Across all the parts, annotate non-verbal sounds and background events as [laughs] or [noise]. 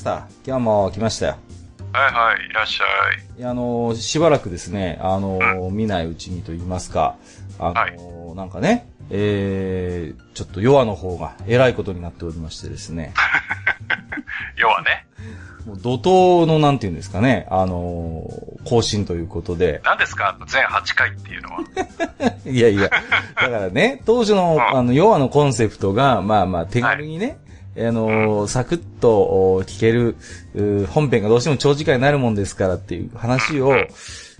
スター今日も来ましたよ。はいはい、いらっしゃい。いやあのしばらくですねあの、見ないうちにと言いますかあの、はい。なんかねえー、ちょっとヨアの方が偉いことになっておりましてですね。[laughs] 要はね、もう怒涛のなんていうんですかね、あのー更新ということで、何ですか？全8回っていうのは。[laughs] いやいや、だからね、当時の、うん。あの、ヨアのコンセプトが、まあまあ、手軽にね、あのーサクッとお聞ける、う本編がどうしても長時間になるもんですからっていう話を、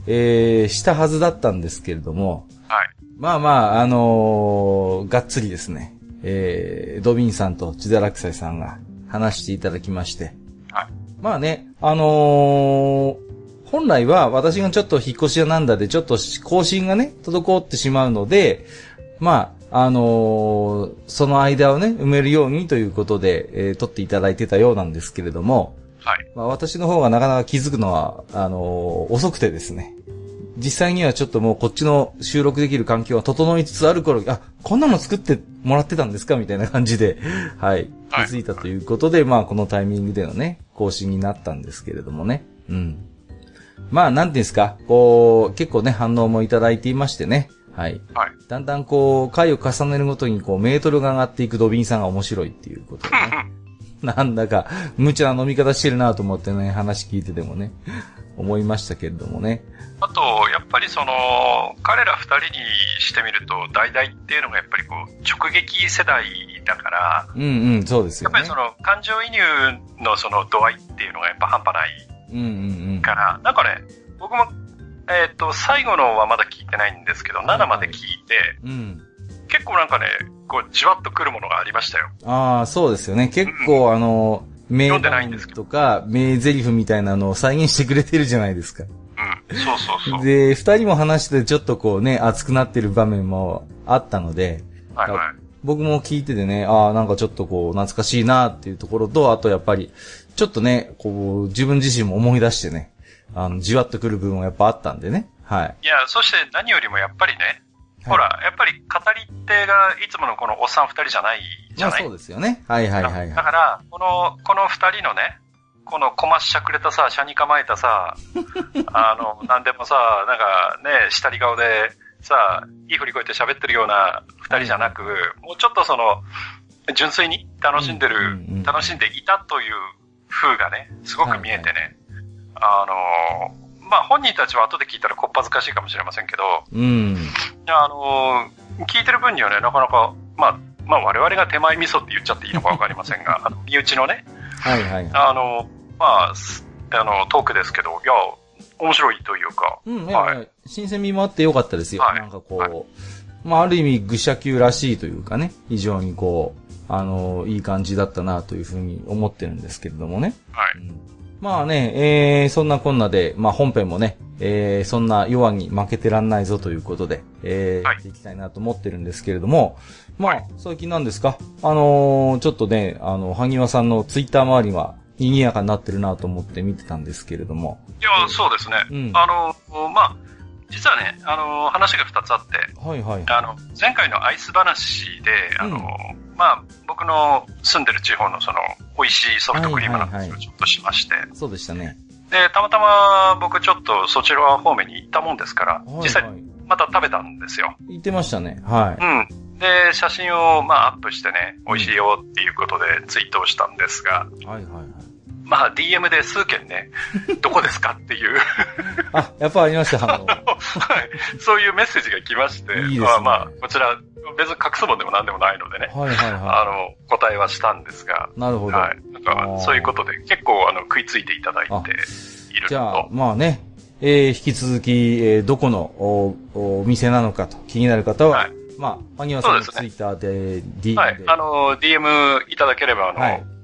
えーしたはずだったんですけれども、はい。まあまあ、あのーがっつりですね、えードビンさんと千田落斎さんが話していただきまして、はい。まあね、あのー本来は私がちょっと引っ越し屋なんだで、ちょっと更新がね、滞ってしまうので、まあ、あのーその間をね、埋めるようにということで、えー撮っていただいてたようなんですけれども、はい。まあ私の方がなかなか気づくのは、あのー遅くてですね。実際にはちょっともうこっちの収録できる環境が整いつつある頃、あ、こんなの作ってもらってたんですかみたいな感じで、[laughs] はい、気はいづいたということで、まあこのタイミングでのね、更新になったんですけれどもね。うん。まあ、なんていうんですか、こう、結構ね、反応もいただいていましてね。はい。はい。だんだんこう、回を重ねるごとにこう、メートルが上がっていくドビンさんが面白いっていうことでね。[laughs] なんだか、無茶な飲み方してるなと思ってね、話聞いててもね、思いましたけれどもね。あと、やっぱりその、彼ら二人にしてみると、代々っていうのがやっぱりこう、直撃世代だから、うんうん、そうですよね。やっぱりその、感情移入のその度合いっていうのがやっぱ半端ないうんうんうん。から、なんかね、僕も、えっ、と、最後のはまだ聞いてないんですけど、7まで聞いて、うん。結構なんかね、こう、じわっとくるものがありましたよ。ああ、そうですよね。結構あの、名読んでないんですけとか、名台詞みたいなのを再現してくれてるじゃないですか。うん。そうそうそう。で、二人も話してちょっとこうね、熱くなってる場面もあったので、はいはい。僕も聞いててね、ああ、なんかちょっとこう、懐かしいなっていうところと、あとやっぱり、ちょっとね、こう、自分自身も思い出してね、あの、じわっとくる部分もやっぱあったんでね。はい。いや、そして何よりもやっぱりね、はいほら、やっぱり語り手がいつものこのおっさん二人じゃないじゃない、まあそうですよね。はいはいはいだはから、この、この二人のね、このこましゃくれたさ、車に構えたさ、[laughs] あの、なんでもさ、なんかね、下り顔でさ、いい振りこいて喋ってるような二人じゃなく、もうちょっとその、純粋に楽しんでる、うんうんうん楽しんでいたという風がね、すごく見えてね、あの、まあ、本人たちは後で聞いたらこっぱずかしいかもしれませんけど、い。うん。あのー聞いてる分にはね、なかなか、まあ、まあ我々が手前味噌って言っちゃっていいのかわかりませんが、[laughs] あの身内のね、はいはいはい。あの、まあ、すあの、トークですけど、いや、面白いというか、うん、いやはい新鮮味もあってよかったですよ。はいなんかこう、はいまあある意味愚者級らしいというかね、非常にこう、あの、いい感じだったなというふうに思ってるんですけれどもね。はい。うんまあね、えー、そんなこんなで、まあ本編もね、えー、そんな弱に負けてらんないぞということで、えー、はいやっていきたいなと思ってるんですけれども、まあ、はい最近なんですか？あのーちょっとね、あの、萩和さんのツイッター周りは賑やかになってるなと思って見てたんですけれども。いや、そうですね。うんあの、まあ、実はね、あの、話が二つあって、はいはい。あの、前回のアイス話で、あの、うんまあ、僕の住んでる地方のその、美味しいソフトクリームのはいはいはい話をちょっとしまして、そうでしたね。で、たまたま僕ちょっとそちら方面に行ったもんですから、はい実際はいまた食べたんですよ。言ってましたね。はうん。で、写真をまあアップしてね、美味しいよっていうことでツイートをしたんですが、い。はいはいはい。まあ DM で数件ね、[laughs] どこですかっていう、あ、やっぱありました、[laughs] あの、はい。そういうメッセージが来まして、いいね。まあまあ、こちら別に隠すもんでも何でもないのでね、はいはいあはの、答えはしたんですが、い。なるほど。はい。なんか、そういうことで結構あの食いついていただいているじゃあの、まあね、えー引き続き、えーどこのおお店なのかと気になる方は、はい。まあ、萩和さんのそうですツイッターで DM で、はい。あの、DM いただければ、あの、はい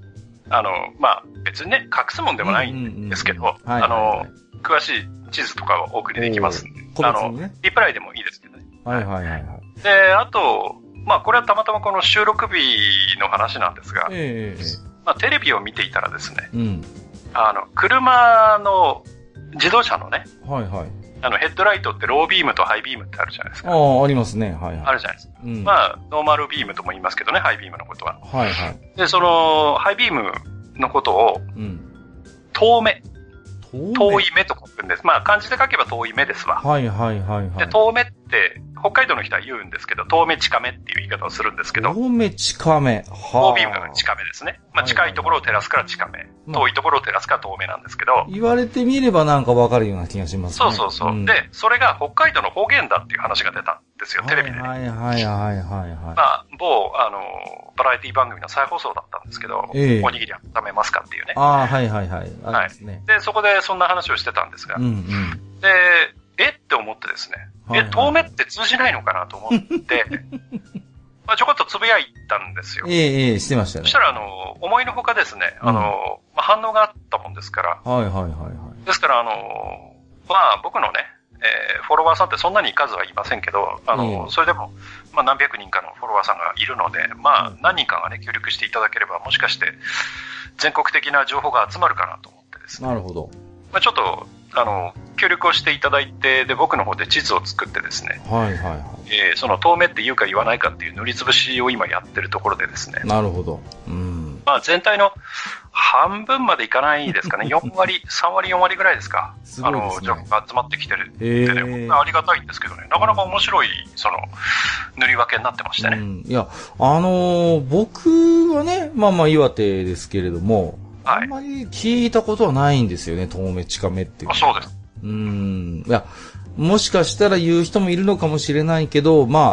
あの、まあ、別にね、隠すもんでもないんですけど、あの、詳しい地図とかをお送りできますんで、あの。リプライでもいいですけどね。はいはいはいはい。で、あと、まあ、これはたまたまこの収録日の話なんですが、えええまあ、テレビを見ていたらですね、えうん。あの、車の、自動車のね、はいはい。あの、ヘッドライトってロービームとハイビームってあるじゃないですか。ああ、ありますね。はいはい。あるじゃないですか。うん。まあ、ノーマルビームとも言いますけどね、ハイビームのことは。はいはい。で、その、ハイビームのことを、うん。遠目、遠遠い目と書くんです。まあ、漢字で書けば遠い目ですわ。はいはいはいはで、い。遠目って、北海道の人は言うんですけど、遠目近目っていう言い方をするんですけど、遠目近め。は遠ビームが近目ですね。まあ、はい近いところを照らすから近目。まあ遠いところを照らすから遠目なんですけど、言われてみればなんかわかるような気がしますね。そうそうそう。んで、それが北海道の方言だっていう話が出たんですよ、テレビでね。はいはいはいはいはいはい。まあ、某、あの、バラエティ番組の再放送だったんですけど、ええおにぎり温めますかっていうね。ああ、はいはいはい。ありますね。で、そこでそんな話をしてたんですが、うんうん。で、え？って思ってですね、はいはいえ、遠目って通じないのかなと思って、[laughs] まあちょこっとつぶやいたんですよえ。えええしてましたねそし。たら、あの、思いのほかですね、あの、まあ反応があったもんですから、はいはいはいはい。ですから、あの、まあ僕のね、えーフォロワーさんってそんなに数はいませんけど、あの、ええそれでも、まあ何百人かのフォロワーさんがいるので、まあ何人かがね、協力していただければ、もしかして、全国的な情報が集まるかなと思ってですね。なるほど。まあちょっと、あの、協力をしていただいて、で、僕の方で地図を作ってですね、はいはいはえーその遠目って言うか言わないかっていう塗りつぶしを今やってるところでですねい。、なるほど。うん。まあ全体の半分までいかないですかね。[laughs] 4割、3割、4割ぐらいですか。すごいねあの、情報が集まってきてるへってね、え僕はありがたいんですけどね、なかなか面白い、その、塗り分けになってましてね。うん、いや、あのー僕はね、まあまあ岩手ですけれども、はいあんまり聞いたことはないんですよね、遠目近めっていう。あそうです。うん。いや、もしかしたら言う人もいるのかもしれないけど、まあ、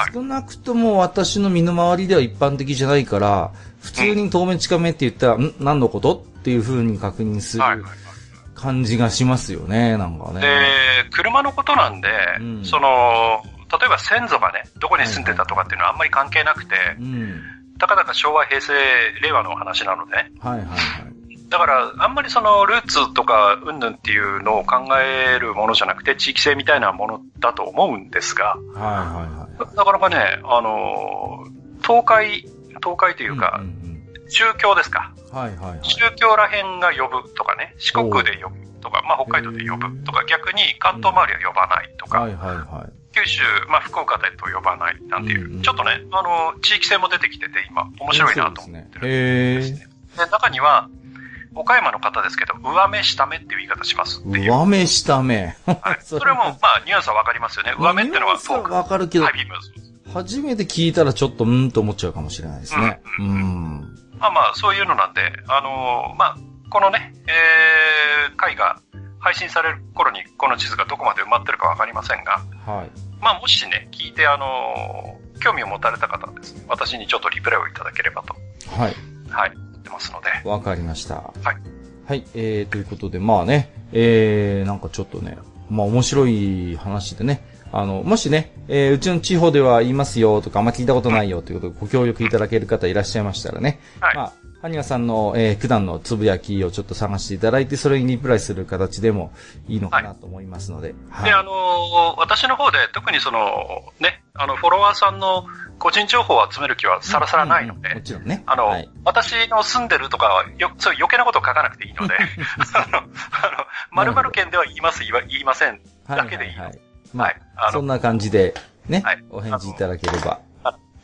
はい少なくとも私の身の回りでは一般的じゃないから、普通に遠目近めって言ったら、ん何のこと？っていう風に確認するはいはいはい。感じがしますよね、なんかね。で、車のことなんで、うんその、例えば先祖がね、どこに住んでたとかっていうのはあんまり関係なくて、うん。たかだか昭和、平成、令和の話なのでね。はいはいはい。だから、あんまりそのルーツとか、うんぬんっていうのを考えるものじゃなくて、地域性みたいなものだと思うんですが、はいはいはい。なかなかね、あのー、東海、東海というかん、ん宗教ですか。うんはいはいはい。宗教ら辺が呼ぶとかね、四国で呼ぶとか、まあ北海道で呼ぶとか、逆に関東周りは呼ばないとか、はいはいはい。九州、まあ福岡だと呼ばないなんていう、うんうんちょっとね、あのー、地域性も出てきてて今、面白いなと思ってるんですね。で、中には、岡山の方ですけど、上目下目っていう言い方しますっていう。上目下目。はい、[laughs] それも、まあ、ニュアンスはわかりますよね。上目ってのはフォーク。わかるけどハイ、ビーム。初めて聞いたらちょっとうんと思っちゃうかもしれないですね。うん。まあまあ、そういうのなんで、あのーまあ、このね、えー、回が配信される頃にこの地図がどこまで埋まってるかわかりませんが、はい。まあ、もしね、聞いて、あのー興味を持たれた方はですね、私にちょっとリプレイをいただければと、はい。はい、言ってますので、わかりました。はい。はい。えー、ということで、まあね、えー、なんかちょっとね、まあ面白い話でね、あの、もしね、えー、うちの地方では言いますよとか、あんま聞いたことないよということでご協力いただける方いらっしゃいましたらね、はいまあ、ハニワさんの、えー、普段のつぶやきをちょっと探していただいて、それにリプライする形でもいいのかなと思いますので、はい。で、あのー私の方で特にその、ね、あの、フォロワーさんの個人情報を集める気はさらさらないので、うんうんもちろんね。あの、はい。私の住んでるとかは、よ、そういう余計なことを書かなくていいので、[laughs] あの、あの、〇〇県では言います、言わ言いません。はいだけでいいはいはい。まあ、はいあのそんな感じで、ね、はいお返事いただければ。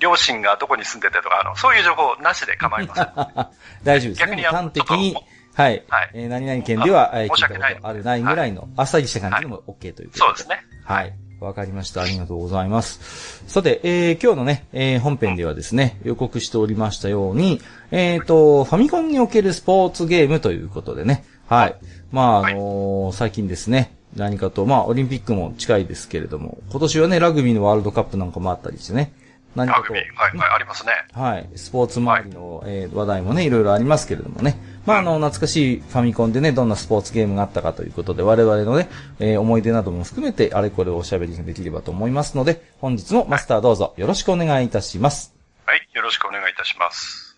両親がどこに住んでてとか、あの、そういう情報なしで構いません。[laughs] 大丈夫ですね。逆に端的にはい。はいえー何々県では、えー聞いた申し訳ないことあるないぐらいの、あっさりした感じでも OK ということで。そうですね。はい。わかりました。ありがとうございます。さて、えー今日のね、えー本編ではですね、予告しておりましたように、えっ、と、ファミコンにおけるスポーツゲームということでね、はい。まあ、あのー最近ですね、何かと、まあ、オリンピックも近いですけれども、今年はね、ラグビーのワールドカップなんかもあったりしてね、何かとはい、はい、ありますね。はい。スポーツ周りの、えー話題もね、いろいろありますけれどもね。まあ、あの、懐かしいファミコンでね、どんなスポーツゲームがあったかということで、我々のね、えー思い出なども含めて、あれこれおしゃべりができればと思いますので、本日もマスターどうぞよろしくお願いいたします。はい、よろしくお願いいたします。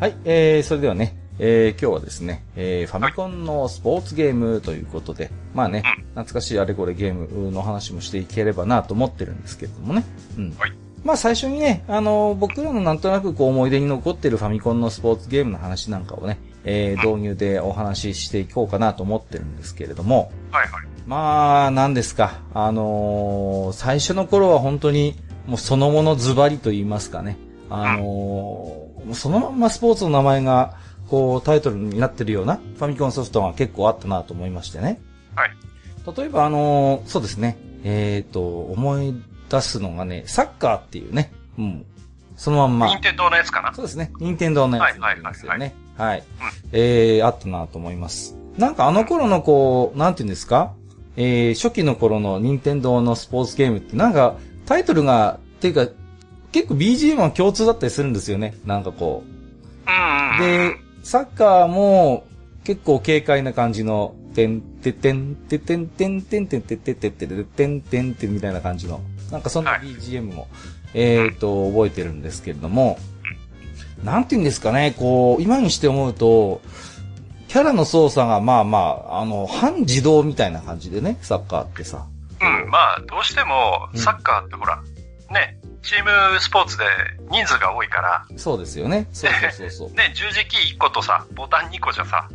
はい、えー、それではね、えー、今日はですね、えー、ファミコンのスポーツゲームということで、まあね、懐かしいあれこれゲームの話もしていければなと思ってるんですけれどもね。うん。はい。まあ最初にね、あの、僕らのなんとなくこう思い出に残ってるファミコンのスポーツゲームの話なんかをね、えー、導入でお話ししていこうかなと思ってるんですけれども、はい、はい。まあ、なんですか。あのー最初の頃は本当に、もうそのものズバリと言いますかね。あのーそのまんまスポーツの名前が、こう、タイトルになってるようなファミコンソフトが結構あったなと思いましてね。はい。例えば、あのーそうですね。えっ、と、思い出すのがね、サッカーっていうね。うん。そのまんま。任天堂のやつかなそうですね。任天堂のやつになりますよね。はい。えー、あったなと思います。なんかあの頃のこう、なんていうんですか？えー、初期の頃の任天堂のスポーツゲームってなんか、タイトルが、っていうか、結構 BGM は共通だったりするんですよね。なんかこう。で、サッカーも結構軽快な感じの、てんててんててんてんてんてんてんてんてんてんてんてんてんみたいな感じの、なんかそんな BGM も、えっと、覚えてるんですけれども、なんて言うんですかね、こう、今にして思うと、キャラの操作がまあまあ、あの、半自動みたいな感じでね、サッカーってさ。うん、まあ、どうしても、サッカーってほら、ね、チームスポーツで人数が多いから、そうですよね。そうそうそう。[laughs] ね、十字キー1個とさ、ボタン2個じゃさ、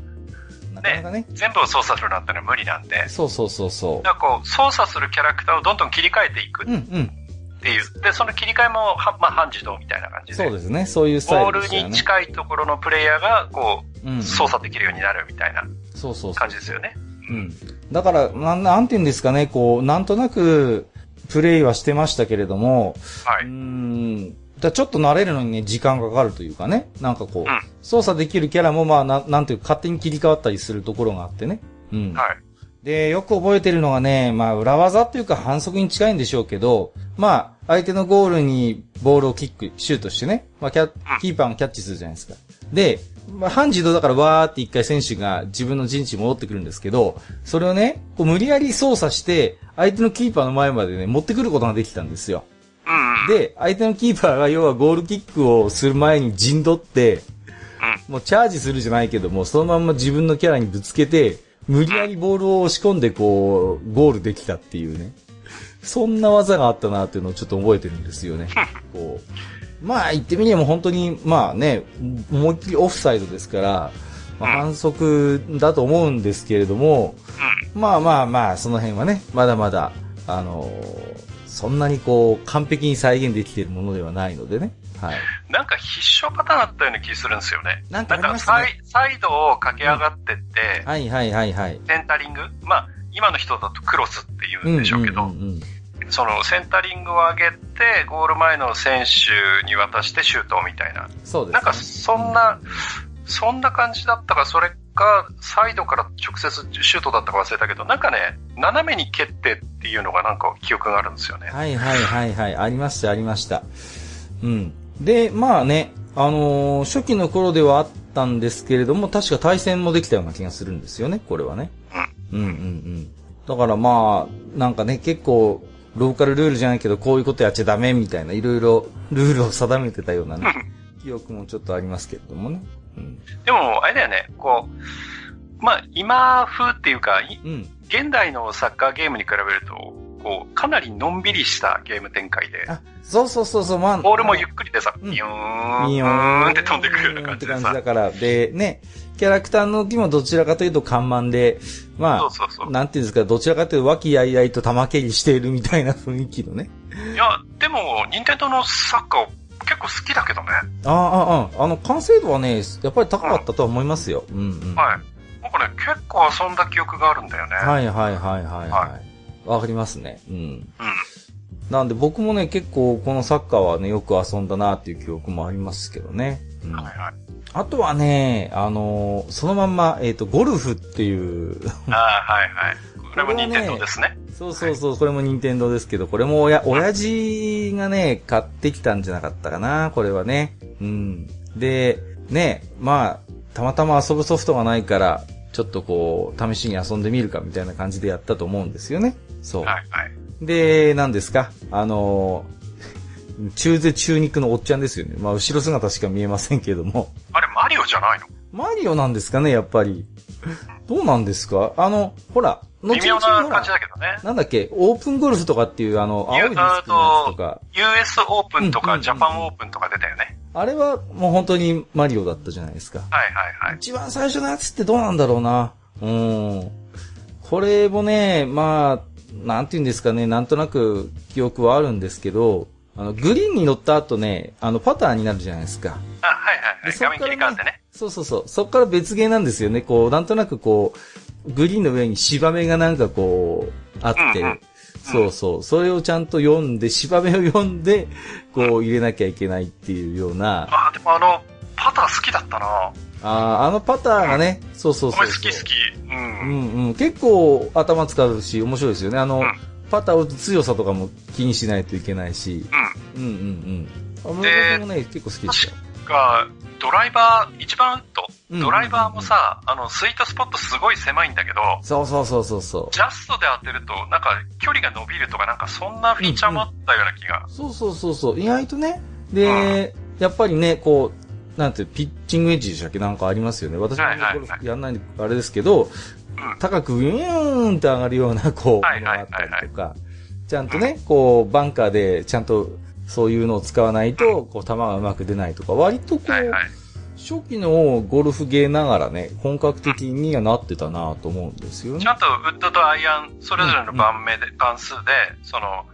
なかなかね。全部を操作するなんてのは無理なんで、そうそうそうそだからこう、操作するキャラクターをどんどん切り替えていくう。うんうん。っていう。で、その切り替えも、はまあ、半自動みたいな感じで。そうですね。そういうスタボールイルでしたよね。に近いところのプレイヤーが、こう、うんうん操作できるようになるみたいなそうそうそう。感じですよね。うん。だから、なん、なんて言うんですかね、こう、なんとなく、プレイはしてましたけれども、はい。うーん、だちょっと慣れるのにね、時間がかかるというかね、なんかこう、うん操作できるキャラもまあ、ななんていうか、勝手に切り替わったりするところがあってね。うん。はい。で、よく覚えてるのがね、まあ、裏技っていうか反則に近いんでしょうけど、まあ、相手のゴールにボールをキック、シュートしてね、まあ、キャキーパーがキャッチするじゃないですか。で、まあ、半自動だからわーって一回選手が自分の陣地に戻ってくるんですけど、それをね、こう無理やり操作して、相手のキーパーの前までね、持ってくることができたんですよ。で、相手のキーパーが要はゴールキックをする前に陣取って、もうチャージするじゃないけども、そのまんま自分のキャラにぶつけて、無理やりボールを押し込んでこう、ゴールできたっていうね。そんな技があったなっていうのをちょっと覚えてるんですよね。こう。まあ言ってみれば本当に、まあね、思いっきりオフサイドですから、まあ、反則だと思うんですけれども、まあまあまあ、その辺はね、まだまだ、あのーそんなにこう、完璧に再現できているものではないのでね。はい。なんか必勝パターンあったような気するんですよね。なんかねサイサイドを駆け上がってって、はいはいはいはい。センタリング？まあ、今の人だとクロスって言うんでしょうけど、んんうんそのセンタリングを上げて、ゴール前の選手に渡してシュートみたいな。そうです、ね。なんかそんな、そんな感じだったか、それか、サイドから直接シュートだったか忘れたけど、なんかね、斜めに蹴ってっていうのがなんか記憶があるんですよね。はいはいはいはい。ありましたありました。うん。で、まあね、あのー初期の頃ではあったんですけれども、確か対戦もできたような気がするんですよね、これはね。うんうんうん。だからまあ、なんかね、結構、ローカルルールじゃないけど、こういうことやっちゃダメみたいな、いろいろルールを定めてたようなね、記憶もちょっとありますけれどもね。うん。でも、あれだよね、こう、まあ、今風っていうか、いうん。現代のサッカーゲームに比べると、こう、かなりのんびりしたゲーム展開で、あ、そうそうそうそう、まあ。ボールもゆっくりでさ、うんビヨーン、ビヨーンって飛んでくるような感じでさって感じだ、から。で、ね、キャラクターの動きもどちらかというと緩慢で、まあ、そうそうそう。なんていうんですか、どちらかというと和気あいあいと玉蹴りしているみたいな雰囲気のね。いや、でも、任天堂のサッカー結構好きだけどね。ああ、ああ、あの、完成度はね、やっぱり高かったとは思いますよ。うんうん。はい。なんかね、結構遊んだ記憶があるんだよね。はいはいはいはいは。はいわかりますね。うん。うん。なんで僕もね、結構このサッカーはね、よく遊んだなっていう記憶もありますけどね。うんはいはい。あとはね、あのーそのまんま、えっ、と、ゴルフっていう、ああ、はいはい。これも任天堂ですね。そうそうそう、これも任天堂ですけど、これもおや、親父がね、買ってきたんじゃなかったかな、これはね。うん。で、ね、まあ、たまたま遊ぶソフトがないから、ちょっとこう、試しに遊んでみるかみたいな感じでやったと思うんですよね。そう。はいはい。で、何ですか？あのー中背中肉のおっちゃんですよね。まあ、後ろ姿しか見えませんけども。あれ、マリオじゃないの？マリオなんですかね、やっぱり。どうなんですか？あの、ほら、後微妙な感じだけどね。なんだっけ、オープンゴルフとかっていう、あの、青いディスクのやつとか、US オープンとかジャパンオープンとか出たよね。あれはもう本当にマリオだったじゃないですか。はいはいはい。一番最初のやつってどうなんだろうな。うん。これもね、まあ、なんて言うんですかね、なんとなく記憶はあるんですけど、あの、グリーンに乗った後ね、あの、パターになるじゃないですか。あ、はいはいはい。画面切り替わってね。そうそうそう。そっから別ゲーなんですよね。こう、なんとなくこう、グリーンの上に芝目がなんかこう、あって、うんうんそうそう。それをちゃんと読んで、芝目を読んで、こう入れなきゃいけないっていうような、あ、でもあの、パター好きだったな。あーあのパターがね、そうそうおそうそう。前好き好き。う。うんんうん。結構頭使うし、面白いですよね。あの、うんパターを強さとかも気にしないといけないし。うん。うんうんうん。あでね、結構好きでしたよ。が、ドライバー、一番ウッド、うんドライバーもさ、あの、スイートスポットすごい狭いんだけど、そうそうそうそうそう。ジャストで当てると、なんか、距離が伸びるとか、なんか、そんなフィーチャーもあったような気が。そうそうそうそう。意外とね。で、やっぱりね、こう、なんて、ピッチングエッジでしたっけなんかありますよね。私もゴルフやんないんで、あれですけど、うん。高くウィーンって上がるような、こう、ものがあったりとか、ちゃんとね、こう、バンカーで、ちゃんと、そういうのを使わないと、こう、球がうまく出ないとか、割とこう、はいはい。初期のゴルフゲーながらね、本格的にはなってたなと思うんですよねち。ゃんとウッドとアイアン、それぞれの番目で、番数で、その、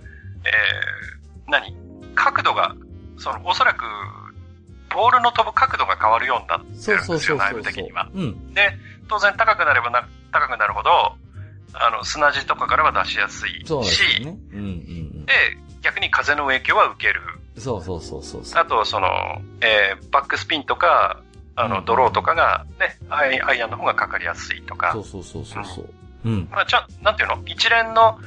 えー、何？角度が、その、おそらく、ボールの飛ぶ角度が変わるようになってそうるんですよ、そうそうそう内部的には。うん。で、当然高くなればな、高くなるほど、あの、砂地とかからは出しやすいそうですね。うんうんで、逆に風の影響は受ける。うん。そうそうそうそうそう。あと、その、えー、バックスピンとか、あの、うんドローとかが、ね、アイアイアンの方がかかりやすいとかそ、うそうそうそうそう。うん。まあ、ちゃん、なんていうの？一連の、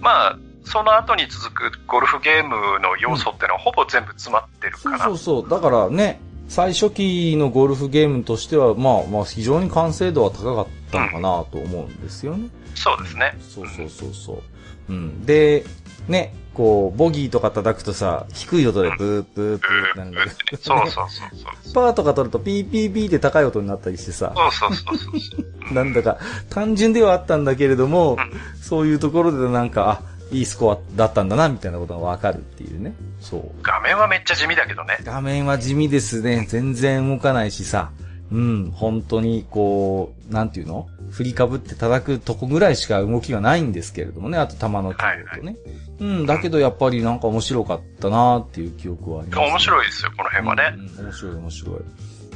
まあ、その後に続くゴルフゲームの要素っていうのはほぼ全部詰まってるそうから。そうそう。だからね、最初期のゴルフゲームとしては、まあまあ非常に完成度は高かったのかなと思うんですよね。そうですね。そうそうそうそう。うん。で、ね、こう、ボギーとか叩くとさ、低い音でブーブーブーってなるんだけど。そうそうそうそう。パーとか取るとピーピーピーって高い音になったりしてさ、そうそうそうそう。なんだか単純ではあったんだけれどもん、そういうところでなんか、あ、いいスコアだったんだな、みたいなことがわかるっていうね。そう。画面はめっちゃ地味だけどね。画面は地味ですね。全然動かないしさ。うん、本当にこう、なんていうの？振りかぶって叩くとこぐらいしか動きがないんですけれどもね。あと球の軌道とね。うん、だけどやっぱりなんか面白かったなっていう記憶はあります、面い白いですよ、この辺はね。うん、面白い面白い。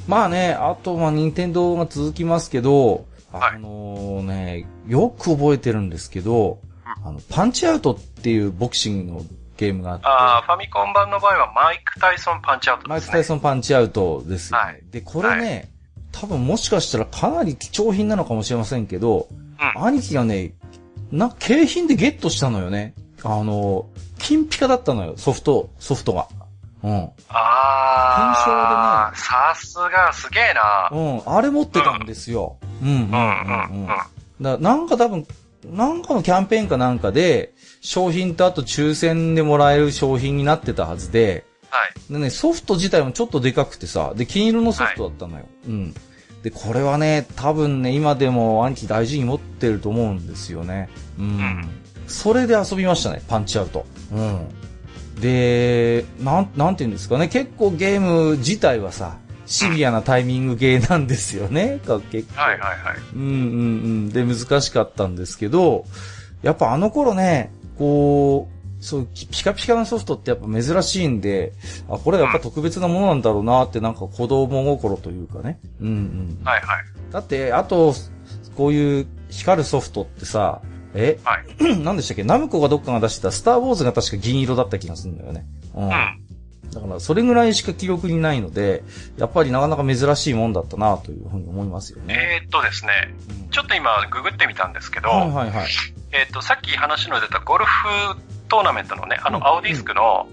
まあね、あとは任天堂が続きますけど、はいあのね、よく覚えてるんですけど、あの、パンチアウトっていうボクシングのゲームがあって、ああ、ファミコン版の場合はマイク・タイソンパンチアウトマイク・ですね。タイソンパンチアウトですよね。はいで、これね、多分もしかしたらかなり貴重品なのかもしれませんけど、うん兄貴がね、な、景品でゲットしたのよね。あの、金ピカだったのよ、ソフト、ソフトが。うん。ああ、さすが、すげえな。うん、あれ持ってたんですよ。うん、うん、うん、うん。だなんか多分、なんかのキャンペーンかなんかで、商品とあと抽選でもらえる商品になってたはずで、はい。でね、ソフト自体もちょっとでかくてさ、で、金色のソフトだったのよ。うん。で、これはね、多分ね、今でも兄貴大事に持ってると思うんですよね。うん。んそれで遊びましたね、パンチアウト。うん。で、なん、なんて言うんですかね、結構ゲーム自体はさ、シビアなタイミングゲーなんですよね、か結構。はい、はい、はい。うんうんうん。で、難しかったんですけど、やっぱあの頃ね、こう、そう、ピカピカのソフトってやっぱ珍しいんで、あ、これやっぱ特別なものなんだろうなってなんか子供心というかね。うんうん。はい、はい。だって、あと、こういう光るソフトってさ、え、はい。[clears throat] 何でしたっけ？ナムコがどっかが出してたスターウォーズが確か銀色だった気がするんだよね。うん。うん。だから、それぐらいしか記憶にないので、やっぱりなかなか珍しいもんだったなというふうに思いますよね。えー、っとですね、うんちょっと今ググってみたんですけど、はいはいはい。えーっと、さっき話の出たゴルフトーナメントのね、あうんの、青ディスクの。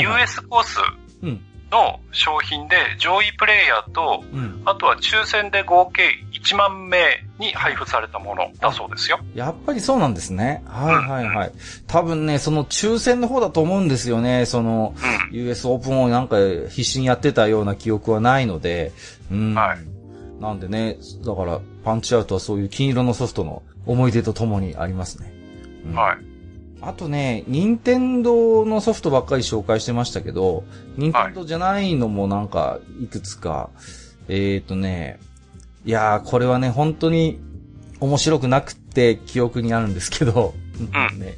US コースうん。の商品で、上位プレイヤーと、うん。あとは抽選で合計1万名に配布されたものだそうですよ。やっぱりそうなんですね。はいはいはい。多分ね、その抽選の方だと思うんですよね。その、うん。US オープンをなんか必死にやってたような記憶はないので、うん。はいなんでね、だから、パンチアウトはそういう金色のソフトの思い出とともにありますね。うんはい。あとね、任天堂のソフトばっかり紹介してましたけど、任天堂じゃないのもなんか、いくつか、えーとね、いやー、これはね、本当に面白くなくって記憶にあるんですけど、ん。ね、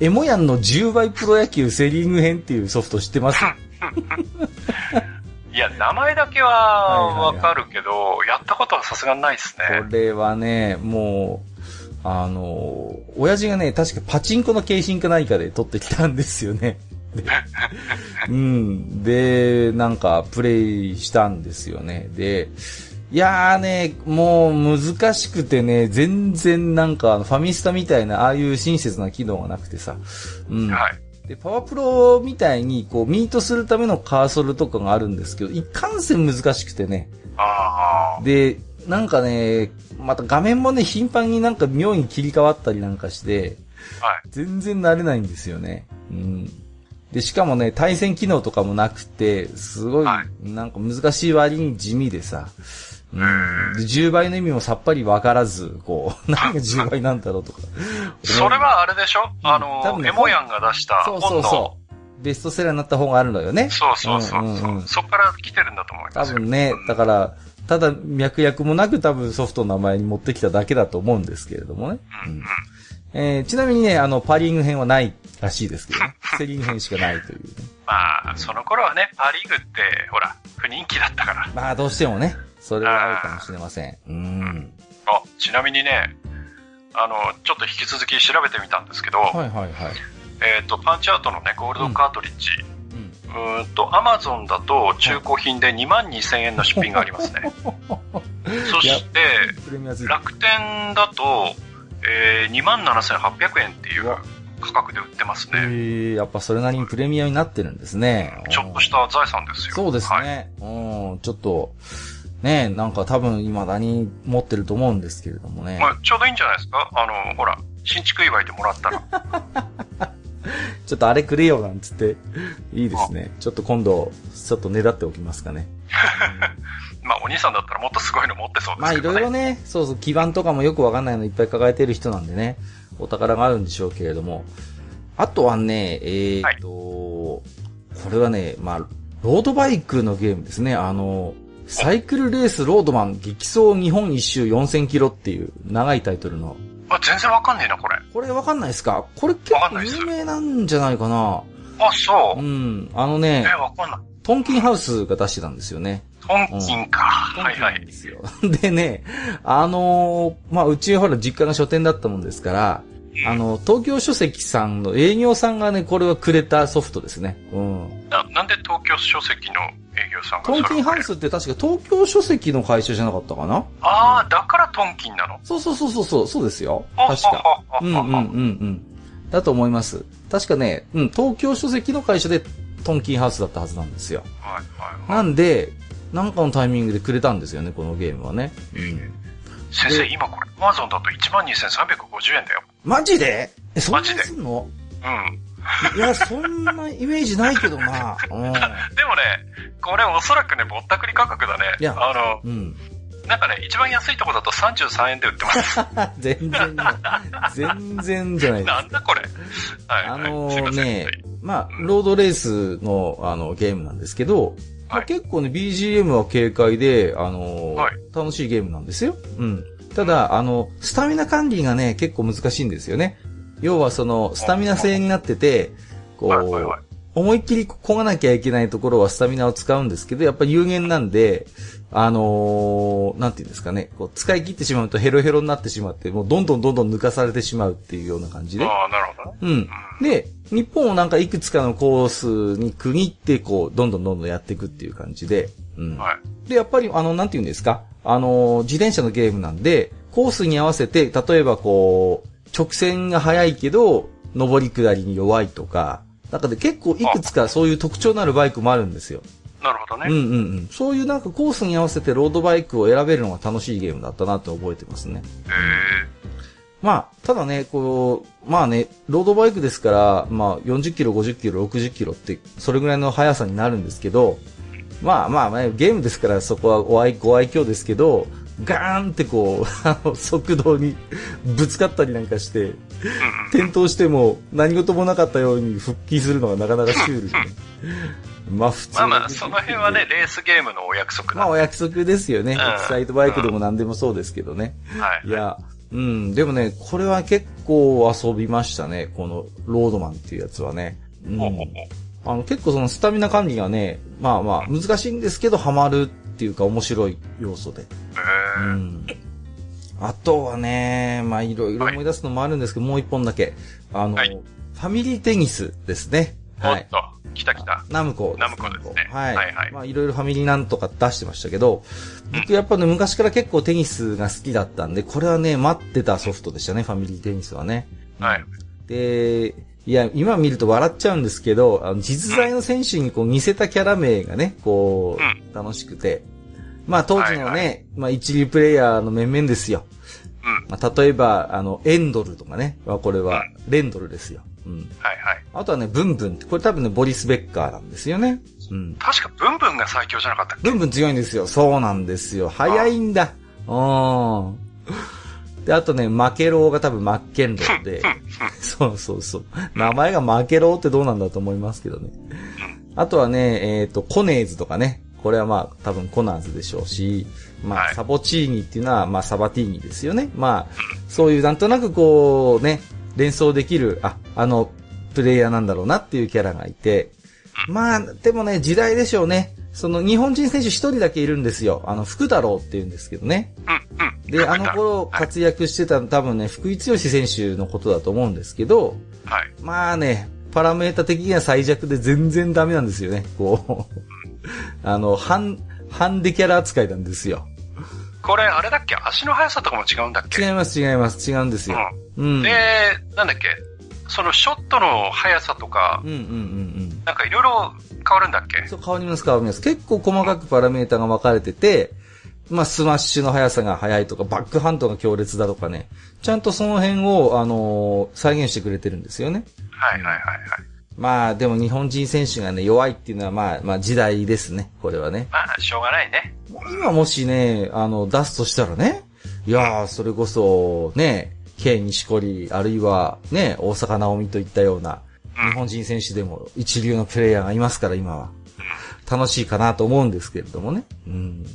エモヤンの10倍プロ野球セリング編っていうソフト知ってます？[laughs] いや、名前だけはわかるけど、やったことはさすがにないですね。これはね、もう、あの、親父がね、確かパチンコの景品か何かで取ってきたんですよね。で [laughs] うん。で、なんか、プレイしたんですよね。で、いやーね、もう難しくてね、全然なんかファミスタみたいな、ああいう親切な機能がなくてさ。うん。はい。で、パワープロみたいに、こう、ミートするためのカーソルとかがあるんですけど、いかんせん難しくてね。あで、なんかね、また画面もね、頻繁になんか妙に切り替わったりなんかして、あ。はい。全然慣れないんですよね。うん。で、しかもね、対戦機能とかもなくて、すごい、はなんか難しい割に地味でさ、うん。で、10倍の意味もさっぱりわからず、こう、何が10倍なんだろうとか。それはあれでしょ？あの、多分ねエモヤンが出したそう。そうそう。ベストセラーになった方があるのよね。そうそうそうそう。んんんそっから来てるんだと思いま多すよ。分ね、だから、ただ脈略もなく多分ソフトの名前に持ってきただけだと思うんですけれどもね。うんうん。えーちなみにね、あの、パリング編はないらしいですけどね。セリング編しかないという、ね。[laughs] まあ、その頃はね、パリーグって、ほら、不人気だったから。まあ、どうしてもね、それはあるかもしれません。うん。あ、ちなみにね、あの、ちょっと引き続き調べてみたんですけど、はいはいはい。えっ、と、パンチアウトのね、ゴールドカートリッジ、うん。うーんと、アマゾンだと中古品で2万2000円の出品がありますね。[laughs] そして、楽天だと、えー、2万7800円っていう価格で売ってますえね。ー、やっぱそれなりにプレミアになってるんですね。ちょっとした財産ですよ。そうですはい。ね。うん、ちょっと、ね、なんか多分未だに持ってると思うんですけれどもね。まあ、ちょうどいいんじゃないですか？あの、ほら、新築祝いでもらったら。[laughs] [laughs] ちょっとあれくれよなんつって。いいですね。ちょっと今度、ちょっとねだっておきますかね。[laughs] まあ、お兄さんだったらもっとすごいの持ってそうでまあいすけどね。ろいろね、そうそう、基盤とかもよくわかんないのいっぱい抱えてる人なんでね、お宝があるんでしょうけれども。あとはね、えー、と、これはね、まあ、ロードバイクのゲームですね。あの、サイクルレースロードマン激走日本一周4000キロっていう長いタイトルの。あ、全然わかんねえな、これ。これわかんないですか？これ結構有名なんじゃないかなあ、そうう。ん。あのねえ、、わかんない。トンキンハウスが出してたんですよね。トンキンか。はいはいトンキンなんで。すよ。[laughs] でね、あのーまあ、うちほら実家が書店だったもんですから、あの、東京書籍さんの営業さんがね、これはくれたソフトですね。うん。ななんで東京書籍の営業さんがトンキンハウれスって確か東京書籍の会社じゃなかったかな？ああ、だからトンキンなの？そうそうそうそうそう、ですよ。あ確か。うんうんうんうん。だと思います。確かね、うん、東京書籍の会社でトンキンハウスだったはずなんですよ。はいはいなはい。んで、なんかのタイミングでくれたんですよね、このゲームはね。うん。先生、今これ、アマゾンだと12,350円だよ。マジで？え、そんなにマジですんの？うん。いや、そんなイメージないけどな。[laughs] でもね、これおそらくね、ぼったくり価格だね。いやあの、うん。うん。なんかね、一番安いとこだと33円で売ってます。全然ね、全然じゃないです [laughs] なんだこれ。はい、はい。あのね、まあ、ロードレースの、あの、ゲームなんですけど、まあはい結構ね、BGM は軽快で、あの、はい楽しいゲームなんですよ。うん。ただ、あの、スタミナ管理がね、結構難しいんですよね。要はその、スタミナ制になってて、こう、思いっきり漕がなきゃいけないところはスタミナを使うんですけど、やっぱり有限なんで、あのー、なんていうんですかね、こう使い切ってしまうとヘロヘロになってしまって、もうどんどんどんどん抜かされてしまうっていうような感じで。ああ、なるほどね。うん。で、日本をなんかいくつかのコースに区切って、こう、どんどんどんどんやっていくっていう感じで。うん。はい。で、やっぱり、あの、なんていうんですか、あのー、自転車のゲームなんで、コースに合わせて、例えばこう、直線が速いけど、上り下りに弱いとか、中で結構いくつかそういう特徴のあるバイクもあるんですよ。なるほどね。うんうんうん。そういうなんかコースに合わせてロードバイクを選べるのが楽しいゲームだったなって覚えてますね。へまあ、ただね、こう、まあね、ロードバイクですから、まあ40キロ、50キロ、60キロって、それぐらいの速さになるんですけど、まあまあ、まあ、ゲームですからそこはご愛ご愛嬌ですけど、ガーンってこう、あの、速度にぶつかったりなんかして、転倒しても何事もなかったように復帰するのがなかなかシュールで、ね。まあ普通。まあまあ、その辺はね、レースゲームのお約束まあお約束ですよね。エキサイトバイクでも何でもそうですけどね。はい。いや、うん、でもね、これは結構遊びましたね。このロードマンっていうやつはね。うん。あの、結構そのスタミナ管理がね、まあまあ難しいんですけど、ハマるっていうか面白い要素で。うん。あとはね、まあいろいろ思い出すのもあるんですけど、はい、もう一本だけ。あの、はい、ファミリーテニスですね。はい。来た来た。ナムコ。ナムコですね。はい。はいはい。まあいろいろファミリーなんとか出してましたけど、僕やっぱね、昔から結構テニスが好きだったんで、これはね、待ってたソフトでしたね、ファミリーテニスはね。はい。で、いや、今見ると笑っちゃうんですけど、あの、実在の選手にこう似せたキャラ名がね、こう、楽しくて、まあ当時のね、はいはい、まあ一流プレイヤーの面々ですよ。うん。まあ例えば、あの、エンドルとかね、まあ、これは、レンドルですよ。うん。はいはい。あとはね、ブンブンって、これ多分ね、ボリス・ベッカーなんですよね。うん。確かブンブンが最強じゃなかったっけ？ブンブン強いんですよ。そうなんですよ。早いんだ。うん。で、あとね、マケローが多分マッケンローで、そうそうそう。名前がマケローってどうなんだと思いますけどね。あとはね、えっ、ー、と、コネーズとかね。これはまあ多分コナーズでしょうし、まあサボチーニっていうのはまあサバティーニですよね。まあそういうなんとなくこうね、連想できる、あ、あのプレイヤーなんだろうなっていうキャラがいて、まあでもね、時代でしょうね。その日本人選手一人だけいるんですよ。あの福太郎って言うんですけどね。で、あの頃活躍してた多分ね、福井剛選手のことだと思うんですけど、はい、まあね、パラメータ的には最弱で全然ダメなんですよね。こう [laughs] あの、ハン、ハンデキャラ扱いなんですよ。これ、あれだっけ？足の速さとかも違うんだっけ？違います、違います、違うんですよ。うん。で、なんだっけ？そのショットの速さとか、うんうんうんうん。なんかいろいろ変わるんだっけ？そう、変わります、変わります。結構細かくパラメータが分かれてて、まあ、スマッシュの速さが速いとか、バックハンドが強烈だとかね、ちゃんとその辺を、あのー、再現してくれてるんですよね。はいはいはいはい。まあ、でも日本人選手がね、弱いっていうのはまあ、まあ時代ですね、これはね。まあ、しょうがないね。今もしね、あの、出すとしたらね、いやー、それこそ、ね、K 西織、あるいは、ね、大阪直美といったような、日本人選手でも一流のプレイヤーがいますから、今は。楽しいかなと思うんですけれどもね。うん。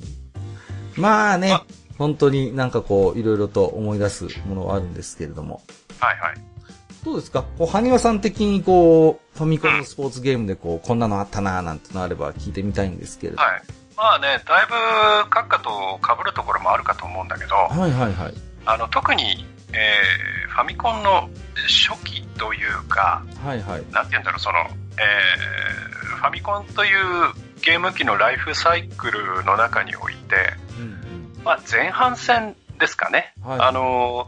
まあね、本当になんかこう、いろいろと思い出すものはあるんですけれども。はいはい。どうですか？こう、埴輪さん的にこう、ファミコンのスポーツゲームでこう、こんなのあったなーなんてのあれば聞いてみたいんですけれど。はい。まあね、だいぶ閣下と被るところもあるかと思うんだけど、はいはいはい。あの、特に、えー、ファミコンの初期というか、はいはい。なんて言うんだろう、その、えー、ファミコンというゲーム機のライフサイクルの中において、うんうん、まあ前半戦ですかね。はい、あの、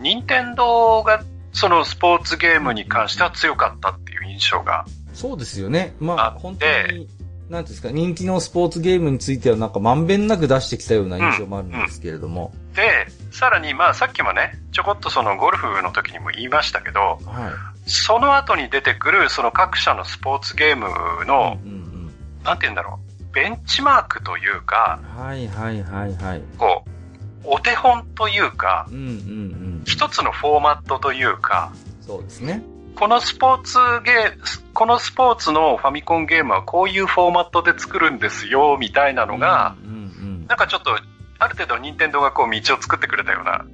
任天堂がそのスポーツゲームに関しては強かったっていう印象が。そうですよね。まあ、本当に、なんですか、人気のスポーツゲームについてはなんかまんべんなく出してきたような印象もあるんですけれども。で、さらにまあさっきもね、ちょこっとそのゴルフの時にも言いましたけど、はい、その後に出てくるその各社のスポーツゲームの、うんうんうん、なんて言うんだろう、ベンチマークというか、はいはいはいはい。こう、お手本というか、うんうんうん、一つのフォーマットというか、そうですね。このスポーツゲー、このスポーツのファミコンゲームはこういうフォーマットで作るんですよ、みたいなのが、うんうんうん、なんかちょっと、ある程度任天堂がこう道を作ってくれたような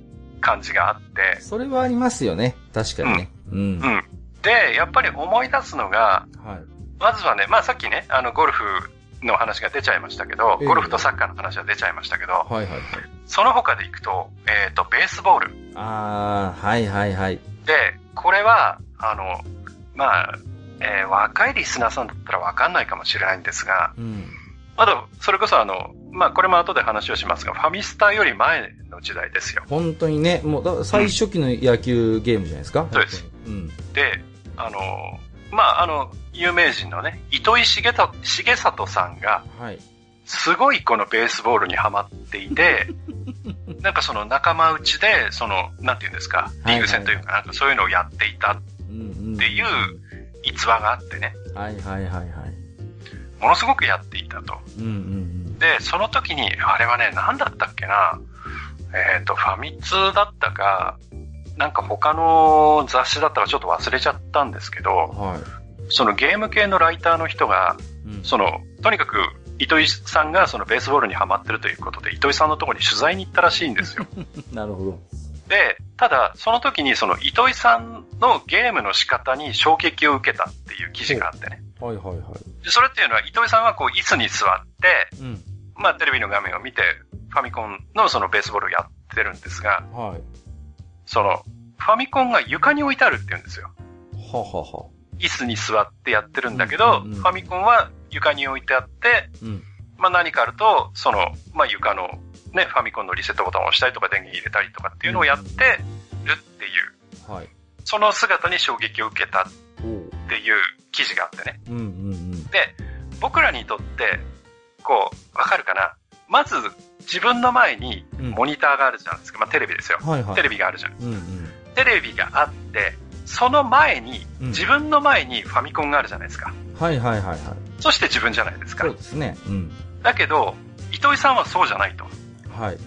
感じがあって。それはありますよね。確かにね。うん。うん。で、やっぱり思い出すのが、はい、まずはね、まあさっきね、あの、ゴルフの話が出ちゃいましたけど、ええゴルフとサッカーの話は出ちゃいましたけど、はいはいはい。その他でいくと、えっ、と、ベースボール。あー、はいはいはい。で、これは、あの、まあ、えー若いリスナーさんだったらわかんないかもしれないんですが、うん。あと、それこそあの、まあ、これも後で話をしますが、ファミスタより前の時代ですよ。本当にね、もう、最初期の野球ゲームじゃないですか。そうですうん。で、あの、まあ、あの、有名人のね、糸井重里重里さんが、はい。すごいこのベースボールにハマっていて、[laughs] なんかその仲間内で、その、なんていうんですか、リーグ戦というか、なんかそういうのをやっていたっうんうん。ていう逸話があってね、はいはいはいはい。ものすごくやっていたと。うんうんで、その時に、あれはね、何だったっけな、えっ、と、ファミ通だったか、なんか他の雑誌だったかちょっと忘れちゃったんですけうん。ど、はい。そのゲーム系のライターの人が、うんその、とにかく、糸井さんがそのベースボールにハマってるということで、糸井さんのところに取材に行ったらしいんですよ。[laughs] なるほど。で、ただ、その時にその糸井さんのゲームの仕方に衝撃を受けたっていう記事があってね。はいはいはい。でそれっていうのは、糸井さんはこう、椅子に座って、うん。まあ、テレビの画面を見て、ファミコンのそのベースボールをやってるんですが、はい。その、ファミコンが床に置いてあるって言うんですよ。ははは。椅子に座ってやってるんだけど、うんうんうんファミコンは床に置いてあって、うん。まあ何かあると、その、まあ床のね、ファミコンのリセットボタンを押したりとか電源入れたりとかっていうのをやってるっていう、はい。その姿に衝撃を受けたっおう。ていう記事があってね。うんうんうん。で、僕らにとって、こう、わかるかな？まず、自分の前にうんモニターがあるじゃないですか。まあテレビですよ。はいはい。テレビがあるじゃん。うんうん。テレビがあって、その前に、うん自分の前にファミコンがあるじゃないですか。はいはいはいはい。そして自分じゃないですかそう。ですね。うん。だけど、糸井さんはそうじゃないと。はい。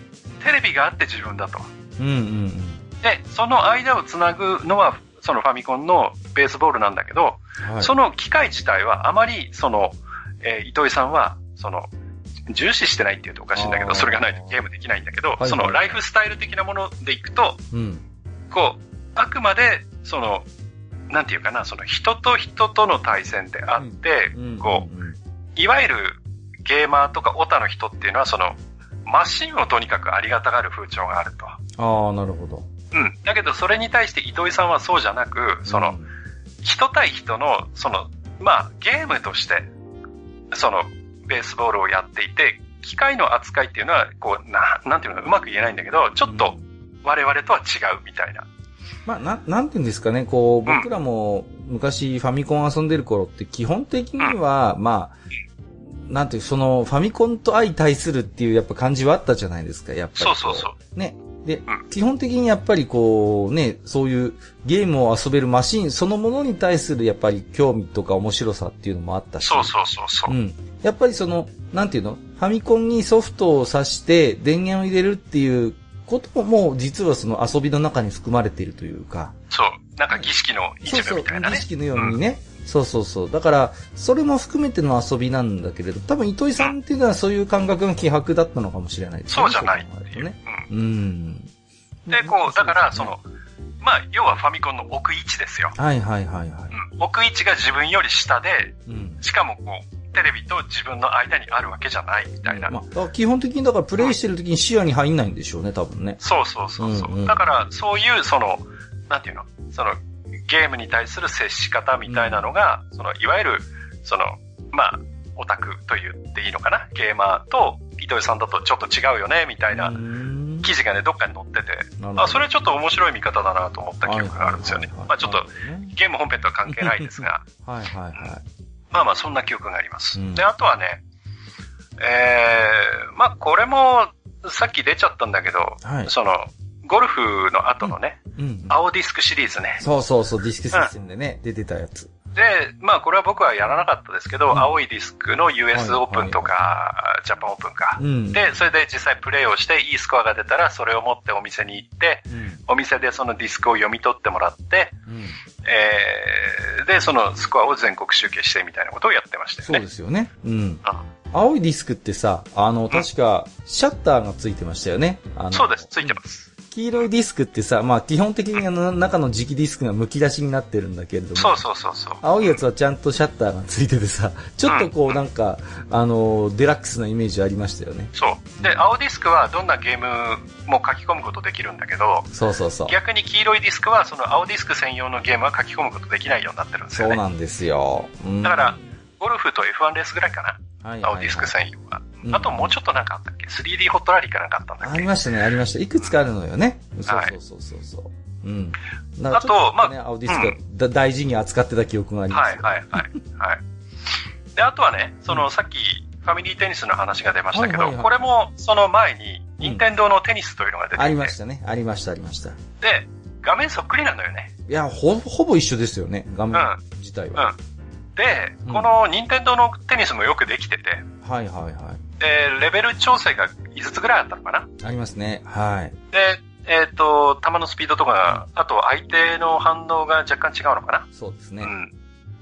テレビがあって自分だと。うんうんうん。で、その間をつなぐのは、そのファミコンのベースボールなんだけど、はい。その機械自体はあまり、その、えー糸井さんは、その、重視してないって言うとおかしいんだけど、それがないとゲームできないんだけど、はいそのライフスタイル的なものでいくと、うん。こう、あくまで、その、なんていうかな、その人と人との対戦であって、うん。こう、うん。いわゆるゲーマーとかオタの人っていうのは、その、マシンをとにかくありがたがる風潮があると。ああ、なるほど。うん。だけど、それに対して糸井さんはそうじゃなく、その、人対人の、その、まあ、ゲームとして、その、ベースボールをやっていて、機械の扱いっていうのは、こう、な、なんていうの、うまく言えないんだけど、ちょっと、我々とは違うみたいな。まあ、な、なんていうんですかね、こう、うん僕らも昔ファミコン遊んでる頃って基本的には、まあ、なんていう、その、ファミコンと相対するっていうやっぱ感じはあったじゃないですか、やっぱりこ。そうそうそうね。で、うん基本的にやっぱりこう、ね、そういうゲームを遊べるマシンそのものに対するやっぱり興味とか面白さっていうのもあったし。そうそうそうそう。うん。やっぱりその、なんていうの？ファミコンにソフトを挿して電源を入れるっていうことももう実はその遊びの中に含まれているというか。そう。なんか儀式の一部みたいなね。儀式のようにね。そうそうそう。だから、それも含めての遊びなんだけれど、多分糸井さんっていうのはそういう感覚が希薄だったのかもしれないですね。そうじゃないっていう。ね。うんうん。で、こう、だから、その、まあ、要はファミコンの置く位置ですよ。はいはいはいはい。うん。置く位置が自分より下で、うん。しかもこう、テレビと自分の間にあるわけじゃないみたいな。まあ、基本的にだからプレイしてる時に視野に入んないんでしょうね、多分ね。そうそうそうそう、うんうんだから、そういう、その、なんていうの？その、ゲームに対する接し方みたいなのが、その、いわゆる、その、まあ、オタクと言っていいのかな？ゲーマーと、糸井さんだとちょっと違うよねみたいなうん。記事がね、どっかに載ってて、あ、それちょっと面白い見方だなと思った記憶があるんですよね。まあちょっと、ゲーム本編とは関係ないですが、[laughs] はいはいはい。まあまあそんな記憶があります。うん。で、あとはね、えー、まあこれも、さっき出ちゃったんだけど、はい。その、ゴルフの後のね、うん。青ディスクシリーズね。そうそうそう、ディスクシステムでね、出てたやつ。で、まあこれは僕はやらなかったですけど、うん青いディスクの US はいオープンとか、ジャパンオープンか。うん。で、それで実際プレイをして、いいスコアが出たら、それを持ってお店に行って、うん。お店でそのディスクを読み取ってもらって、うん。えー、で、そのスコアを全国集計してみたいなことをやってましたよそうね。ですよね。うん。あ青いディスクってさ、あの、確か、シャッターがついてましたよね。そうです、ついてます。黄色いディスクってさ、まあ基本的にあの中の磁気ディスクが剥き出しになってるんだけれども。そうそうそうそう。青いやつはちゃんとシャッターがついててさ、ちょっとこうなんか、あの、デラックスなイメージありましたよね。そう。で、青ディスクはどんなゲームも書き込むことできるんだけど、そうそうそう。逆に黄色いディスクはその青ディスク専用のゲームは書き込むことできないようになってるんですよね。そうなんですよ。うんだから、ゴルフと F1 レースぐらいかな。はいはいはい青ディスク専用は。うんあともうちょっとなんかあったっけ ?3D ホットラリーかなんかあったんだっけ？ありましたね、ありました。いくつかあるのよね。そうはいそうそうそうそう。うん。だからちょっあとまあね、青ディスクがだ大事に扱ってた記憶がありますよ。はいはいはい。はい。で、あとはね、そのさっきファミリーテニスの話が出ましたけど、はいはいはいこれもその前に、任天堂のテニスというのが出てきて、ありましたね。ありました、ありました。で、画面そっくりなのよね。いや、ほ、ほぼ一緒ですよね、画面うん自体は。うん。で、うんこの任天堂のテニスもよくできてて、はいはいはい。で、レベル調整が5つぐらいあったのかなありますね。はい。で、えっ、と、球のスピードとか、あと相手の反応が若干違うのかなそうですね。うん。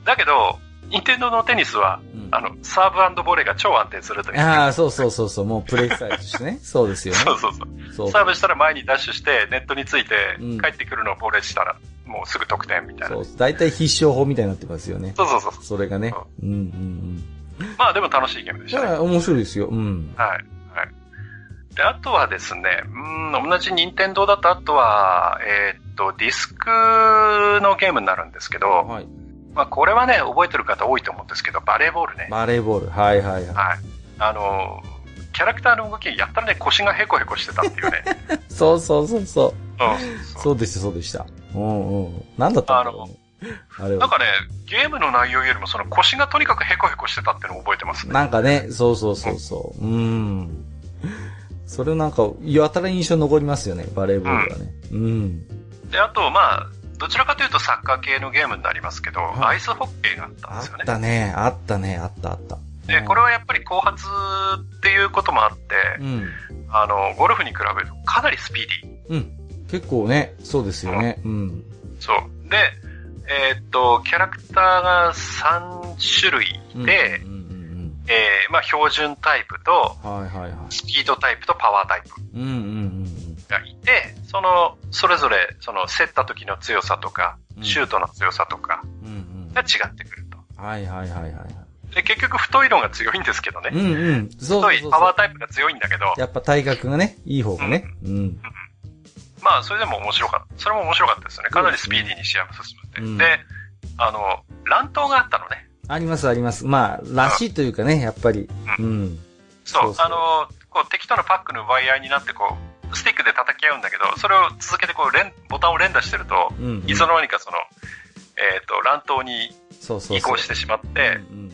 だけど、任天堂のテニスは、うんあの、サーブボレーが超安定するという。ああ、そうそうそうそう、もうプレイスタイルとしてね。[laughs] そうですよね。そうそうそう。そうサーブしたら前にダッシュして、ネットについてうん、帰ってくるのをボレーしたら、もうすぐ得点みたいな。そ。そう大体必勝法みたいになってますよね。うそうそう。それがね。うんうんうん。まあでも楽しいゲームでしたね。面白いですよ。うん。はい。はい。で、あとはですね、うん、同じ任天堂だと、あとは、えーっと、ディスクのゲームになるんですけど、はい。まあこれはね、覚えてる方多いと思うんですけど、バレーボールね。バレーボール。はいはいはい。はい。あの、キャラクターの動き、やったらね、腰がヘコヘコしてたっていうね。[laughs] そうそうそうそう。うん。そうでした、そうでした。うんうん。なんだったんだろ。あれは。なんかね、ゲームの内容よりもその腰がとにかくヘコヘコしてたっていうのを覚えてますね。なんかね、そうそうそうそう。うん。それなんか、やたら印象残りますよね、バレーボールはね。うん。で、あと、まあ、どちらかというとサッカー系のゲームになりますけど、はいアイスホッケーがあったんあですよね。ったね、あったね、あったあった。で、これはやっぱり後発っていうこともあって、うん。あの、ゴルフに比べるとかなりスピーディー。うん。結構ね、そうですよね。うん。そう。で、えーっと、キャラクターが3種類で、うんうんえー、まあ標準タイプと、うん。はいはいはい。スピードタイプとパワータイプうんうんうんがいて、その、それぞれ、その、競った時の強さとかう、んシュートの強さとかうん。うんうん。が違ってくると。はいはいはいはいはい。で、結局太いのが強いんですけどね。うんうん。そうそうそう太いパワータイプが強いんだけど、やっぱ体格がね、いい方がね。うん。まあ、それでも面白かった。それも面白かったですよね。かなりスピーディーに試合も進むんで。うんで、あの、乱闘があったのね。ありますあります。まあ、らしいというかね、やっぱり。うん。そう、そうそうあの、こう敵とのパックの奪い合いになって、こう、スティックで叩き合うんだけど、それを続けてこう、連、ボタンを連打してると、うんうん。いつの間にかその、えっ、と、乱闘にそうそうそう。移行してしまって、うんうんうん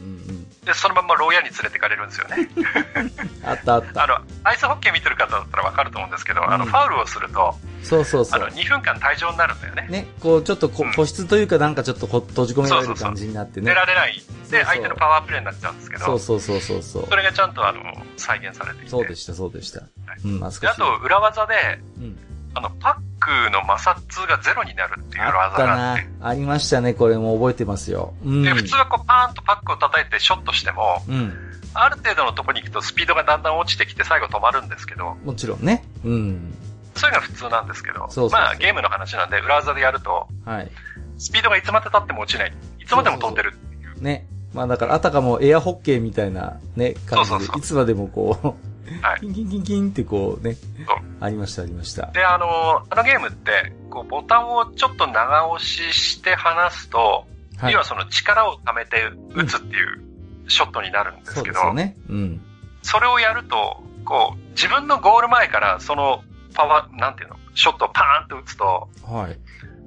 で、そのまんま牢屋に連れてかれるんですよね。うん。あったあった。あの、アイスホッケー見てる方だったらわかると思うんですけど、あの、うんファウルをすると、そうそうそあの、う。2分間退場になるんだよね。ね、こう、ちょっとこうん個室というかなんかちょっとこ閉じ込められる感じになってね出。られない。で、相手のパワープレイになっちゃうんですけど、そうそうそうそうそうそ。れがちゃんとあの、再現されていて。そうでした、そうでした。うん、懐かしい。で、あと、裏技で、うん。あの、パックの摩擦がゼロになるっていう技があってな。ありましたね、これも覚えてますよ。うん。で、普通はこうパーンとパックを叩いてショットしても、うん。ある程度のところに行くとスピードがだんだん落ちてきて最後止まるんですけど、もちろんね。うん。そういうのが普通なんですけど、そうそうそうまあゲームの話なんで裏技でやると、はい。スピードがいつまで経っても落ちない。いつまでも飛んでるっていう。ね。まあだから、あたかもエアホッケーみたいなね、感じで、そうそうそういつまでもこう、はいキンキンキンキンってこうねありました、ありました。で、あの、あのゲームって、こうボタンをちょっと長押しして離すと、はい要はその力を溜めて打つっていうショットになるんですけど、ですよね。うん。それをやると、こう、自分のゴール前からそのパワー、なんていうの、ショットをパーンと打つと、はい。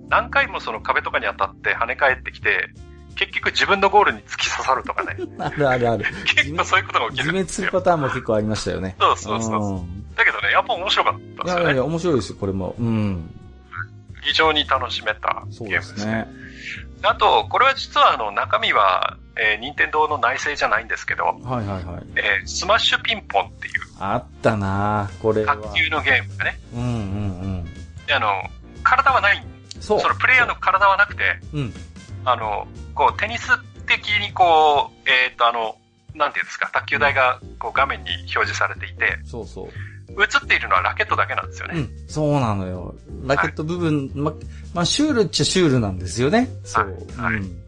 何回もその壁とかに当たって跳ね返ってきて、結局自分のゴールに突き刺さるとかね。[laughs] あるあるある。結構そういうことが起き自るんですよ。滅するパターンも結構ありましたよね。そうそうそう。んだけどね、やっぱ面白かったですよね。いやいや面白いですよ、これも。うん。非常に楽しめたゲームですね。ですね。あと、これは実はあの中身は、えー、任天堂の内製じゃないんですけど、はいはいはい。えースマッシュピンポンっていうあったなぁこれは。卓球のゲームがね、うんうんうん。であの、体はない、そう。そのプレイヤーの体はなくて、うん。あの、こう、テニス的にこう、えっ、と、あの、なんていうんですか、卓球台がこう画面に表示されていて、そうそう。映っているのはラケットだけなんですよね。うん、そうなのよ。ラケット部分、ま、まあ、シュールっちゃシュールなんですよね。そう。はいはいうん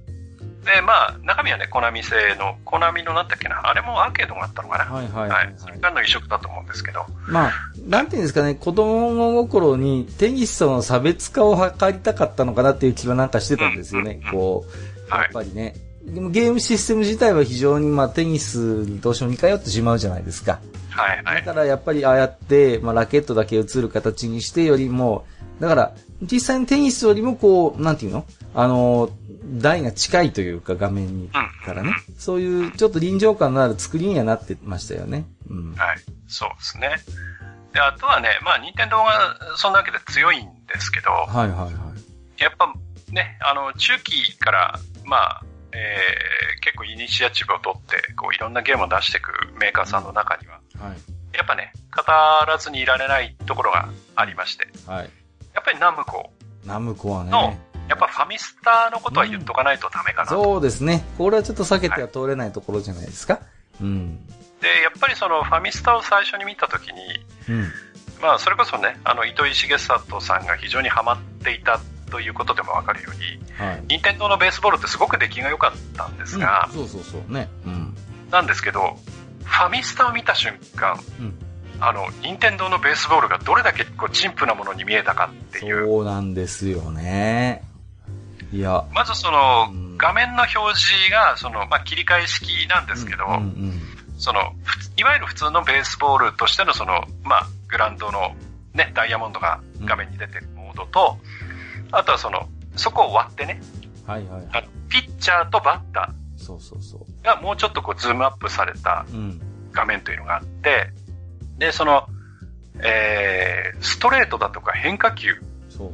で、まあ、中身はね、コナミ製の、コナミのなんだっけな、あれもアーケードがあったのかな。はいはいははいい、それからの移植だと思うんですけど。まあ、なんていうんですかね、子供心にテニスとの差別化を図りたかったのかなっていう気はなんかしてたんですよね。うんこう、はいやっぱりね。でもゲームシステム自体は非常にまあテニスにどうしても似通ってしまうじゃないですか。はい、はい。だからやっぱりああやって、まあラケットだけ映る形にしてよりも、だから実際のテニスよりもこう、なんていうの？あの、台が近いというか画面にうんからね。そういうちょっと臨場感のある作りにはなってましたよね。うん。はい。そうですね。で、あとはね、まあ、任天堂がそんなわけで強いんですけど、はいはいはい。やっぱね、あの、中期から、まあ、えー、結構イニシアチブを取って、こう、いろんなゲームを出していくメーカーさんの中には、はい。やっぱね、語らずにいられないところがありまして、はい。やっぱりナムコ、ナムコはのね。やっぱファミスタのことは言っとかないとダメかなと。そうですね。これはちょっと避けては通れないところじゃないですか。うん。で、やっぱりそのファミスタを最初に見たときに、うん。まあ、それこそね、あの、糸井重里さんが非常にハマっていたということでもわかるように、はい。任天堂のベースボールってすごく出来が良かったんですがうん、そうそうそうね。うん。なんですけど、ファミスタを見た瞬間、うん。あの、任天堂のベースボールがどれだけこう、陳腐なものに見えたかっていう。そうなんですよね。いや。まずそのうん、画面の表示が、その、まあ、切り替え式なんですけど、うんうんその、いわゆる普通のベースボールとしてのその、まあ、グラウンドのね、ダイヤモンドが画面に出てるモードと、あとはその、そこを割ってね、はいはい。あのピッチャーとバッタそうそうそーがもうちょっとこうズームアップされた。画面というのがあって、で、その、えー、ストレートだとか変化球。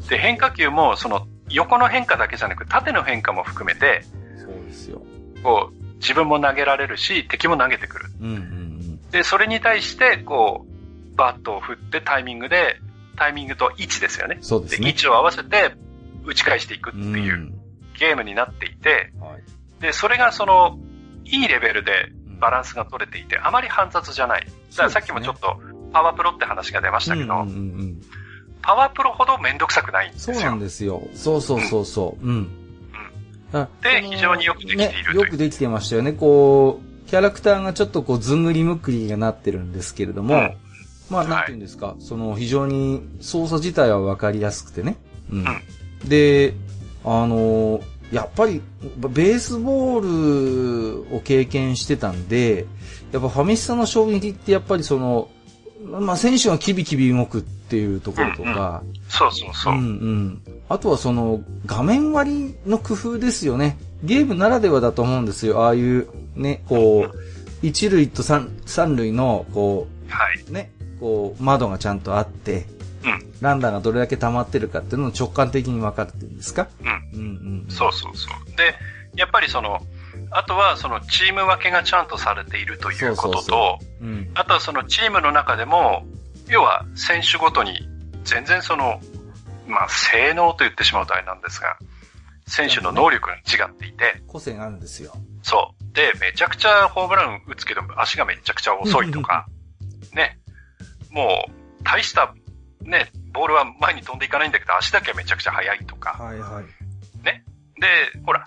で、変化球もその横の変化だけじゃなく縦の変化も含めて、そうですよ。こう、自分も投げられるし、敵も投げてくる。うんうんうん。で、それに対して、こう、バットを振ってタイミングで、タイミングと位置ですよね。で、そうですね。位置を合わせて打ち返していくってうんいうゲームになっていて、はい。で、それがその、いいレベルでバランスが取れていて、あまり煩雑じゃない。だからさっきもちょっと、パワープロって話が出ましたけど、うんうんうんうん。パワープロほどめんどくさくないんですよ。そうなんですよ。そうそうそうそう。うん。あでその非常によくできているね、よくできてましたよね。こう、キャラクターがちょっとこう、ずんぐりむっくりがなってるんですけれども、うんまあ、なんて言うんですか、その、非常に操作自体はわかりやすくてね。うん。うんで、あの、やっぱり、ベースボールを経験してたんで、やっぱファミスタの衝撃ってやっぱりその、まあ、選手がキビキビ動くっていうところとか、そうそうそう。うんうん。あとはその、画面割りの工夫ですよね。ゲームならではだと思うんですよ。ああいう、ね、こう、一塁と三三塁の、こはい。う、ね、こう、窓がちゃんとあって、うん。ランダーがどれだけ溜まってるかっていうのを直感的に分かるっていうんですか？うん。うんうん。そうそうそう。で、やっぱりその、あとはそのチーム分けがちゃんとされているということと。あとはそのチームの中でも、要は選手ごとに全然その、まあ性能と言ってしまうとあれなんですが、選手の能力が違っていて、個性があるんですよ。そう。で、めちゃくちゃホームラン打つけど足がめちゃくちゃ遅いとか、ね。もう、大した、ね、ボールは前に飛んでいかないんだけど足だけはめちゃくちゃ速いとか、はいはい。で、ほら。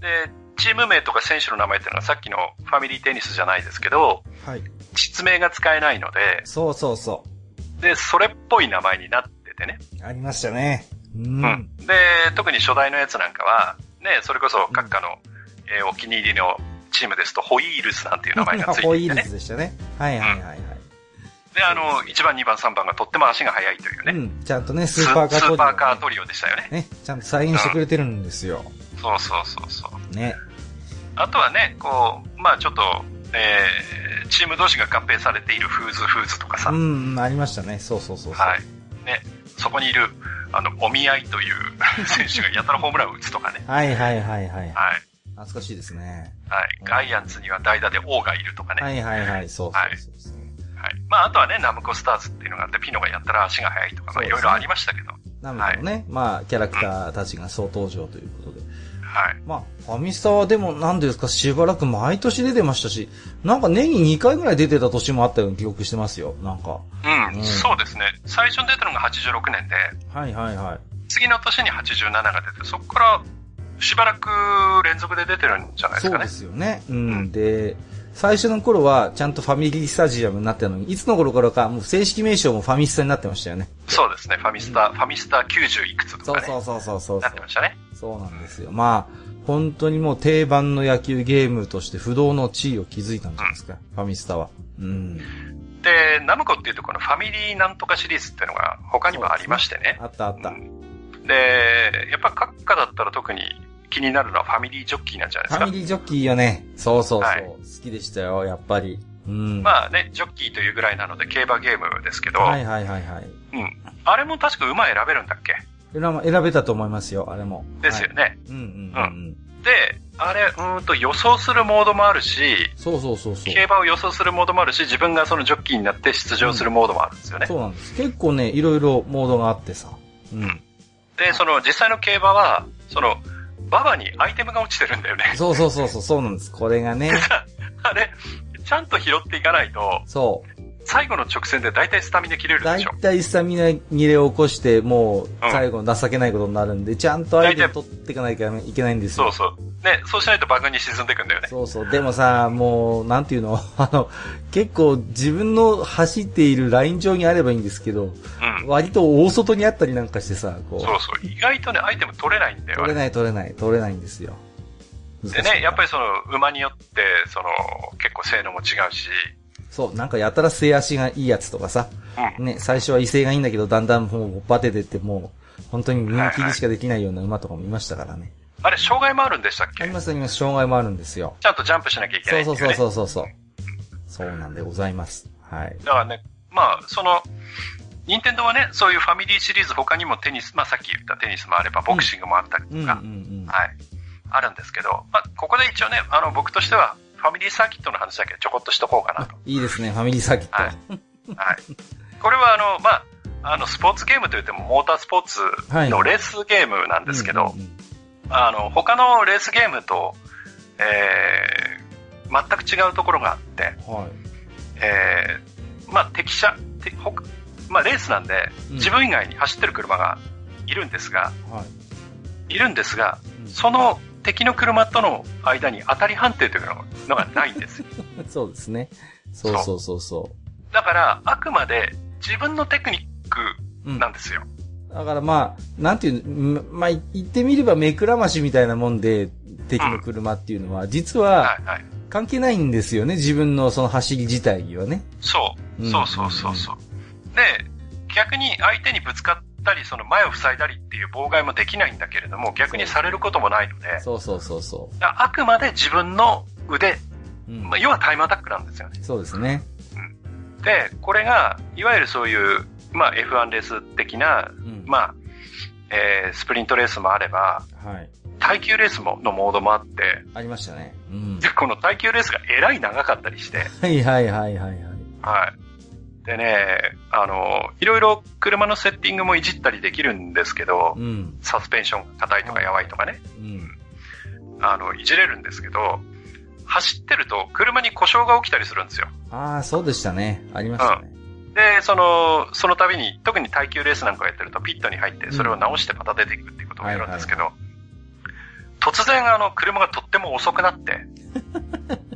で、チーム名とか選手の名前っていうのはさっきのファミリーテニスじゃないですけど、はい。実名が使えないので、そうそうそで、それっぽい名前になっててね。う。ありましたね。うん。うん。で、特に初代のやつなんかは、ね、それこそ閣下の、えーお気に入りのチームですと、ホイールズなんていう名前がつい [laughs] ホイールていてね。ズでしたね。はいはいはいはい。で、あの、1番、2番、3番がとっても足が速いというね。うん。ちゃんとね、ススーパーカートリオ、ね。スーパーカートリオでしたよね。ね、ちゃんと再現してくれてるんですよ。そうそうそうそう。ね。あとはね、こう、まあちょっと、えー、チーム同士が合併されているフーズフーズとかさ、うん、ありましたね。そうそうそう。はい。ね、そこにいる、あの、お見合いという [laughs] 選手がやたらホームランを打つとかね。はいはいはいはい。はい。懐かしいですね。はい。ガイアンツには代打で王がいるとかね。ははい。いはいはい。そうそうそうそう。まああとはね、ナムコスターズっていうのがあって、ピノがやったら足が速いとか、まあいろいろありましたけど。なのでね、まあ、キャラクターたちが総登場ということで。はい。まあ、ファミスタはでも何ですか、しばらく毎年出てましたし、なんか年に2回ぐらい出てた年もあったように記憶してますよ、なんか。うん、うんそうですね。最初に出たのが86年で、はいはいはい。次の年に87が出て、そこからしばらく連続で出てるんじゃないですかねそうで。すよね。うん。うんで、最初の頃はちゃんとファミリースタジアムになってたのに、いつの頃からかもう正式名称もファミスタになってましたよね。そうですね。ファミスタ、ファミスタ90いくつとかね。そうそうそうそうそうなってましたね。そうなんですよ。まあ、本当にもう定番の野球ゲームとして不動の地位を築いたんじゃないですか、ファミスタは。うん。で、ナムコっていうとこのファミリーなんとかシリーズっていうのが他にもありましてね。あったあった。うんで、やっぱ閣下だったら特に気になるのはファミリージョッキーなんじゃないですか？ファミリージョッキーよね。そうそうそう。はい好きでしたよ、やっぱり。うん。まあね、ジョッキーというぐらいなので競馬ゲームですけど、はいはいはいはい。うん。あれも確か馬選べるんだっけ？選選べたと思いますよ、あれも。ですよね。はい。うんうんうんうん。で、あれ、うーんと予想するモードもあるし、そうそうそうそう。競馬を予想するモードもあるし、自分がそのジョッキーになって出場するモードもあるんですよね。そうなんです。結構ね、いろいろモードがあってさ。うん。で、その実際の競馬は、その、馬場にアイテムが落ちてるんだよね。そうそうそうそう、そうなんです。これがね、[laughs] あれ、ちゃんと拾っていかないと、そう。最後の直線で大体スタミナ切れるでしょ。たいスタミナ切れを起こして、もう、うん最後の情けないことになるんで、ちゃんとアイテム取っていかないといけないんですよ。そうそう。ね、そうしないとバグに沈んでいくんだよね。そうそう。でもさ、もう、なんていうの？[laughs] あの、結構自分の走っているライン上にあればいいんですけど、うん。割と大外にあったりなんかしてさ、こう。そうそう。意外とね、アイテム取れないんだよ。取れない取れない、取れないんですよ。でね、やっぱり。りその、馬によって、その、結構性能も違うし、そう、なんかやたら背足がいいやつとかさ、うん。ね、最初は威勢がいいんだけど、だんだんもうバテてってもう、本当に人気にしかできないような馬とかもいましたからね。あれ、障害もあるんでしたっけ？ありますあります、障害もあるんですよ。ちゃんとジャンプしなきゃいけなそい。そうそうそうそうそう。そうなんでございます。はい。だからね、まあ、その、任天堂はね、そういうファミリーシリーズ他にもテニス、まあさっき言ったテニスもあれば、ボクシングもあったりとか、うんうんうん。はい。あるんですけど、まあ、ここで一応ね、あの、僕としては、ファミリーサーキットの話だけちょこっとしとこうかなと。いいですね、ファミリーサーキット。はいはい。これはあの、まあ、あの、スポーツゲームといっても、モータースポーツのレースゲームなんですけど、うんうんうんあの、他のレースゲームと、えー、全く違うところがあって、はい。えー、まあ、敵車、てほかまあ、レースなんで、うん自分以外に走ってる車がいるんですが、はい。いるんですが、うんその敵の車との間に当たり判定というのがないんですよ。[laughs] そうですね。そうそうそうそだから、あくまで自分のテクニックう。うん。なんですよ。だからまあ、なんていうの、まあ、言ってみれば目くらましみたいなもんで、敵の車っていうのは、実ははいはい。関係ないんですよね。自分のその走り自体にはね。そうう。んそうそうそうそう。で、逆に相手にぶつかったり、その前を塞いだりっていう妨害もできないんだけれども、逆にされることもないので、そうそうそうそあくまで自分の腕、う。うんまあ、要はタイムアタックなんですよね。そうですね。で、これが、いわゆるそういう、まあ F1 レース的な、うん。まあ、えー、スプリントレースもあれば、はい。耐久レースものモードもあって、ありましたね。うん。で、この耐久レースがえらい長かったりして、はいはいはいはいはい。はい。でね、あの、いろいろ車のセッティングもいじったりできるんですけど、うん。サスペンションが硬いとかやばいとかね、うん。あの、いじれるんですけど、走ってると車に故障が起きたりするんですよ。ああ、そうでしたね。ありましたね。で、その、その度に、特に耐久レースなんかやってるとピットに入って、それを直してまた出ていくっていうことをやるんですけど、突然あの、車がとっても遅くなって、[laughs]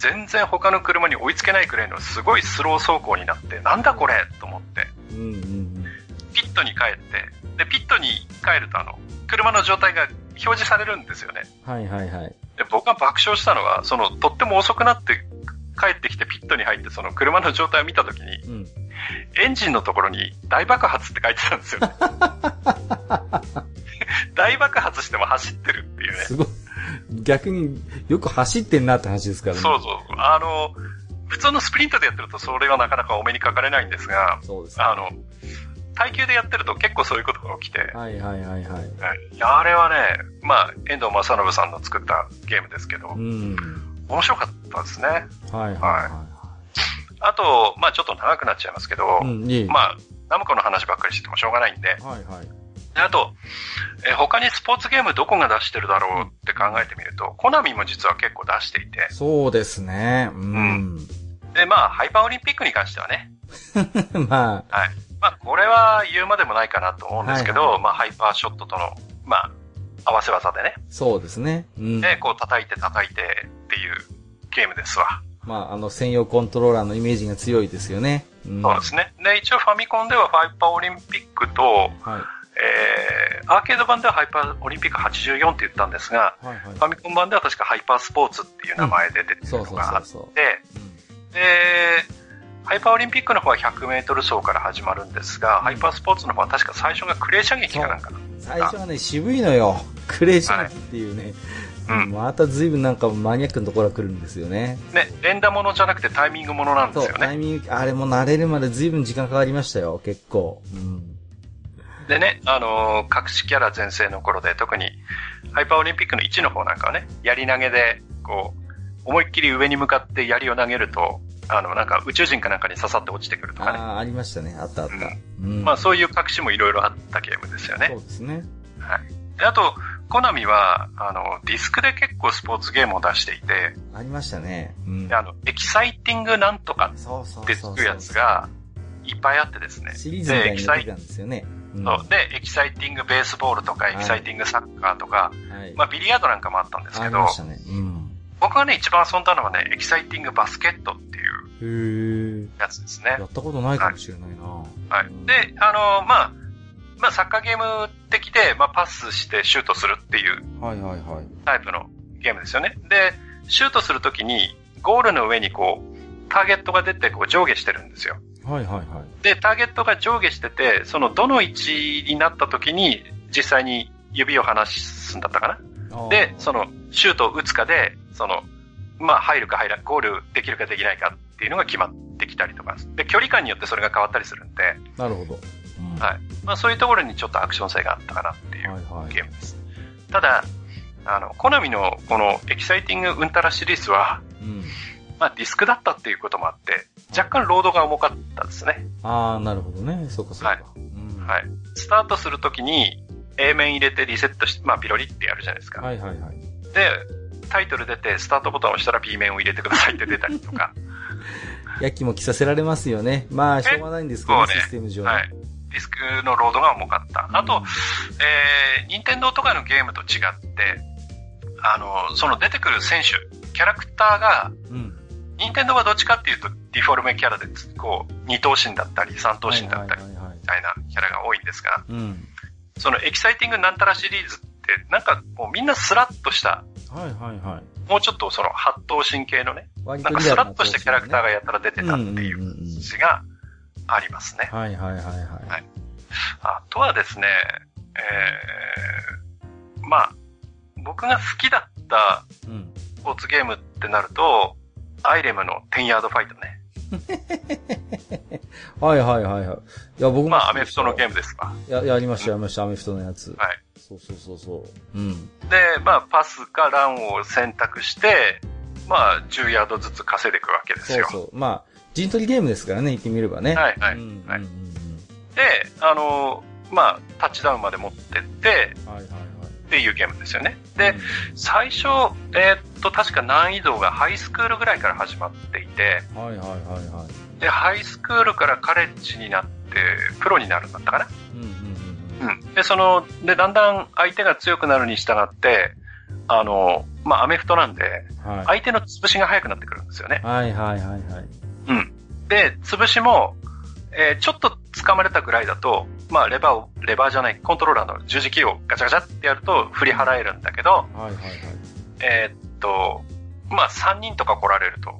全然他の車に追いつけないくらいのすごいスロー走行になって、なんだこれ？と思って、うんうんうん。ピットに帰って、で、ピットに帰るとあの、車の状態が表示されるんですよね。はいはいはい。で僕が爆笑したのは、その、とっても遅くなって帰ってきてピットに入って、その車の状態を見たときに、うん。エンジンのところに大爆発って書いてたんですよね。[laughs] 大爆発しても走ってるっていうね。すごい。逆によく走ってんなって話ですからね。そうそう。あの、普通のスプリントでやってるとそれはなかなかお目にかかれないんですが、そうです、ね。あの、耐久でやってると結構そういうことが起きて、はいはいはいはい。あれはね、まあ、遠藤正信さんの作ったゲームですけどう、ん。面白かったですね。はいはいはあと、まあちょっと長くなっちゃいますけど、い。うん、いえいえ。まあ、ナムコの話ばっかりしててもしょうがないんで、はいはい。であと、えー他にスポーツゲームどこが出してるだろうって考えてみると、コナミも実は結構出していて、そうですね。うん。で、まあ、ハイパーオリンピックに関してはね、[laughs] まあ、はい。まあ、これは言うまでもないかなと思うんですけど、はいはいまあ、ハイパーショットとの、まあ、合わせ技でね、そうですね。うん。で、こう叩いて叩いてっていうゲームですわ。まあ、あの、専用コントローラーのイメージが強いですよね。うん。そうですね。で、一応ファミコンではハイパーオリンピックと、はい。えー、アーケード版ではハイパーオリンピック84って言ったんですが、はいはいフ。ァミコン版では確かハイパースポーツっていう名前で出てるのがあって、で、ハイパーオリンピックの方は100メートル走から始まるんですが、ハイパースポーツの方は確か最初がクレー射撃かなんかな。最初はね、渋いのよ。クレーションっていうね。うんまた随分なんかマニアックなところが来るんですよね。ね、連打ものじゃなくてタイミングものなんですよね。タイミング、あれも慣れるまで随分時間かかりましたよ、結構。うん。でね、あのー隠しキャラ全盛の頃で、特に、ハイパーオリンピックの1の方なんかはね、槍投げで、こう、思いっきり上に向かって槍を投げると、あの、なんか宇宙人かなんかに刺さって落ちてくるとかね。ああ、ありましたね。あったあった。ううん。まあそういう隠しもいろいろあったゲームですよそうね。ですね。で、あと、コナミは、あの、ディスクで結構スポーツゲームを出していて、ありましたね。うんで。あの、エキサイティングなんとかってつくやつがいっぱいあってですね。シリーズみたいにでエキサイ出てたんですよね。うんそうで、エキサイティングベースボールとか、エキサイティングサッカーとか、はい。まあビリヤードなんかもあったんですけどありまし、たね。うん。僕がね、一番遊んだのはね、エキサイティングバスケットっていう。やつですねや。ったことないかもしれないな。はい。で、あのまあ、まあ、サッカーゲーム的で、まあ、パスしてシュートするっていう。タイプのゲームですよね。で、シュートするときに、ゴールの上にこう、ターゲットが出てこう上下してるんですよ。はいはいはい。で、ターゲットが上下してて、そのどの位置になったときに、実際に指を離すんだったかな。で、その、シュートを打つかで、その、まあ、入るか入らゴールできるかできないかっていうのが決まってきたりとか。で、距離感によってそれが変わったりするんで、なるほど。うんはいまあ、そういうところにちょっとアクション性があったかなっていうゲームです。ただ、あの、コナミのこのエキサイティングウンタラシリーズは、うん。まあ、ディスクだったっていうこともあって、若干ロードが重かったですね。ああ、なるほどね。そうかそうか。はいうんはい。スタートするときに、A 面入れてリセットして、まあ、ピロリってやるじゃないですか。はいはいはい。で、タイトル出て、スタートボタンを押したら B 面を入れてくださいって出たりとか。[laughs] やきも着させられますよね。まあ、しょうがないんですけどねシステム上ね。はい。ディスクのロードが重かった。あと、えー、任天堂とかのゲームと違って、あの、その出てくる選手、キャラクターが、うん。任天堂はどっちかっていうと、ディフォルメキャラで、こう、二頭身だったり、三頭身だったり、みたいなキャラが多いんですが、うん。そのエキサイティングなんたらシリーズって、なんかもうみんなスラッとした、はいはいはい。もうちょっとその八頭身系のね、割なんかスラッとしたキャラクターがやたら出てたっていう感じがありますね。はいはいはいはい。はいあとはですね、えー、まあ、僕が好きだったうん。スポーツゲームってなると、アイレムの10ヤードファイトね。[laughs] はいはいはいはい。いや、僕も。まあ、アメフトのゲームですわ。や、やりましたやりました、アメフトのやつ。はい。そうそうそうそう。うん。で、まあ、パスかランを選択して、まあ、10ヤードずつ稼いでいくわけですよ。そうそう。まあ、陣取りゲームですからね、言ってみればね。はいはいうんはいうんうんで、あの、まあ、タッチダウンまで持ってって、うん。はいはいはい。っていうゲームですよね。で、最初、えーっと、確か難易度がハイスクールぐらいから始まっていて、うん、はいはいはいはい。で、ハイスクールからカレッジになって、プロになるんだったかな？うんうんうんうん。で、その、で、だんだん相手が強くなるに従って、あの、まあ、アメフトなんで、うん。はい。相手の潰しが速くなってくるんですよね。はいはいはいはい。うん。で、潰しも、えーちょっと掴まれたぐらいだと、まあ、レバーを、レバーじゃない、コントローラーの十字キーをガチャガチャってやると振り払えるんだけど、はいはいはい。えーっと、まあ、3人とか来られると、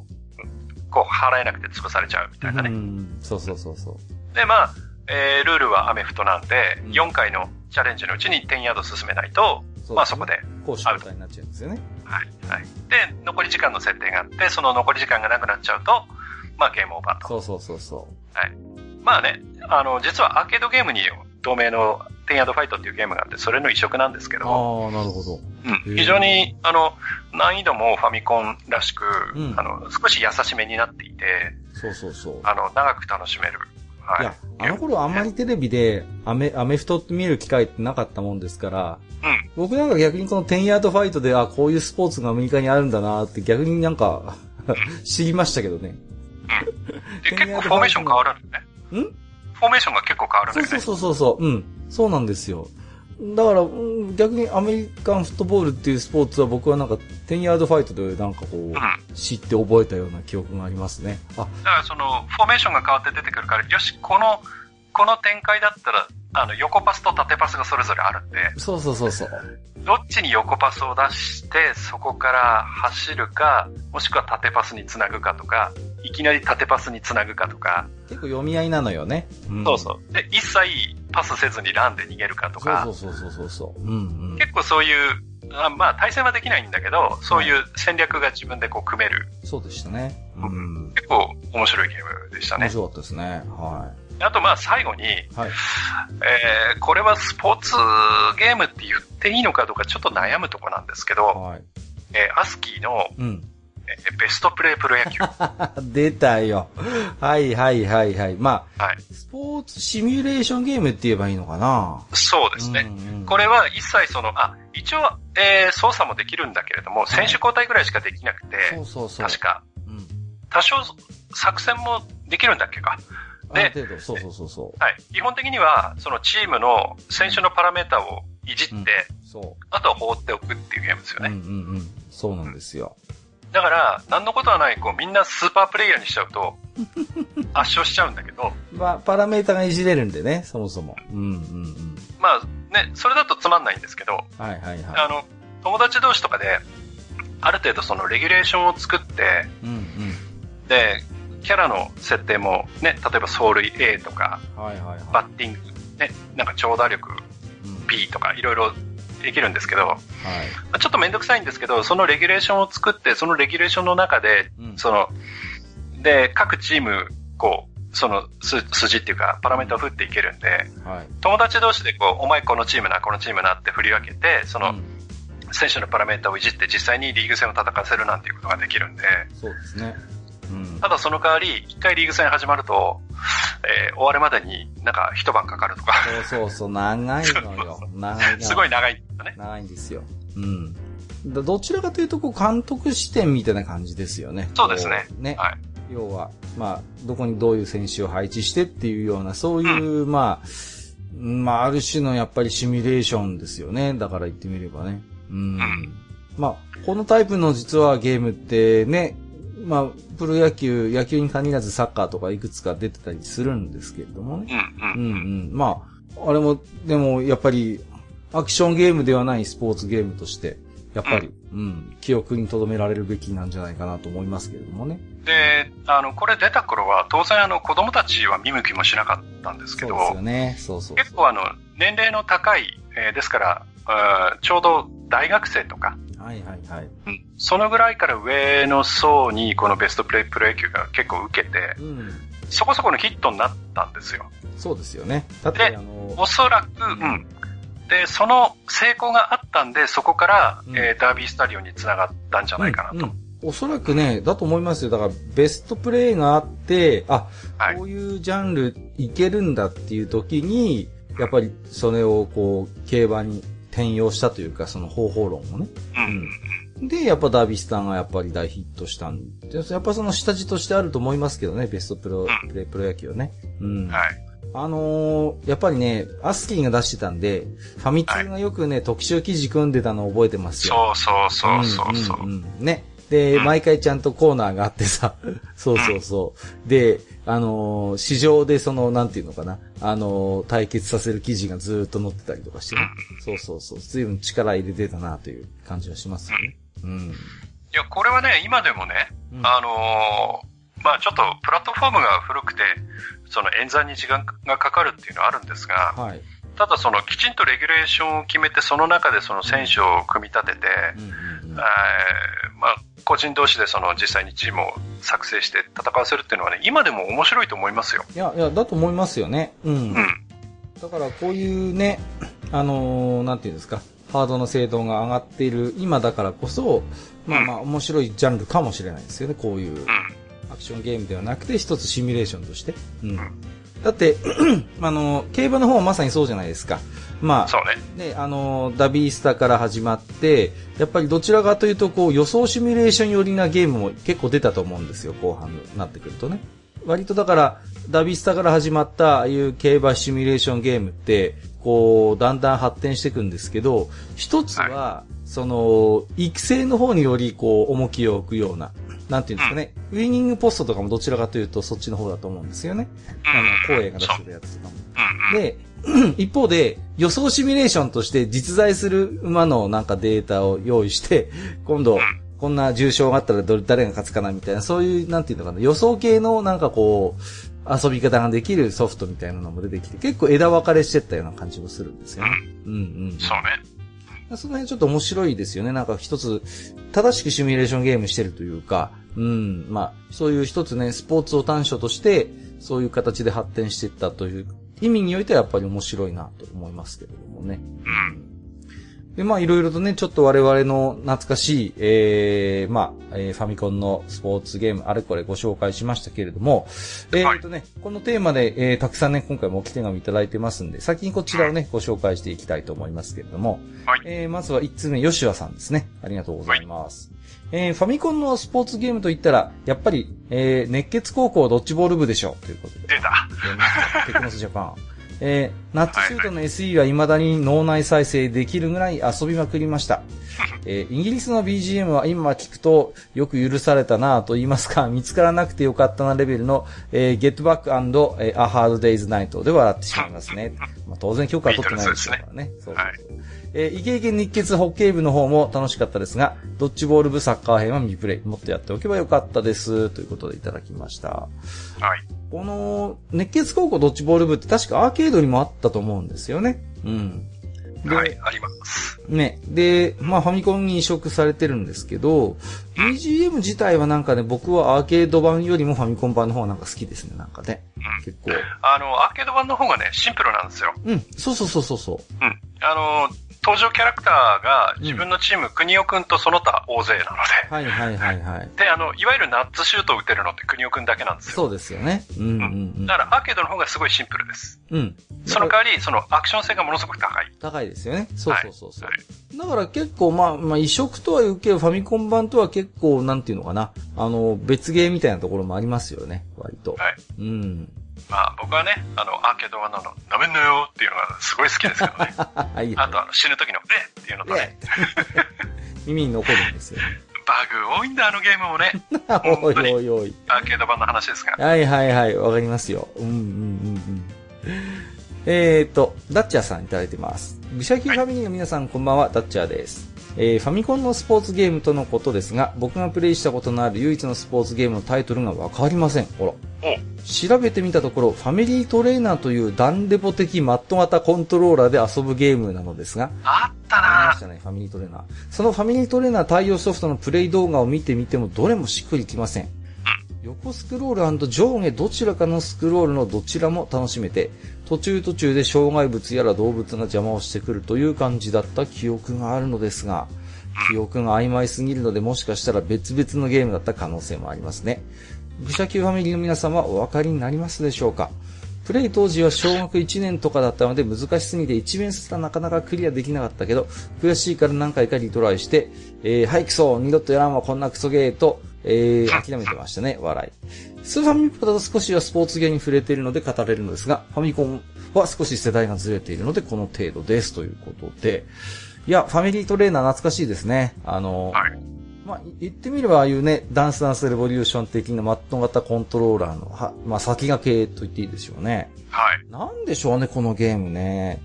こう、払えなくて潰されちゃうみたいなね。うん。そうそうそうそう。で、まあ、えールールはアメフトなんで、うん4回のチャレンジのうちに10ヤード進めないと、そうまあそこで、攻守交代になっちゃうんですよね。はい、はい。で、残り時間の設定があって、その残り時間がなくなっちゃうと、まあゲームオーバーと。そうそうそうそまあね、あの、実はアーケードゲームに同名の10ヤードファイトっていうゲームがあって、それの移植なんですけう。ども、ああ、なるほど。うん非常に、あの、難易度もファミコンらしく、うんあの、少し優しめになっていて、そうそうそう。あの、長く楽しめる、はい。いや、あの頃あんまりテレビでアメ、アメフトって見る機会ってなかったもんですから、うん。僕なんか逆にこの10ヤードファイトで、あ、こういうスポーツがアメリカにあるんだなって逆になんか [laughs] 知りましたけどね。で、結構フォーメーション変わるんだよね。ん？フォーメーションが結構変わるんだよね。そうそうそうそうそう。うん。そうなんですよ。だから、うん逆にアメリカンフットボールっていうスポーツは僕はなんか10ヤードファイトでなんかこう知って覚えたような記憶がありますね。あ、からその、フォーメーションが変わって出てくるから、よし、この、この展開だったら、あの、横パスと縦パスがそれぞれあるんで、そうそうそうそう。どっちに横パスを出して、そこから走るか、もしくは縦パスにつなぐかとか、いきなり縦パスにつなぐかとか、結構読み合いなのよね。んそうそう。で、一切パスせずにランで逃げるかとか、そうそうそうそうそう。うんうん。結構そういう、あまあ対戦はできないんだけど、そういう戦略が自分でこう組める、そうでしたね。うん。結構面白いゲームでしたね。面白かったですね。はあとまあ最後に、い。はい。えー、これはスポーツゲームって言っていいのかどうかちょっと悩むとこなんですけど、はい。えーアスキーの、うん。えーベストプレイプロ野球。[laughs] 出たよ。はいはいはいはい。まあ、はい。スポーツシミュレーションゲームって言えばいいのかな？そうですね。うんうんこれは一切その、あ、一応、えー操作もできるんだけれども、選手交代ぐらいしかできなくて、そうそうそう。確か、うん。多少作戦もできるんだっけか。ある程度、そうそうそうそはい。基本的には、そのチームの選手のパラメータをいじって、うんう。そあとは放っておくっていうゲームですよう。うんね。うんうん。そうなんですよ。だから、なんのことはない、こう、みんなスーパープレイヤーにしちゃうと、[laughs] 圧勝しちゃうんだけど、まあ、パラメータがいじれるんでね、そもそも。うんうんうん。まあね、それだとつまんないんですけど、はいはいはあの、友達同士とかで、ある程度そのレギュレーションを作って、い。うんうん。で、キャラの設定もね、例えば走塁 A とか、はいはいはい。バッティング、ね、なんか長打力うん、B とかいろいろできるんですけど、はい。まあちょっとめんどくさいんですけど、そのレギュレーションを作って、そのレギュレーションの中で、うんその、で、各チーム、こう、その数筋っていうか、パラメータを振っていけるんで、はい。友達同士でこう、お前このチームな、このチームなって振り分けて、その、うん選手のパラメータをいじって実際にリーグ戦を戦わせるなんていうことができるんで、そうですね。うん。ただその代わり、一回リーグ戦始まると、えー終わるまでになんか一晩かかるとか、そうそうそう、長いのよ。長い。すごい長いんだね。長いんですよ。うん。だどちらかというと、こう、監督視点みたいな感じですよね。そうですねね。はい。要は、まあ、どこにどういう選手を配置してっていうような、そういう、まあ、まあ、ある種のやっぱりシミュレーションですよね。だから言ってみればね。うん。んまあ、このタイプの実はゲームってね、まあ、プロ野球、野球に限らずサッカーとかいくつか出てたりするんですけれどもね。うんうん。うんうん。まあ、あれも、でも、やっぱり、アクションゲームではないスポーツゲームとして、やっぱり、うん、記憶に留められるべきなんじゃないかなと思いますけれどもね。で、あの、これ出た頃は、当然あの、子供たちは見向きもしなかったんですけど、そうですよね。そうそう。結構あの、年齢の高い、えーですから、ちょうど大学生とか、はいはいはい。うんそのぐらいから上の層にこのベストプレイプロ野球が結構受けて、うん。そこそこのヒットになったんですよ。そうですよね。だって、であの、おそらく、うん。で、その成功があったんで、そこから、うんえーダービースタリオンにつながったんじゃないかなと。うんうんおそらくね、だと思いますよ。だから、ベストプレイがあって、あ、はいこういうジャンルいけるんだっていう時に、やっぱりそれをこう、競馬に転用したというか、その方法論をね。うん。で、やっぱダービスターがやっぱり大ヒットしたんで、やっぱその下地としてあると思いますけどね、ベストプロ、うんプレイプロ野球はね。うん。はい。あのーやっぱりね、アスキーが出してたんで、ファミ通がよくね、特集記事組んでたのを覚えてますよ。そうそうそうそうそう。んんんね。で、うん毎回ちゃんとコーナーがあってさ、[laughs] そうそうそう。で、あのー市場でその、なんていうのかな、あのー対決させる記事がずーっと載ってたりとかしてね。そうそうそう。随分力入れてたなという感じはしますよね。うん。いや、これはね、今でもね、うんあのーまあちょっとプラットフォームが古くて、その演算に時間がかかるっていうのはあるんですが、はい。ただそのきちんとレギュレーションを決めて、その中でその選手を組み立てて、うんうんうんえーまあ個人同士でその実際にチームを作成して戦わせるっていうのはね、今でも面白いと思いますよ。いや、いや、だと思いますよね。うん。うん。だからこういうね、あのーなんていうんですか、ハードの精度が上がっている今だからこそ、まあまあ面白いジャンルかもしれないですよね、こういううん。アクションゲームではなくて一つシミュレーションとして。うん。だって、[clears throat] あの、競馬の方はまさにそうじゃないですか。まあ、そうね。ね、あの、ダビースタから始まって、やっぱりどちらかというと、こう、予想シミュレーション寄りなゲームも結構出たと思うんですよ、後半になってくるとね。割とだから、ダビースタから始まった、ああいう競馬シミュレーションゲームって、こう、だんだん発展していくんですけど、一つは、その、育成の方により、こう、重きを置くような、なんていうんですかね、ウィニングポストとかもどちらかというと、そっちの方だと思うんですよね。あの、光栄が出してるやつとかも。うんうん。で、一方で、予想シミュレーションとして実在する馬のなんかデータを用意して、今度、こんな重症があったらどれ誰が勝つかなみたいな、そういう、なんていうのかな、予想系のなんかこう、遊び方ができるソフトみたいなのも出てきて、結構枝分かれしてったような感じもするんですよね。うんうん。そうね。その辺ちょっと面白いですよね。なんか一つ、正しくシミュレーションゲームしてるというか、うん、まあ、そういう一つね、スポーツを短所として、そういう形で発展していったという意味においてはやっぱり面白いなと思いますけれどもね。うん。で、まあいろいろとね、ちょっと我々の懐かしい、えー、まあ、えーファミコンのスポーツゲーム、あれこれご紹介しましたけれども、えーとね、このテーマで、えーたくさんね、今回もおき手紙いただいてますんで、先にこちらをね、ご紹介していきたいと思いますけれども、はい。えーまずは1つ目、ヨシュアさんですね。ありがとうございます。えーファミコンのスポーツゲームといったら、やっぱり、えー熱血高校ドッジボール部でしょう。ということで。出た。テクノスジャパン。えーナッツシュートの SE は未だに脳内再生できるぐらい遊びまくりました。えーイギリスの BGM は今聞くとよく許されたなぁと言いますか、見つからなくてよかったなレベルの、えー、Get Back and、えー A Hard Day's Night で笑ってしまいますね。まあ、当然許可は取ってないですからね。そうそうそうはいえーイケイケ日血ホッケー部の方も楽しかったですが、ドッジボール部サッカー編は未プレイ。もっとやっておけばよかったです。ということでいただきました。はい。この、熱血高校ドッジボール部って確かアーケードにもあったと思うんですよね。うん。で、はい、あります。ね。で、まあファミコンに移植されてるんですけど、BGM 自体はなんかね、僕はアーケード版よりもファミコン版の方がなんか好きですね、なんかね。うん。結構。あの、アーケード版の方がね、シンプルなんですよ。うん、そうそうそうそうそう。うん。あの、登場キャラクターが自分のチーム、国尾くんとその他大勢なので。はいはいはいはい。で、あの、いわゆるナッツシュートを打てるのって国尾くんだけなんですよ。そうですよね。うんうんうん。だからアーケードの方がすごいシンプルです。うん。その代わり、そのアクション性がものすごく高い。高いですよね。そうそうそうそう。はいだから結構まあ、まあ移植とは言うけど、ファミコン版とは結構、なんていうのかな。あの、別ゲーみたいなところもありますよね。割と。はい。うん。まあ僕はね、あの、アーケード版のあの、なめんなよっていうのがすごい好きですけどね。は [laughs] い。あとあの、死ぬ時の、えっっていうのとね、[laughs] 耳に残るんですよ。バグ多いんだ、あのゲームもね。[laughs] おいおいおい。アーケード版の話ですが。はいはいはい、わかりますよ。うんうんうんうん。えーと、ダッチャーさんいただいてます。ブシャキファミリーの皆さんこんばんは、ダッチャーです。えーファミコンのスポーツゲームとのことですが、僕がプレイしたことのある唯一のスポーツゲームのタイトルがわかりません。ほら。お調べてみたところ、ファミリートレーナーというダンレボ的マット型コントローラーで遊ぶゲームなのですが、あったなありましたね、ファミリートレーナー。そのファミリートレーナー対応ソフトのプレイ動画を見てみてもどれもしっくりきません。横スクロール上下どちらかのスクロールのどちらも楽しめて、途中途中で障害物やら動物が邪魔をしてくるという感じだった記憶があるのですが、記憶が曖昧すぎるのでもしかしたら別々のゲームだった可能性もありますね。愚者級ファミリーの皆様お分かりになりますでしょうか？プレイ当時は小学1年とかだったので難しすぎて一面すらなかなかクリアできなかったけど、悔しいから何回かリトライして、えー、はいクソ二度とやらんわこんなクソゲーと、えー、諦めてましたね、笑い。スーファミコンだと少しはスポーツゲーに触れているので語れるのですが、ファミコンは少し世代がずれているのでこの程度ですということで、いや、ファミリートレーナー懐かしいですね。あの、はいまあ、言ってみればああいうね、ダンスダンスレボリューション的なマット型コントローラーの、はまあ、先駆けと言っていいでしょうね。はい。なんでしょうね、このゲームね。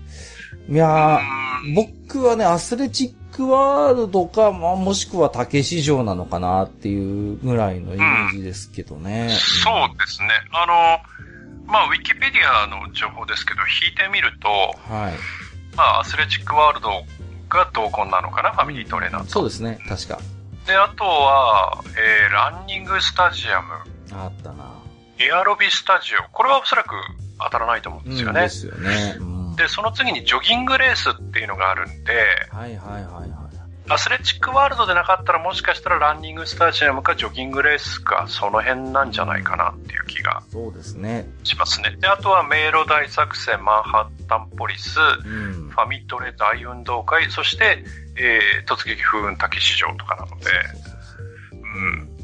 いやー、僕はね、アスレチックワールドか、まあ、もしくは竹市場なのかなっていうぐらいのイメージですけどね。そうですね。あの、まあ、ウィキペディアの情報ですけど、引いてみると、はい。まあ、アスレチックワールドが同梱なのかな、ファミリートレーナーと。そうですね、確か。で、あとは、えー、ランニングスタジアム、あったな。エアロビスタジオ。これはおそらく当たらないと思うんですよね。うんですよね。うん。で、その次にジョギングレースっていうのがあるんで、はいはいはいはい。アスレチックワールドでなかったらもしかしたらランニングスタジアムかジョギングレースか、その辺なんじゃないかなっていう気がそうですね。しますね。で、あとは迷路大作戦、マンハッタンポリス、うんフ。ァミトレ大運動会、そして、えー、突撃風雲滝市場とかなので、うん。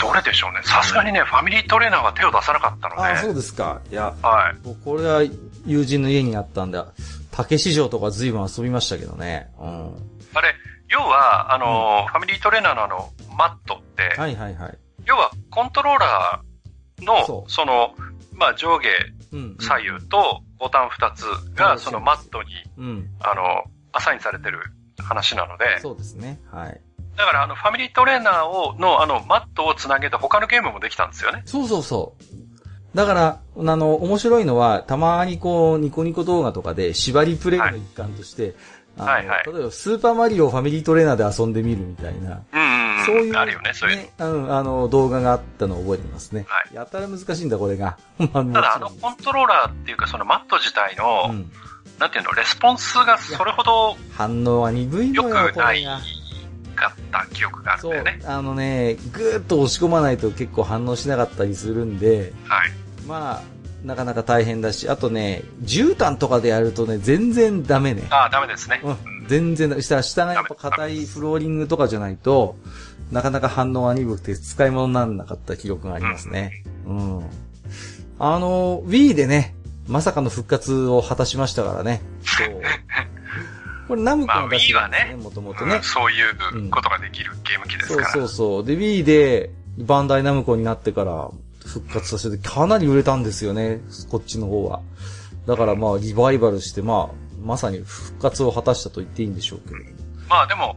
どれでしょうね。さすがにね、ファミリートレーナーは手を出さなかったので、ああ、そうですか。いや、はい。もうこれは友人の家にあったんで、竹市場とか随分遊びましたけどね。うん。あれ、要は、あの、ファミリートレーナーのあの、マットって、はいはいはい。要は、コントローラーの、その、まあ、上下うん。左右とボタン2つが、うんそのマットに、うん。あの、アサインされてる話なので、そうですね。はい。だから、あの、ファミリートレーナーを、の、あの、マットをつなげて他のゲームもできたんですよね。そうそうそう。だから、あの、面白いのは、たまにこう、ニコニコ動画とかで縛りプレイの一環として、あのはいはい例えば、スーパーマリオをファミリートレーナーで遊んでみるみたいな、うんうんうん。そういう、あるよね、そういううん、あの、動画があったのを覚えてますね。はいやたら難しいんだ、これが。[laughs] ただ、あの、コントローラーっていうか、そのマット自体の、うん、なんていうの、レスポンスがそれほど反応は鈍い良のよ、くない。かった記憶があるんね。、あのね、ぐーっと押し込まないと結構反応しなかったりするんで、はい。まあ、なかなか大変だし、あとね、絨毯とかでやるとね、全然ダメね。ああ、ダメですね。うん、全然だ。したら下がやっぱ硬いフローリングとかじゃないと、なかなか反応が鈍くて使い物にならなかった記録がありますね。うん。あの、Wii でね、まさかの復活を果たしましたからね。そう。[laughs] これナムコの出しなんですね、もともとねうん。そういうことができるゲーム機ですそうから。そうそう。で、Wii で、バンダイナムコになってから復活させて、かなり売れたんですよね、こっちの方は。だからまあ、リバイバルして、まあ、まさに復活を果たしたと言っていいんでしょうけど。まあでも、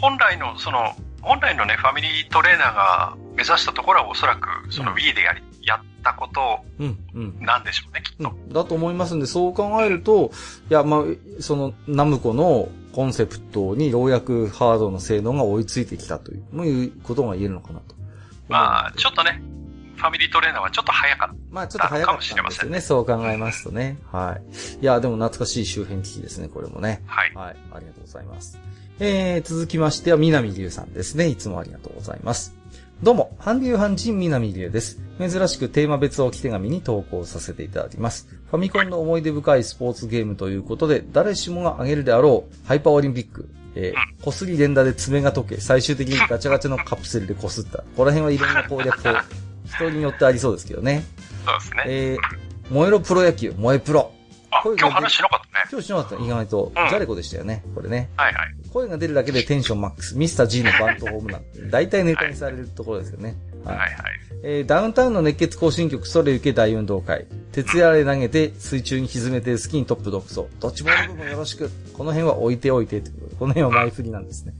本来の、その、本来のね、ファミリートレーナーが目指したところはおそらく、そのうん Wii でやり、やったことうん、うん。なんでしょうね、きっと。うんだと思いますんで、そう考えると、いや、まあ、その、ナムコのコンセプトにようやくハードの性能が追いついてきたという、もういうことが言えるのかなと。まあ、ちょっとね、ファミリートレーナーはちょっと早かっまあちょっと早かったんですよかもしれまね。そう考えますとね。はい。いや、でも懐かしい周辺機器ですね、これもね。た。はい。はい。ありがとうございます。えー、続きましては、南龍さんですね。いつもありがとうございます。どうも、韓流阪人南龍です。珍しくテーマ別置き手紙に投稿させていただきます。ファミコンの思い出深いスポーツゲームということで、誰しもが挙げるであろう、ハイパーオリンピック。えー、こすり連打で爪が溶け、最終的にガチャガチャのカプセルでこすった。ここら辺はいろんな攻略法、人によってありそうですけどね。そうですね。えー、燃えろプロ野球、燃えプロ。あ、今日話しなかったね。今日しなかった意外と、うんジャレコでしたよね、これね。はいはい。声が出るだけでテンションマックス、ミスター G のバントホームラン。[laughs] 大体ネタにされるところですよね。はいはいはい。えーダウンタウンの熱血行進曲、それ受け大運動会。徹夜で投げて、水中に沈めて、スキントップ独走。ドッジボール部もよろしく。この辺は置いておいてこの辺は前振りなんですね。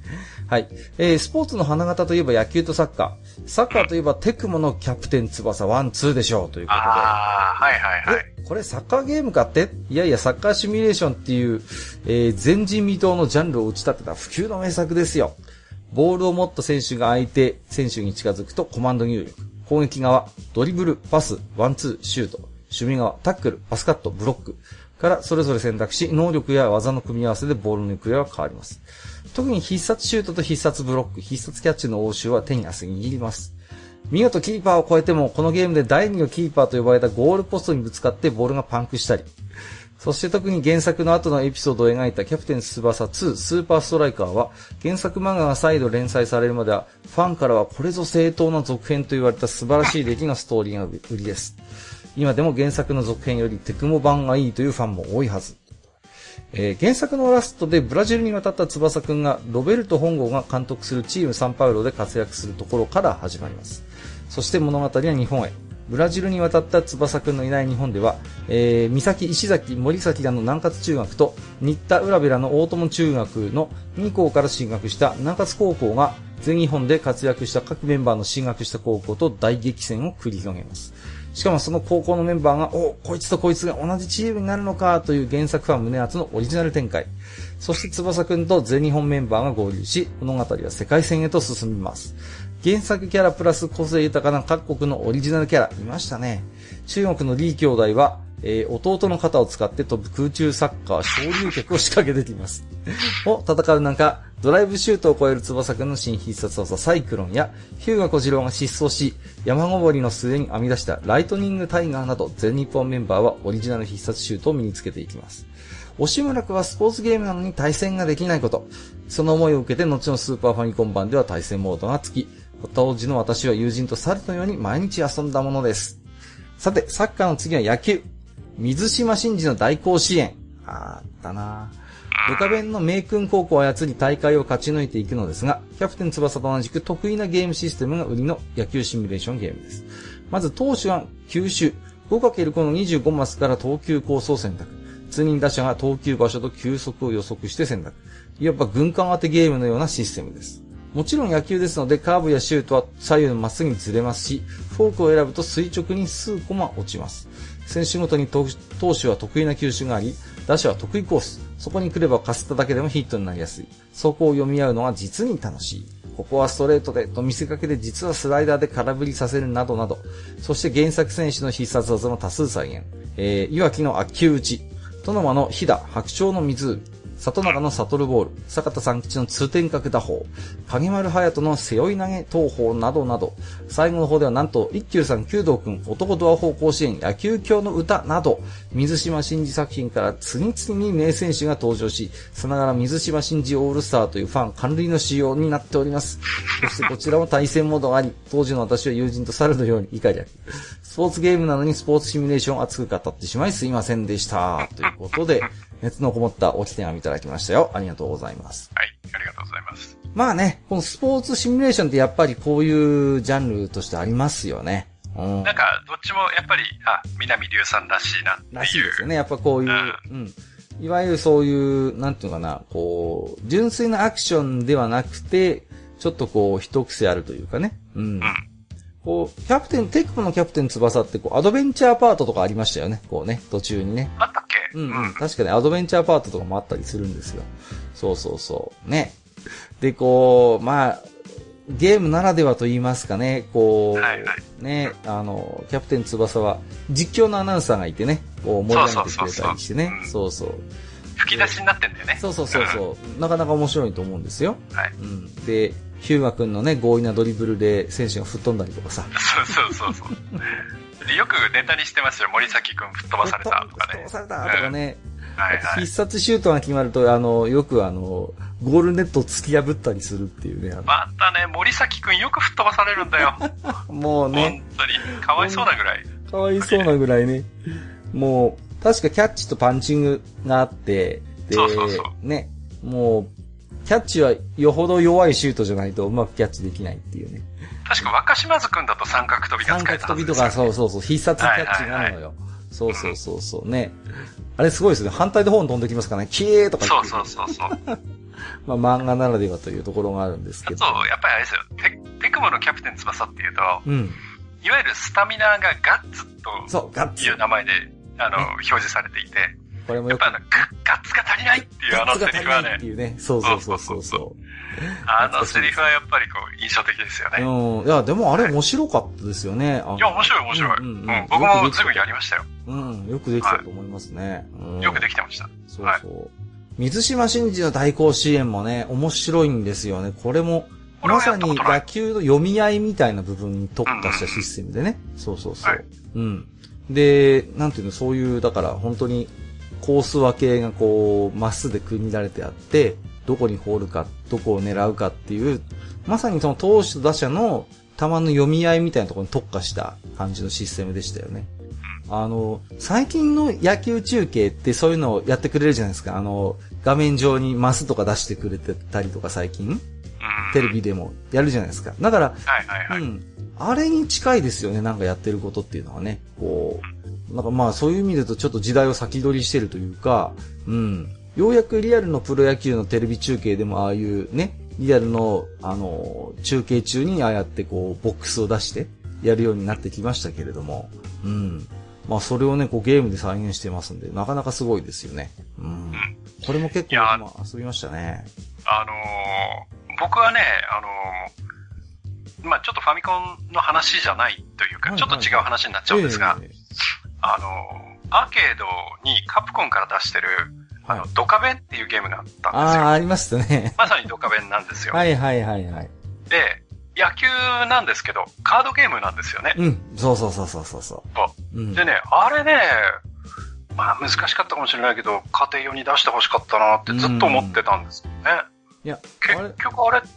はい。えースポーツの花形といえば野球とサッカー。サッカーといえばテクモのキャプテン翼1、2でしょう。ということで。ああ、はいはいはい。え、これサッカーゲームかって？いやいや、サッカーシミュレーションっていう、えー前人未到のジャンルを打ち立てた普及の名作ですよ。ボールを持った選手が相手選手に近づくとコマンド入力。攻撃側、ドリブル、パス、ワンツー、シュート。守備側、タックル、パスカット、ブロック。からそれぞれ選択し、能力や技の組み合わせでボールの行方は変わります。特に必殺シュートと必殺ブロック、必殺キャッチの応酬は手に汗握ります。見事キーパーを超えても、このゲームで第二のキーパーと呼ばれたゴールポストにぶつかってボールがパンクしたり、そして特に原作の後のエピソードを描いたキャプテン翼2スーパーストライカーは、原作漫画が再度連載されるまでは、ファンからはこれぞ正当な続編と言われた素晴らしい出来のストーリーが売りです。今でも原作の続編よりテクモ版がいいというファンも多いはず。えー原作のラストでブラジルに渡った翼くんがロベルト本郷が監督するチームサンパウロで活躍するところから始まります。そして物語は日本へ。ブラジルに渡った翼くんのいない日本では、えー、三崎、石崎、森崎らの南葛中学と、新田、浦部らの大友中学の2校から進学した南葛高校が、全日本で活躍した各メンバーの進学した高校と大激戦を繰り広げます。しかもその高校のメンバーが、おこいつとこいつが同じチームになるのかという原作ファン胸厚のオリジナル展開。そして翼くんと全日本メンバーが合流し、物語は世界戦へと進みます。原作キャラプラス個性豊かな各国のオリジナルキャラ、いましたね。中国の李兄弟は、えー弟の肩を使って飛ぶ空中サッカー昇竜脚を仕掛けてきます。[laughs] を戦う中、ドライブシュートを超える翼くんの新必殺技サイクロンや、ヒューガ小次郎が失踪し、山登りの末に編み出したライトニングタイガーなど、全日本メンバーはオリジナル必殺シュートを身につけていきます。惜しむらくはスポーツゲームなのに対戦ができないこと。その思いを受けて、後のスーパーファミコン版では対戦モードがつき、当時の私は友人と猿のように毎日遊んだものです。さて、サッカーの次は野球。水島新司の大甲子園。あったなぁ。ドカベンの明訓高校を操り大会を勝ち抜いていくのですが、キャプテン翼と同じく特異なゲームシステムが売りの野球シミュレーションゲームです。まず投手は球種。5×5 の25マスから投球コースを選択。通人打者が投球場所と球速を予測して選択。いわば軍艦当てゲームのようなシステムです。もちろん野球ですのでカーブやシュートは左右のまっすぐにずれますし、フォークを選ぶと垂直に数コマ落ちます。選手ごとに投手は得意な球種があり、打者は得意コース。そこに来ればかすっただけでもヒットになりやすい。そこを読み合うのは実に楽しい。ここはストレートでと見せかけて実はスライダーで空振りさせるなどなど。そして原作選手の必殺技も多数再現。えー、岩木の悪球打ち。殿間の飛騨、白鳥の湖。里中のサトルボール、坂田三吉の通天閣打法、影丸隼人の背負い投げ投法などなど、最後の方ではなんと一休さん弓道くん、男ドア法甲子園、野球教の歌など、水島真司作品から次々に名選手が登場し、さながら水島真司オールスターというファン関類の仕様になっております。そしてこちらも対戦モードがあり、当時の私は友人と猿のように怒りあり、スポーツゲームなのにスポーツシミュレーションを熱く語ってしまいすいませんでした。ということで、熱のこもったおき手紙いただきましたよ。ありがとうございます。はい、ありがとうございます。まあね、このスポーツシミュレーションってやっぱりこういうジャンルとしてありますよね。うん。なんか、どっちもやっぱり、あ、南龍さんらしいなっていう。らしいですよね。やっぱこういう、ううん。いわゆるそういう、なんていうのかな、こう、純粋なアクションではなくて、ちょっとこう、一癖あるというかね。うん。うん。こう、キャプテン、テクモのキャプテン翼って、こう、アドベンチャーパートとかありましたよね。こうね、途中にね。あったうんうん。確かにアドベンチャーパートとかもあったりするんですよ。そうそうそう。ね。で、こう、まあ、ゲームならではと言いますかね、こう、はいはいね、あの、キャプテン翼は実況のアナウンサーがいてね、こう盛り上げてくれたりしてね。そそうそう。吹き出しになってんだよね。そうそうそうそう。なかなか面白いと思うんですよ。うん。はい。うん。で、ヒューマ君のね、強引なドリブルで選手が吹っ飛んだりとかさ。そうそうそうそう。でよくネタにしてますよ。森崎くん吹っ飛ばされたとかね吹っ飛ば。されたとかね。はいはい。必殺シュートが決まると、あの、よくあの、ゴールネットを突き破ったりするっていうね。またね、森崎くんよく吹っ飛ばされるんだよ。[laughs] もうね、本当に。かわいそうなぐらい。かわいそうなぐらいね。もう、確かキャッチとパンチングがあって、で、そうそうそね、もう、キャッチはよほど弱いシュートじゃないとうまくキャッチできないっていうね。確か若島津くんだと三角飛びが三使えたは角飛びとか、そうそうそう、必殺キャッチがあるのよ。そうそうそうそう、ね。あれすごいですね。反対の方に飛んできますからね。キエーとか言そう。そうそうそう。[laughs] まあ漫画ならではというところがあるんですけど。あと、やっぱりあれですよ。テテクモのキャプテン翼っていうと、うん。いわゆるスタミナがガッツとそう、ガッツい。う名前で、あの、表示されていて、これもよくやっぱガガッツが足りないっていうあのセリフはねって、いうね。そうそうそうそうそうそあのセリフはやっぱりこう、印象的ですよう。ね。うん。いや、でもあれ面白かったですよね。いや、面白い面白い。うんうんうんうん僕も随分やりましたよ。うん。よくできたと思いますね。うんよくできてました。そうそう。水島真司の大甲子園もね、面白いんですよね。これも、まさに野球の読み合いみたいな部分に特化したシステムでね。そうそうそう。はいうん。で、なんていうの、そういう、だから本当にコース分けがこう、マスで組みられてあって、どこに放るか、どこを狙うかっていう、まさにその投手と打者の球の読み合いみたいなところに特化した感じのシステムでしたよね。あの、最近の野球中継ってそういうのをやってくれるじゃないですか。あの、画面上にマスとか出してくれてたりとか最近、テレビでもやるじゃないですか。だから。うん。あれに近いですよね、なんかやってることっていうのはね。こう、なんかまあそういう意味で言うとちょっと時代を先取りしてるというか、うん。ようやくリアルのプロ野球のテレビ中継でもああいうね、リアルの、あの、中継中にああやってこう、ボックスを出してやるようになってきましたけれども、うん。まあそれをね、こうゲームで再現してますんで、なかなかすごいですよね。うん。これも結構まあ遊びましたね。あのー僕はね、あのーまあちょっとファミコンの話じゃないというか、はいちょっと違う話になっちゃうんですが、ええあのーアーケードにカプコンから出してる、あの、ドカベンっていうゲームがあったんですよ。ああ、ありましたね。[laughs] まさにドカベンなんですよ。はいはいはいはい。で、野球なんですけど、カードゲームなんですよね。うん。そうそうそうそうそうそ。そううん。でね、あれね、まあ難しかったかもしれないけど、家庭用に出してほしかったなってずっと思ってたんですよね。いや、結局あれって、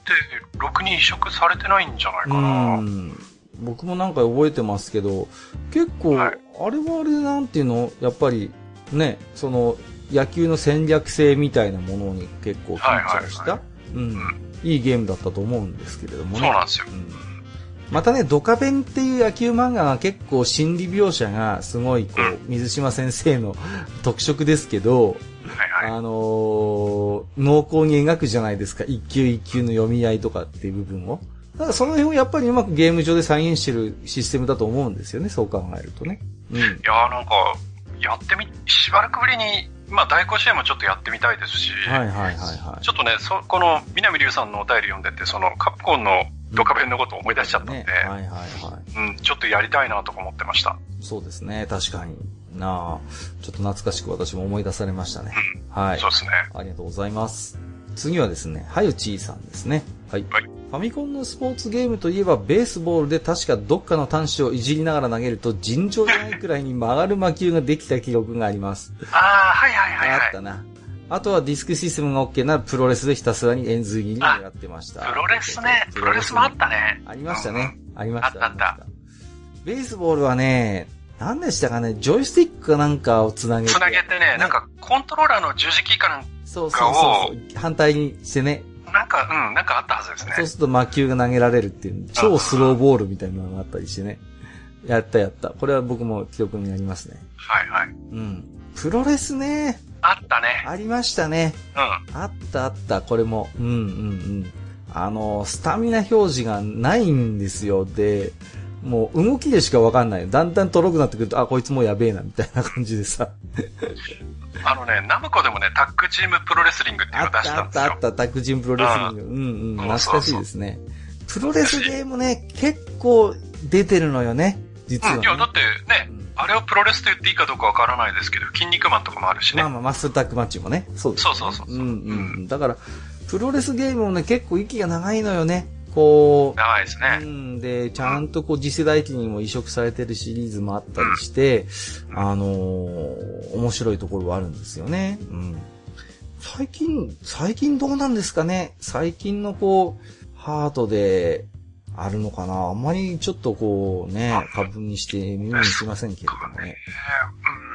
ろくに移植されてないんじゃないかうな。ん。僕もなんか覚えてますけど、結構、はいあれはあれでなんていうの、やっぱり、ね、その、野球の戦略性みたいなものに結構フィーチャーした、はいうんん。いいゲームだったと思うんですけれどもね。そうなんですよ。うんまたね、ドカベンっていう野球漫画が結構心理描写がすごいこう、水島先生の [laughs] 特色ですけど、はいはい。あのー濃厚に描くじゃないですか。一球一球の読み合いとかっていう部分を。だからその辺をやっぱりうまくゲーム上で再現してるシステムだと思うんですよね。そう考えるとね。うん。いやーなんか、やってみ、しばらくぶりに、まあ大甲子園もちょっとやってみたいですし、はいはいはいはい。ちょっとね、そ、この、南龍さんのお便り読んでて、その、カプコンのドカベンのことを思い出しちゃったんで、ね。はいはいはい。うん、ちょっとやりたいなとか思ってました。そうですね。確かに。なあ。ちょっと懐かしく私も思い出されましたね。はい。そうですね。ありがとうございます。次はですね、はゆちーさんですね。はい。はいファミコンのスポーツゲームといえば、ベースボールで確かどっかの端子をいじりながら投げると、尋常じゃないくらいに曲がる魔球ができた記憶があります。ああ、はいはいはいはいあった。な。あとはディスクシステムが OK なプロレスでひたすらに円髄切りにやってました。プロレスね。プロレスもあったね。ありましたね。ありました。あったあったりましたベースボールはね、何でしたかね、ジョイスティックかなんかをつなげて。つなげてね、なんかコントローラーの十字キーかなんそうそうそうそう。反対にしてね。なんか、うん、なんかあったはずですね。そうすると魔球が投げられるっていう、超スローボールみたいなのがあったりしてね。やったやった。これは僕も記憶にありますね。はいはい。うん。プロレスね。あったね。ありましたね。うん。あったあった、これも。うんうんうん。あの、スタミナ表示がないんですよ。で、もう動きでしかわかんない。だんだんとろくなってくると、あ、こいつもうやべえな、みたいな感じでさ。あのね、ナムコでもね、タッグチームプロレスリングっていうあのを出しったあんですよ。ったたあった、タッグチームプロレスリング。うんうん、うん懐かしいですね。プロレスゲームね、結構出てるのよね、実は、うん、ね。いや、だってね、うんあれをプロレスと言っていいかどうかわからないですけど、筋肉マンとかもあるしね。まあまあ、マッスルタッグマッチもね。そうです、ね。そうそうそうそううんうん。だから、プロレスゲームもね、結構息が長いのよね。こう、長いですね。うん、で、ちゃんとこう次世代機にも移植されてるシリーズもあったりして、あのー面白いところはあるんですよね。うん。最近、最近どうなんですかね？最近のこう、ハートで、あるのかな？あんまりちょっとこうね、株にして耳にしませんけれどもね。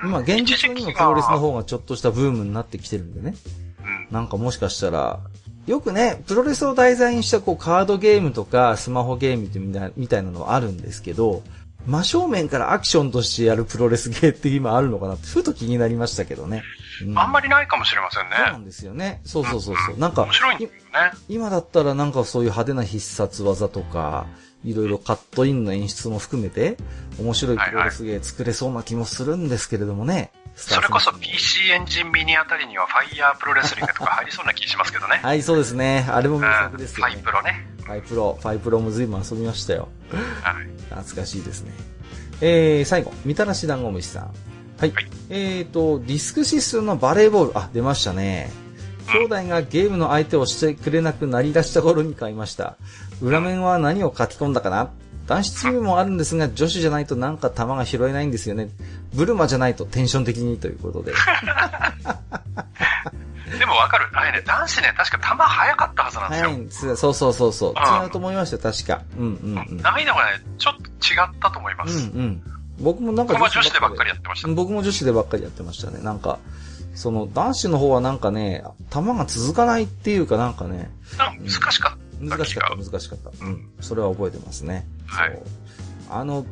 うん今、現実にもプロレスの方がちょっとしたブームになってきてるんでね。うんなんかもしかしたら、よくね、プロレスを題材にしたこうカードゲームとかスマホゲームみたいなみたいなのはあるんですけど、真正面からアクションとしてやるプロレスゲーって今あるのかなって、ふと気になりましたけどね。うあんまりないかもしれませんね。そうなんですよね。そうそうそうそう。なんか面白いんだよね。今だったらなんかそういう派手な必殺技とか、いろいろカットインの演出も含めて、面白いプロレスゲー作れそうな気もするんですけれどもね。それこそ PC エンジンミニあたりにはファイヤープロレスリングとか入りそうな気しますけどね。はい、そうですね。あれもうん。名作ですよね。ファイプロね。ファイプロ、ファイプロも随分遊びましたよ。[laughs] はい。懐かしいですね。えー、最後、みたらし団子虫さん。はい。はいえーと、ディスクシスのバレーボール、あ、出ましたね。兄弟がゲームの相手をしてくれなくなりだした頃に買いました。裏面は何を書き込んだかな？男子チームもあるんですが、女子じゃないとなんか球が拾えないんですよね。ブルマじゃないとテンション的にということで。[laughs] でもわかる。あれね、男子ね、確か球速かったはずなんですよ。はいつ、そうそうそうそう。うん違うと思いましたよ、確か。うんうんうん。難易度がね、ちょっと違ったと思いまうんす。うん。僕もなんか女子でばっかりやってました。僕も女子でばっかりやってましたね。なんか、その男子の方はなんかね、球が続かないっていうかなんかね、難しかった難しかった、難しかった。うん。それは覚えてますね。はい。あの、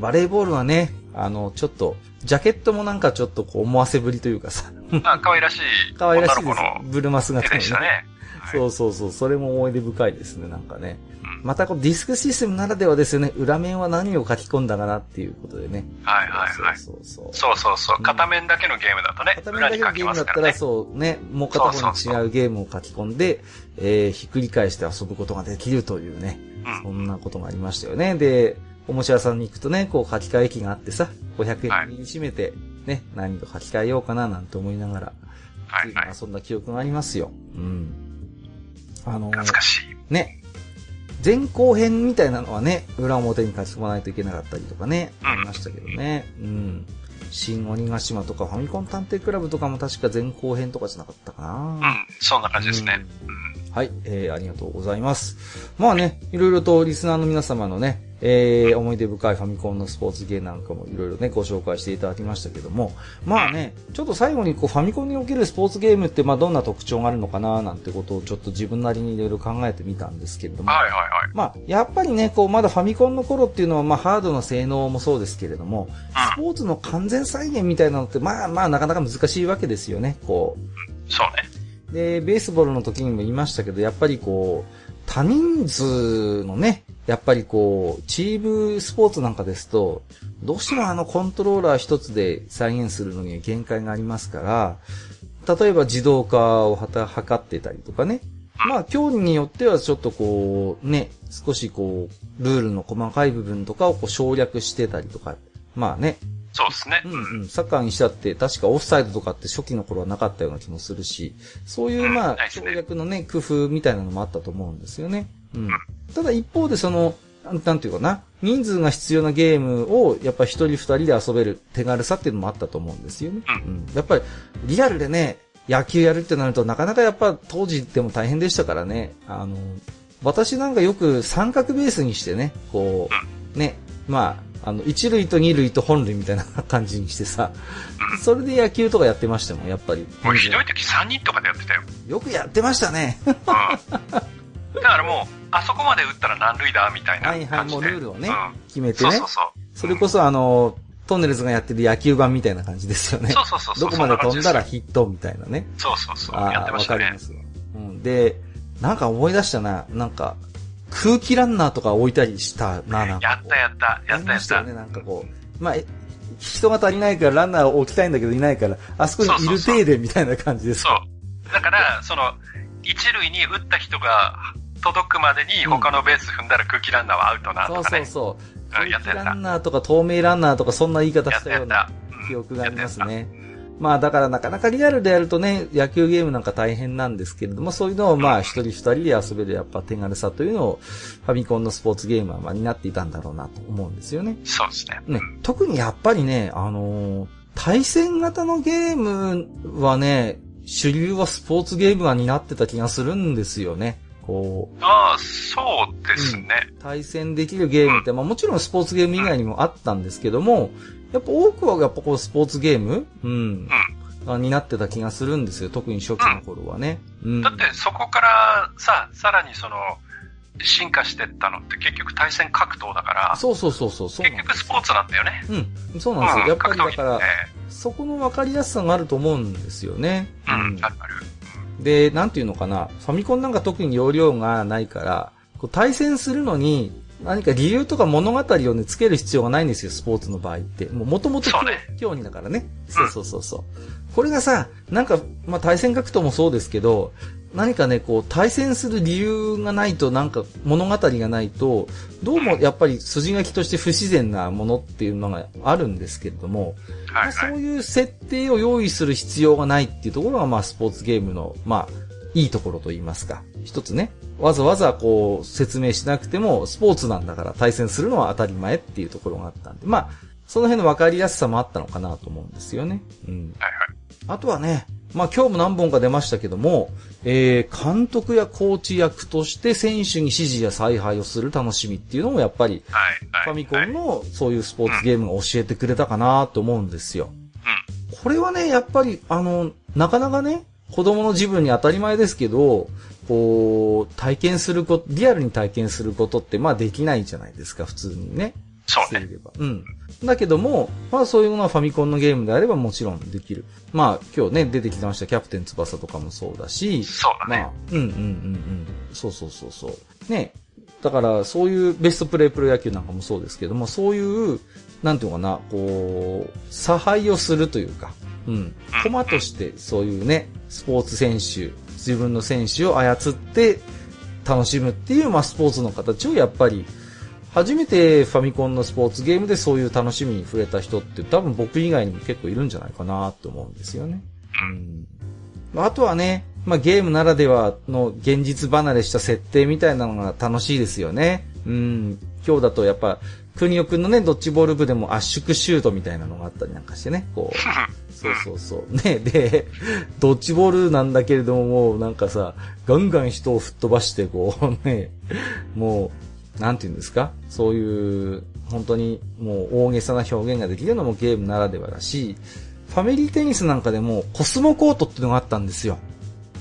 バレーボールはね、あの、ちょっと、ジャケットもなんかちょっとこう思わせぶりというかさ、あ可愛らしい [laughs] 可愛らしいですブルマ姿でしたね。はいそうそうそう、それも思い出深いですね、なんかね。うんまたこうディスクシステムならではですよね、裏面は何を書き込んだかなっていうことでね。はいはいはい。そうそうそう。そうそうそう。片面だけのゲームだとね、片面だけのゲームだったら。そうね、もう片方に違うゲームを書き込んで、えー、ひっくり返して遊ぶことができるというね、うんそんなことがありましたよね。で、おもちゃ屋さんに行くとね、こう書き換え機があってさ、500円握りしめて、ね、何度書き換えようかななんて思いながら、っていそんな記憶がありますよ。うん。あの、懐かしい。ね。前後編みたいなのはね、裏表に書き込まないといけなかったりとかね、うんありましたけどね。うん。新鬼ヶ島とかファミコン探偵クラブとかも確か前後編とかじゃなかったかな。うん、そんな感じですね。うん。はい、えー、ありがとうございます。まあね、いろいろとリスナーの皆様のね、えー、思い出深いファミコンのスポーツゲーなんかもいろいろね、ご紹介していただきましたけども、まあね、ちょっと最後にこうファミコンにおけるスポーツゲームってまあどんな特徴があるのかななんてことをちょっと自分なりにいろいろ考えてみたんですけれども、はいはいはい。まあ、やっぱりね、こう、まだファミコンの頃っていうのは、まあ、ハードの性能もそうですけれども、スポーツの完全再現みたいなのって、まあまあ、なかなか難しいわけですよね、こそうね。で、ベースボールの時にも言いましたけど、やっぱりこう、多人数のね、やっぱりこう、チームスポーツなんかですと、どうしてもあのコントローラー一つで再現するのに限界がありますから、例えば自動化をはた、測ってたりとかね。まあ、競技によってはちょっとこう、ね、少しこう、ルールの細かい部分とかをこう省略してたりとか。まあね。そうですね。うんうん。サッカーにしたって確かオフサイドとかって初期の頃はなかったような気もするし、そういうまあ、省ないですね略のね、工夫みたいなのもあったと思うんですよね。うん。ただ一方でその、なんていうかな、人数が必要なゲームを、やっぱ一人二人で遊べる手軽さっていうのもあったと思うんですよね。ううん。やっぱり、リアルでね、野球やるってなるとなかなかやっぱ当時でも大変でしたからね。あの、私なんかよく三角ベースにしてね、こう、ね、まあ、あの、一塁と二塁と本塁みたいな感じにしてさ、それで野球とかやってましたもん、やっぱり。もうひどい時3人とかでやってたよ。よくやってましたね。うん。だからもう、あそこまで打ったら何塁だみたいなはいはい。もうルールをねうん、決めてねそうそう。そう。それこそあの、トンネルズがやってる野球版みたいな感じですよね。そうそうそうそう。どこまで飛んだらヒットみたいなね。そうそうそう。やってああ、わましたね。かりますわ。うん。で、なんか思い出したな、なんか、空気ランナーとか置いたりしたな、なんかやったやった。ややったやった。ね、なんかこう。まあ、え人が足りないからランナーを置きたいんだけどいないから、あそこにいる程度みたいな感じです。そう。だから、その、一塁に打った人が届くまでに他のベース踏んだら空気ランナーはアウトなそうとかね。そうそう。うん空気ランナーとか透明ランナーとかそんな言い方やしたような記憶がありますね。まあだからなかなかリアルでやるとね、野球ゲームなんか大変なんですけれども、そういうのをまあ一人二人で遊べるやっぱ手軽さというのをファミコンのスポーツゲームはまあ担っていたんだろうなと思うんですよね。そうですね。ね、特にやっぱりね、あのー対戦型のゲームはね、主流はスポーツゲームが担ってた気がするんですよね。こう、ああ、そうですね。対戦できるゲームって、まあもちろんスポーツゲーム以外にもあったんですけども、やっぱ多くはやっぱこうスポーツゲームうん。が担ってた気がするんですよ。特に初期の頃はね。うん。だってそこからさ、さらにその、進化してったのって結局対戦格闘だから、そうそうそうそう、そう結局スポーツなんだよね。うん。そうなんですよ。やっぱりだからそこの分かりやすさがあると思うんですよね。うん、あるある。で、なんていうのかな、ファミコンなんか特に容量がないから、こう対戦するのに、何か理由とか物語をね、つける必要がないんですよ、スポーツの場合って。もう元々競技だからね。そうそうそうそう。これがさ、なんか、まあ対戦格闘もそうですけど、何かね、こう、対戦する理由がないと、なんか物語がないと、どうもやっぱり筋書きとして不自然なものっていうのがあるんですけれども、まあ、はいはい。そういう設定を用意する必要がないっていうところが、まあ、スポーツゲームの、まあ、いいところと言いますか。一つね、わざわざこう、説明しなくても、スポーツなんだから対戦するのは当たり前っていうところがあったんで、まあ、その辺の分かりやすさもあったのかなと思うんですよね。うん。はいはい。あとはね、まあ今日も何本か出ましたけども、えー、監督やコーチ役として選手に指示や采配をする楽しみっていうのもやっぱり。ファミコンはいのそういうスポーツゲームが教えてくれたかなと思うんですよ。これはね、やっぱり、あの、なかなかね、子供の自分に当たり前ですけど、こう、体験すること、リアルに体験することって、まあできないじゃないですか、普通にね。そうね。うん。だけども、まあそういうのはファミコンのゲームであればもちろんできる。まあ今日ね、出てきてましたキャプテン翼とかもそうだし、そうだね。まあ、うんうんうんうん。そうそうそうそう。ね。だから、そういうベストプレイプロ野球なんかもそうですけども、そういう、なんていうのかな、こう、差配をするというか、うん。コマとして、そういうね、スポーツ選手、自分の選手を操って楽しむっていう、まあ、スポーツの形をやっぱり、初めてファミコンのスポーツゲームでそういう楽しみに触れた人って多分僕以外にも結構いるんじゃないかなって思うんですよね。うん。あとはね、まあゲームならではの現実離れした設定みたいなのが楽しいですよね。うん。今日だとやっぱ、国尾くんのね、ドッジボール部でも圧縮シュートみたいなのがあったりなんかしてね、こう。[laughs] そうそうそう。ね、で、ドッジボールなんだけれども、もうなんかさ、ガンガン人を吹っ飛ばして、こうね、もう、なんて言うんですか？そういう、本当にもう大げさな表現ができるのもゲームならではだし、ファミリーテニスなんかでもコスモコートっていうのがあったんですよ。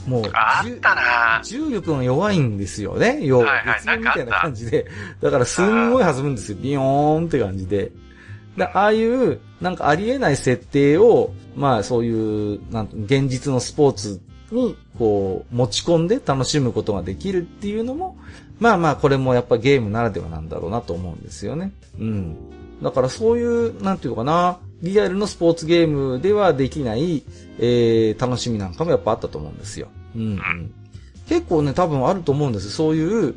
もう、あったな重力が弱いんですよね。要は、別みたいな感じで。だからすんごい弾むんですよ。ビヨーンって感じで。で、ああいう、なんかありえない設定を、まあそういう、なん現実のスポーツに、こう、持ち込んで楽しむことができるっていうのも、まあまあこれもやっぱゲームならではなんだろうなと思うんですよね。うん。だからそういう、なんていうかな、リアルのスポーツゲームではできない、えー、楽しみなんかもやっぱあったと思うんですよ。うん、結構ね、多分あると思うんですそういう、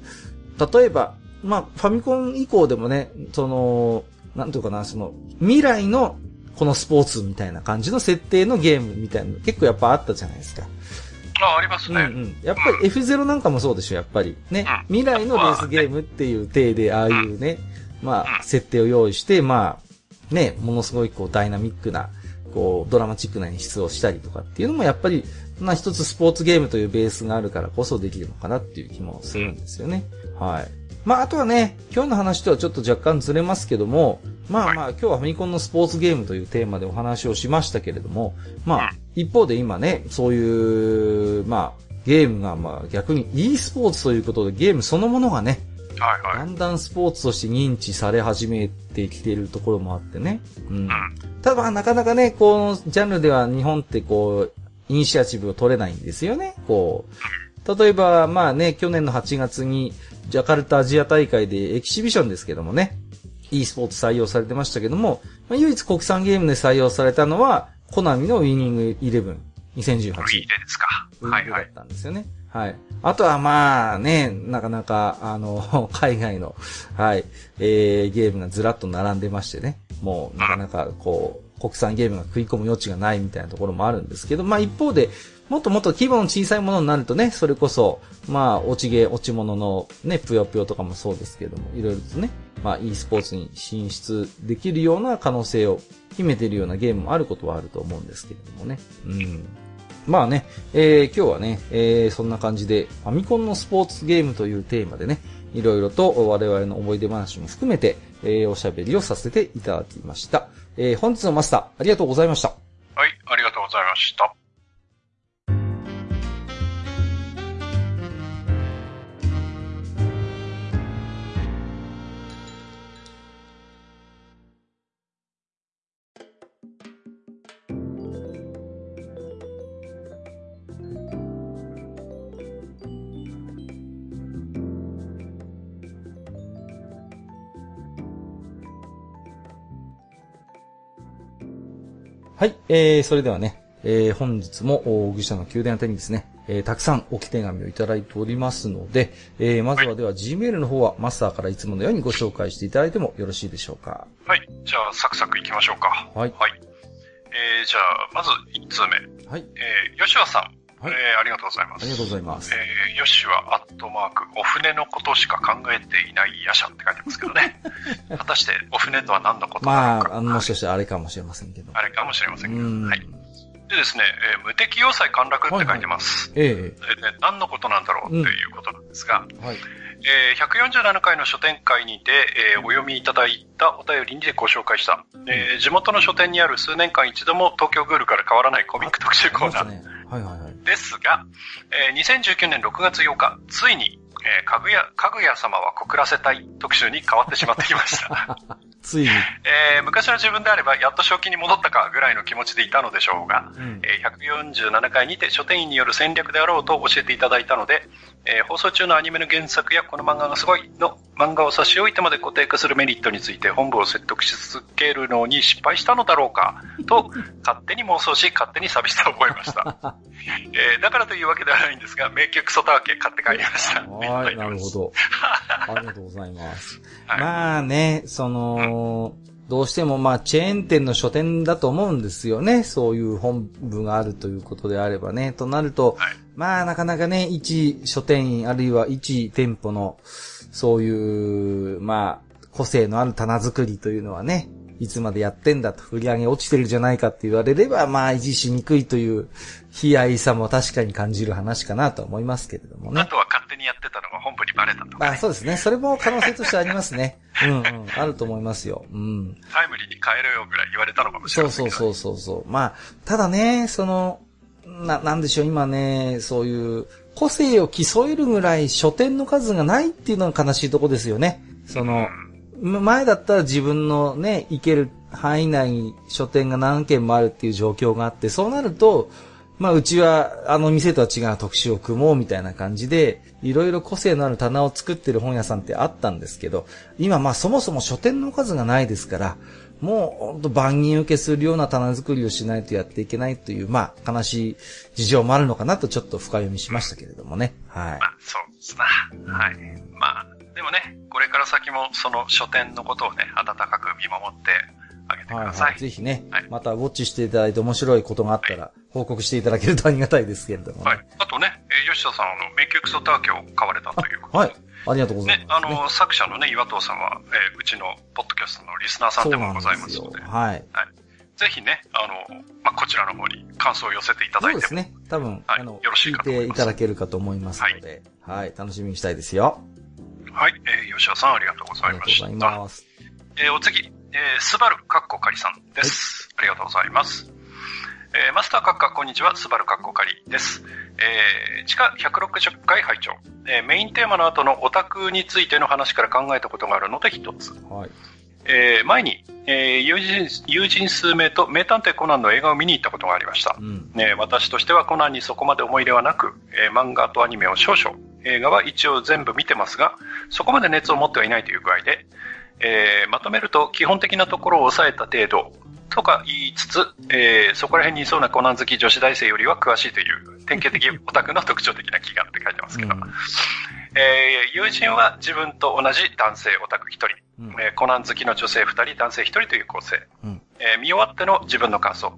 例えば、まあ、ファミコン以降でもね、その、なんていうかな、その、未来のこのスポーツみたいな感じの設定のゲームみたいな結構やっぱあったじゃないですか。あ、ありますね。うんうん。やっぱり F0 なんかもそうでしょ、やっぱり。ね。未来のレースゲームっていう体で、ああいうね、まあ、設定を用意して、まあ、ね、ものすごいこうダイナミックな、こう、ドラマチックな演出をしたりとかっていうのもやっぱり、まあ一つスポーツゲームというベースがあるからこそできるのかなっていう気もするんですよね。はい。まあ、あとはね、今日の話とはちょっと若干ずれますけども、まあまあ、今日はファミコンのスポーツゲームというテーマでお話をしましたけれども、まあ、一方で今ね、そういう、まあ、ゲームが、まあ、逆に e スポーツということで、ゲームそのものがね、はいはい。だんだんスポーツとして認知され始めてきているところもあってね。うん。ただ、なかなかね、このジャンルでは日本ってこう、イニシアチブを取れないんですよね。こう。例えば、まあね、去年の8月に、ジャカルタアジア大会でエキシビションですけどもね、e スポーツ採用されてましたけども、まあ、唯一国産ゲームで採用されたのは、コナミのウィニングイレブン2018。ウィーですか。はいはい。だったんですよね。はい。あとはまあね、なかなか、あの、[laughs] 海外の、はい、えー、ゲームがずらっと並んでましてね、もうなかなかこう、国産ゲームが食い込む余地がないみたいなところもあるんですけど、まあ一方で、もっともっと規模の小さいものになるとね、それこそ、まあ、落ちゲー、落ち物のね、ぷよぷよとかもそうですけども、いろいろとね、まあ、e スポーツに進出できるような可能性を秘めているようなゲームもあることはあると思うんですけれどもね。うん。まあね、えー、今日はね、えー、そんな感じで、ファミコンのスポーツゲームというテーマでね、いろいろと我々の思い出話も含めて、えー、おしゃべりをさせていただきました。えー、本日のマスター、ありがとうございました。はい、ありがとうございました。はい、えー、それではね、えー、本日も、愚者の宮殿宛てにですね、えー、たくさん置き手紙をいただいておりますので、えー、まずはでは Gmail の方はマスターからいつものようにご紹介していただいてもよろしいでしょうか。はい。じゃあ、サクサクいきましょうか。はい。はい。えー、じゃあ、まず1通目。はい。えー、吉和さん。はい、えー、ありがとうございます。ありがとうございます。えー、ヨシはアットマーク、お船のことしか考えていない夜叉って書いてますけどね。[laughs] 果たして、お船とは何のことなのか。まあ、もしかしたらあれかもしれませんけど。あれかもしれませんけど。はい。でですね、えー、無敵要塞陥落って書いてます。はいはい、ええで、何のことなんだろうっていうことなんですが、うん、はい。えー、147回の書店会にて、えー、お読みいただいたお便りにてご紹介した、えー、地元の書店にある数年間一度も東京グールから変わらないコミック特集コーナー。ね、はいはいはい。ですが、えー、2019年6月8日、ついに、えー、かぐや、かぐや様は告らせたい特集に変わってしまってきました。[laughs] ついに。[laughs] えー、昔の自分であれば、やっと正気に戻ったかぐらいの気持ちでいたのでしょうが、うん、えー、147回にて書店員による戦略であろうと教えていただいたので、えー、放送中のアニメの原作やこの漫画がすごいの漫画を差し置いてまで固定化するメリットについて本部を説得し続けるのに失敗したのだろうかと [laughs] 勝手に妄想し勝手に寂しさを覚えました、[laughs] えー、だからというわけではないんですが名曲ソタワケ買って帰りました。はい [laughs] なるほど。ありがとうございます、はい、まあねそのどうしてもまあチェーン店の書店だと思うんですよね。そういう本部があるということであればね。となると、はいまあなかなかね、一書店員あるいは一店舗のそういう、まあ個性のある棚作りというのはね、いつまでやってんだと、売り上げ落ちてるじゃないかって言われれば、まあ維持しにくいという悲哀さも確かに感じる話かなと思いますけれどもね。あとは勝手にやってたのが本部にバレたとか、あ、ね、そうですね。それも可能性としてありますね。[laughs] うんうん。あると思いますよ。うん。タイムリーに変えろよぐらい言われたのかもしれない。そうそうそうそうそう。まあ、ただね、その、な、なんでしょう、今ね、そういう、個性を競えるぐらい書店の数がないっていうのが悲しいとこですよね。その、ま前だったら自分のね、行ける範囲内に書店が何軒もあるっていう状況があって、そうなると、まあ、うちは、あの店とは違う特集を組もうみたいな感じで、いろいろ個性のある棚を作ってる本屋さんってあったんですけど、今まあそもそも書店の数がないですから、もう本当万人受けするような棚作りをしないとやっていけないという、まあ悲しい事情もあるのかなとちょっと深読みしましたけれどもね。はい。まあ、そうですな。はい。まあ、でもね、これから先もその書店のことをね、温かく見守ってあげてくはいださい。はい。ぜひね、はいまたウォッチしていただいて面白いことがあったら、報告していただけるとありがたいですけれどもね。はい。あとね、えー吉田さん、あの、迷宮クソターキを買われたということで。はい。ありがとうございね、ます、あの、作者のね、岩藤さんは、えーうちのポッドキャストのリスナーさんでもございますので、はい。ぜひね、あの、まあ、こちらの方に感想を寄せていただいても、そうですね。多分、はいあの、よろしい聞いかと思いていただけるかと思いますので、はい、楽しみにしたいですよ。はい、えー吉田さんありがとうござありがとうございいました。ます。えーお次、えースバルカッコカリさんです。ありがとうございます。えーマスターカッカ、こんにちは、スバルカッコカリです。えー地下160回拝聴、えーメインテーマの後のオタクについての話から考えたことがあるので一つ。はい。えー前に、えー友人、友人数名と名探偵コナンの映画を見に行ったことがありましたう。ん。ね、私としてはコナンにそこまで思い入れはなく、えー漫画とアニメを少々、映画は一応全部見てますが、そこまで熱を持ってはいないという具合で、えーまとめると基本的なところを抑えた程度とか言いつつ、えーそこら辺にいそうなコナン好き女子大生よりは詳しいという典型的オタクの特徴的な気がって書いてますけど、うんえー友人は自分と同じ男性オタク一人、うんえーコナン好きの女性二人、男性一人という構成。うんえー見終わっての自分の感想。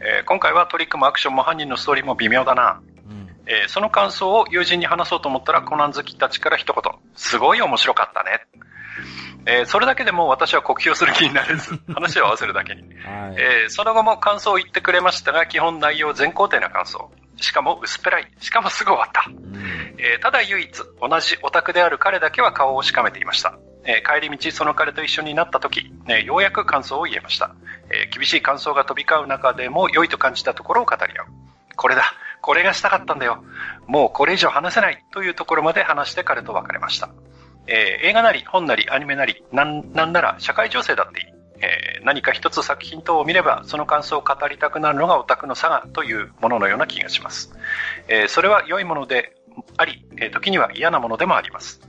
えー今回はトリックもアクションも犯人のストーリーも微妙だな。うんえーその感想を友人に話そうと思ったらコナン好きたちから一言。すごい面白かったね。えーそれだけでも私は酷評する気になれず、[laughs] 話を合わせるだけに。はい。えーその後も感想を言ってくれましたが、基本内容全肯定な感想。しかも薄っぺらい。しかもすぐ終わった。うんえーただ唯一、同じオタクである彼だけは顔をしかめていました。えー帰り道、その彼と一緒になった時、えーようやく感想を言えました。えー厳しい感想が飛び交う中でも良いと感じたところを語り合う。これだ。これがしたかったんだよ。もうこれ以上話せない。というところまで話して彼と別れました。えー映画なり、本なり、アニメなり、なん、なんなら社会情勢だっていい。えー何か一つ作品等を見れば、その感想を語りたくなるのがオタクの差がというもののような気がします。えーそれは良いものであり、え時には嫌なものでもあります。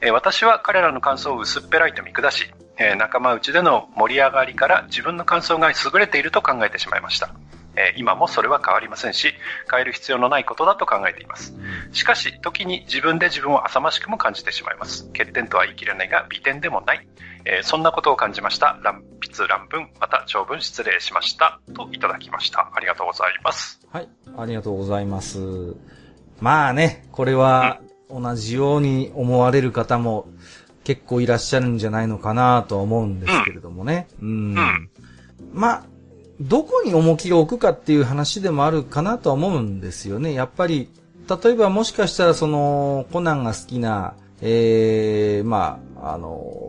え私は彼らの感想を薄っぺらいと見下し、え仲間内での盛り上がりから自分の感想が優れていると考えてしまいました。えー今もそれは変わりませんし、変える必要のないことだと考えています。しかし、時に自分で自分を浅ましくも感じてしまいます。欠点とは言い切れないが、美点でもない。えーそんなことを感じました。乱筆乱文、また長文失礼しました。といただきました。ありがとうございます。はい。ありがとうございます。まあね、これは同じように思われる方も結構いらっしゃるんじゃないのかなとは思うんですけれどもね。うん。うんまあ、どこに重きを置くかっていう話でもあるかなとは思うんですよね。やっぱり、例えばもしかしたらその、コナンが好きな、ええまあ、あの、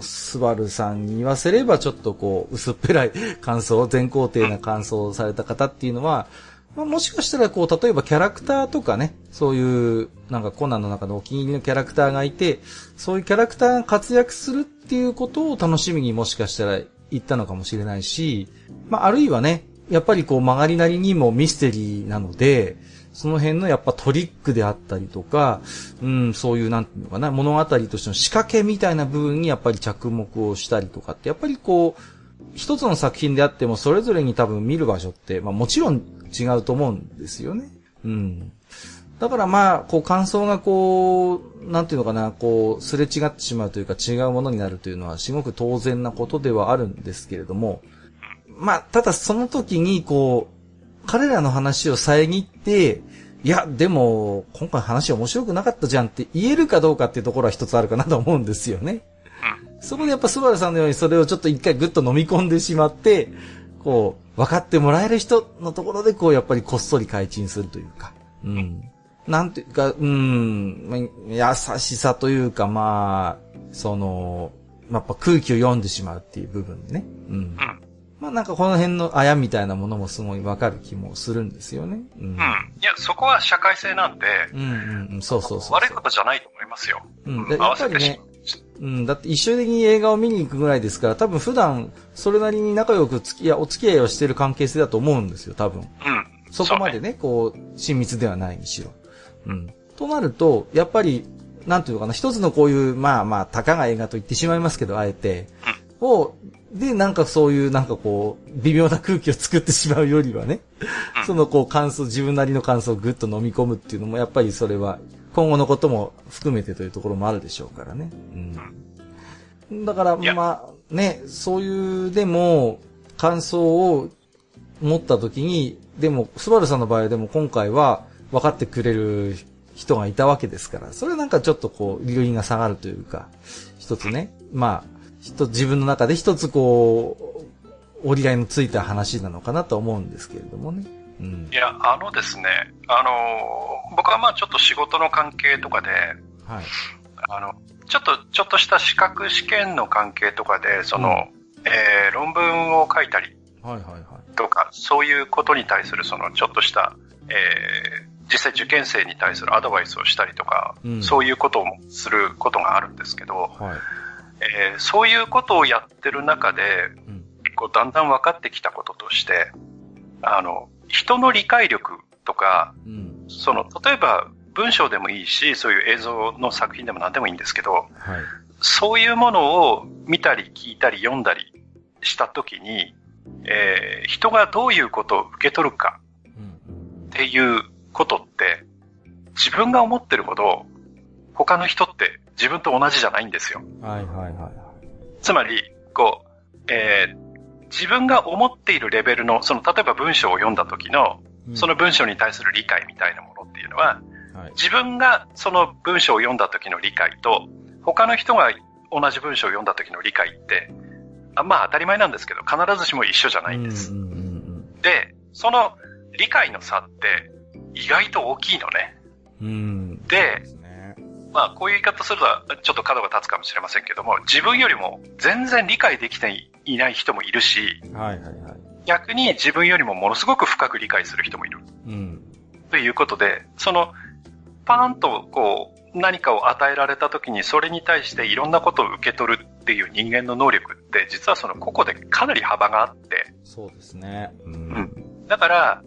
スバルさんに言わせればちょっとこう、薄っぺらい [laughs] 感想、全肯定な感想をされた方っていうのは、まあ、もしかしたらこう、例えばキャラクターとかね、そういう、なんかコナンの中のお気に入りのキャラクターがいて、そういうキャラクターが活躍するっていうことを楽しみにもしかしたら言ったのかもしれないし、まあ、あるいはね、やっぱりこう曲がりなりにもミステリーなので、その辺のやっぱトリックであったりとか、うん、そういうなんていうのかな、物語としての仕掛けみたいな部分にやっぱり着目をしたりとかって、やっぱりこう、一つの作品であってもそれぞれに多分見る場所って、まあもちろん違うと思うんですよね。うん。だからまあ、こう感想がこう、なんていうのかな、こう、すれ違ってしまうというか違うものになるというのはすごく当然なことではあるんですけれども、まあ、ただその時にこう、彼らの話を遮って、いや、でも、今回話面白くなかったじゃんって言えるかどうかっていうところは一つあるかなと思うんですよね。そこでやっぱスバルさんのようにそれをちょっと一回グッと飲み込んでしまって、こう、分かってもらえる人のところでこう、やっぱりこっそり改陳するというか。うん。なんていうか、うん、優しさというか、まあ、その、やっぱ空気を読んでしまうっていう部分ね。うん。まあなんかこの辺のあやみたいなものもすごいわかる気もするんですよね。うん。うん、いや、そこは社会性なんで。うんうんうん、そうそうそう悪いことじゃないと思いますよ。うん。やっぱりね、うん、だって一緒に映画を見に行くぐらいですから、多分普段それなりに仲良く付き合い、お付き合いをしている関係性だと思うんですよ、多分。うん。そこまでね、ねこう、親密ではないにしろ。うん。となると、やっぱり、なんていうのかな、一つのこういう、まあまあ、たかが映画と言ってしまいますけど、あえて、を、で、なんかそういう、なんかこう、微妙な空気を作ってしまうよりはね、そのこう感想、自分なりの感想をぐっと飲み込むっていうのも、やっぱりそれは、今後のことも含めてというところもあるでしょうからね。うん。だから、まあ、ね、そういう、でも、感想を持った時に、でも、スバルさんの場合でも今回は、分かってくれる人がいたわけですから、それなんかちょっとこう、留飲が下がるというか、一つね、まあ、一自分の中で一つこう、折り合いのついた話なのかなと思うんですけれどもね。うん、いや、あのですね、あの、僕はまあちょっと仕事の関係とかで、はい。あの、ちょっと、ちょっとした資格試験の関係とかで、その、うん、えー、論文を書いたり、はいはいはい。とか、そういうことに対するその、ちょっとした、えー、実際受験生に対するアドバイスをしたりとか、うん、そういうことをすることがあるんですけど、はい、えー、そういうことをやってる中で、うん、こうだんだん分かってきたこととして、あの、人の理解力とか、うん、その、例えば文章でもいいし、そういう映像の作品でも何でもいいんですけど、はい、そういうものを見たり聞いたり読んだりしたときに、えー、人がどういうことを受け取るかっていうことって、自分が思ってるほど、他の人って自分と同じじゃないんですよ。はいはいはい。つまり、こう、えー、自分が思っているレベルの、その、例えば文章を読んだ時の、その文章に対する理解みたいなものっていうのは、はい、自分がその文章を読んだ時の理解と、他の人が同じ文章を読んだ時の理解って、あまあ当たり前なんですけど、必ずしも一緒じゃないんです。で、その理解の差って、意外と大きいのね。うん。で、まあ、こういう言い方するとちょっと角が立つかもしれませんけども、自分よりも全然理解できていない人もいるし、はいはいはい、逆に自分よりもものすごく深く理解する人もいる。うん、ということで、その、パーンとこう、何かを与えられた時にそれに対していろんなことを受け取るっていう人間の能力って、実はその個々でかなり幅があって。そうですね。うん。うん、だから、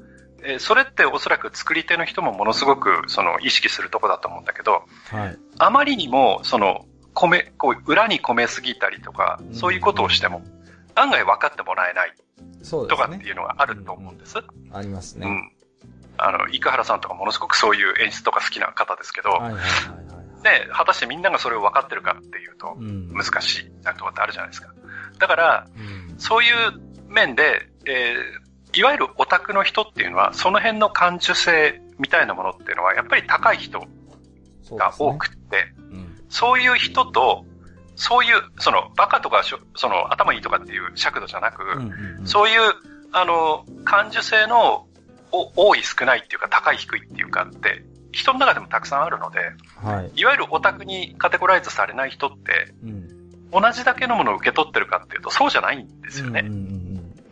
えそれっておそらく作り手の人もものすごくその意識するとこだと思うんだけど、はい、あまりにもその込め、こう裏に込めすぎたりとか、そういうことをしても、案外分かってもらえないとかっていうのがあると思うんです。うん、ありますね。うん。あの、生原さんとかものすごくそういう演出とか好きな方ですけど、はいはいはいはい、で、果たしてみんながそれを分かってるかっていうと、難しいなとかってあるじゃないですか。だから、うん、そういう面で、えー、いわゆるオタクの人っていうのは、その辺の感受性みたいなものっていうのは、やっぱり高い人が多くって、そう、ねいう人と、そういう、その、バカとか、その、頭いいとかっていう尺度じゃなく、そういう、あの、感受性の、多い少ないっていうか、高い低いっていうかって、人の中でもたくさんあるので、はい、いわゆるオタクにカテゴライズされない人って、うん、同じだけのものを受け取ってるかっていうと、そうじゃないんですよね。うんうん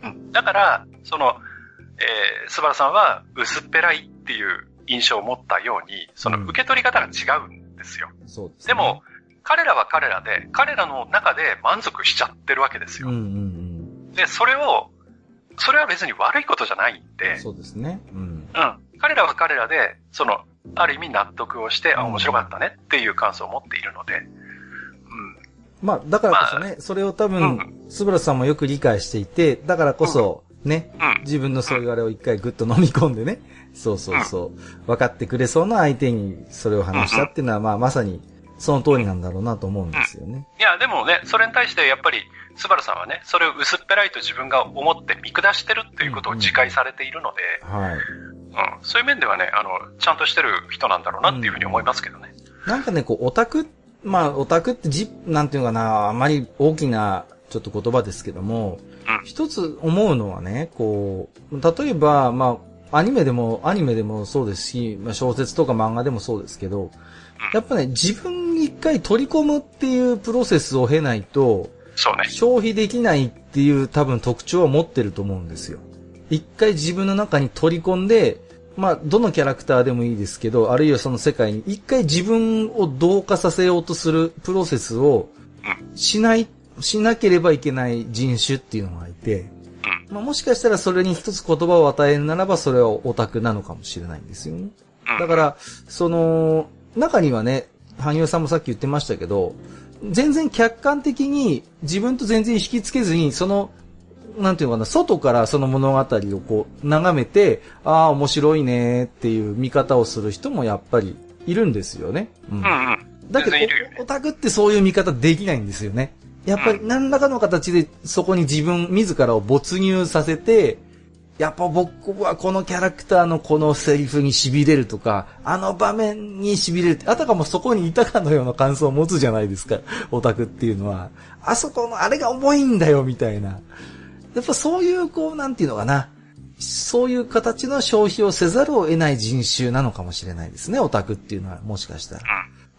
うんだから、その、えー、スバルさんは薄っぺらいっていう印象を持ったように、その受け取り方が違うんですよ。うん、そうです、ね、でも、彼らは彼らで、彼らの中で満足しちゃってるわけですよ。うんうんうん、で、それを、それは別に悪いことじゃないんで。そうですね。うん。うん。彼らは彼らで、その、ある意味納得をして、あ、面白かったねっていう感想を持っているので、まあ、だからこそね、まあ、それを多分、スブラさんもよく理解していて、だからこそ、ね。うん。自分のそういうあれを一回ぐっと飲み込んでね。そうそうそう。分かってくれそうな相手にそれを話したっていうのは、まあまさにその通りなんだろうなと思うんですよね。いや、でもね、それに対してやっぱり、スバルさんはね、それを薄っぺらいと自分が思って見下してるっていうことを自戒されているので、はい。うん、そういう面ではね、あの、ちゃんとしてる人なんだろうなっていうふうに思いますけどね。なんかね、こう、オタク、まあ、オタクってじ、なんていうのかな、あまり大きな、ちょっと言葉ですけども、うん一つ思うのはね、こう、例えば、まあ、アニメでも、アニメでもそうですし、まあ、小説とか漫画でもそうですけど、やっぱね、自分に一回取り込むっていうプロセスを経ないと、そうね。消費できないっていう多分特徴を持ってると思うんですよ。一回自分の中に取り込んで、まあ、どのキャラクターでもいいですけど、あるいはその世界に一回自分を同化させようとするプロセスを。しない、しなければいけない人種っていうのがいて、まあ、もしかしたらそれに一つ言葉を与えるならばそれはオタクなのかもしれないんですよね。だから、その、中にはね、羽生さんもさっき言ってましたけど、全然客観的に自分と全然引きつけずに、その、なんていうのかな、外からその物語をこう、眺めて、ああ、面白いねっていう見方をする人もやっぱりいるんですよね。うんうんうん。だけど、オタクってそういう見方できないんですよね。やっぱり何らかの形でそこに自分自らを没入させて、やっぱ僕はこのキャラクターのこのセリフに痺れるとか、あの場面に痺れるって、あたかもそこにいたかのような感想を持つじゃないですか、オタクっていうのは。あそこのあれが重いんだよ、みたいな。やっぱそういう、こう、なんていうのかな。そういう形の消費をせざるを得ない人種なのかもしれないですね、オタクっていうのは、もしかしたら。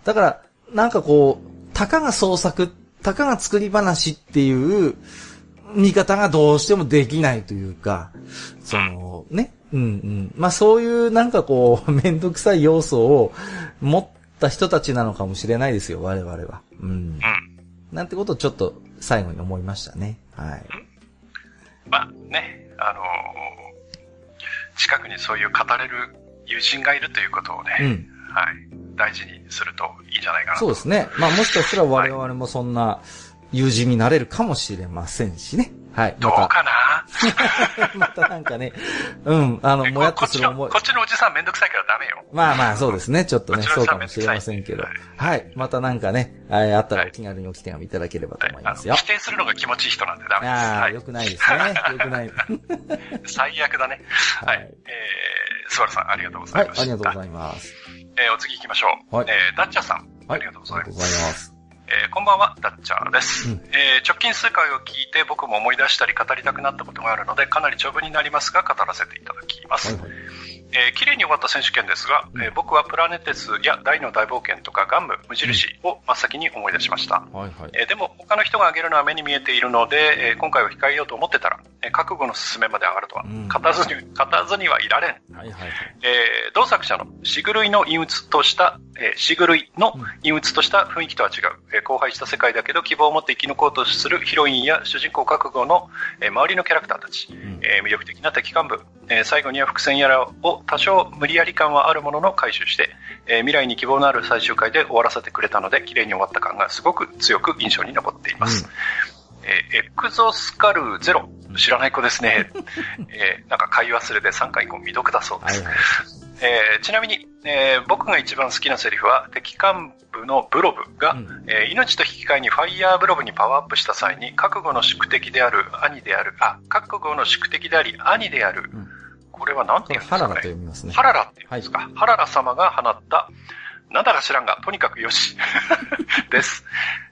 だから、なんかこう、たかが創作、たかが作り話っていう見方がどうしてもできないというか、その、ね、うんうん。まあそういうなんかこう、めんどくさい要素を持った人たちなのかもしれないですよ、我々は。うん。うん。なんてことをちょっと最後に思いましたね。はい。まあね、あのー近くにそういう語れる友人がいるということをね、うん。はい、大事にするといいんじゃないかなと。そうですね。まあもしかしたら我々もそんな友人になれるかもしれませんしね。はい。どうまた、かな？[laughs] またなんかね、うん、あの、もやっことする思いこ。っちのおじさんめんどくさいからダメよ。まあまあ、そうですね。ちょっとね、そうかもしれませんけどはい。はい。またなんかね、はいあったらお気軽におき手紙いただければとはい思いますよあの否。定するのが気持ちいい人なんでダメです。ああ、はいよくないですね。[laughs] よくない。最悪だね。[laughs] は。はいいえー、スバルさんありがとうござはいい、ました。ありがとうございます。えーお次行きましょう。はいえーダッチャーさん。はい。ありがとうございます。えーこんばんは、ダッチャーです、うんえー直近数回を聞いて僕も思い出したり語りたくなったことがあるので、かなり長文になりますが、語らせていただきます。はいはい。えー綺麗に終わった選手権ですが、えー僕はプラネテスや大の大冒険とかガンム、無印を真っ先に思い出しました。はいはい。えーでも他の人が挙げるのは目に見えているので、えー今回は控えようと思ってたら、えー覚悟の進めまで上がるとは、うん勝たずに、勝たずにはいられん。はいはいはい。えー同作者のシグ類の陰鬱とした、えー、シグ類の陰鬱とした雰囲気とは違う、えー荒廃した世界だけど希望を持って生き残ろうとするヒロインや主人公覚悟の、えー周りのキャラクターたち、んえー魅力的な敵幹部、えー最後には伏線やらを多少無理やり感はあるものの回収して、えー未来に希望のある最終回で終わらせてくれたので、綺麗に終わった感がすごく強く印象に残っています。えーエクゾスカルゼロ。知らない子ですね。[laughs] えーなんか買い忘れで3回以降未読だそうです。はいはい。えーちなみに、えー僕が一番好きなセリフは、敵幹部のブロブが、うんえー命と引き換えにファイヤーブロブにパワーアップした際に、覚悟の宿敵である兄である、あ、覚悟の宿敵であり兄である、うんこれは何て言うんですかねハララと。読みますね。ハララって言うんですか。ハララ様が放った、なんだか知らんが、とにかくよし。[laughs] です。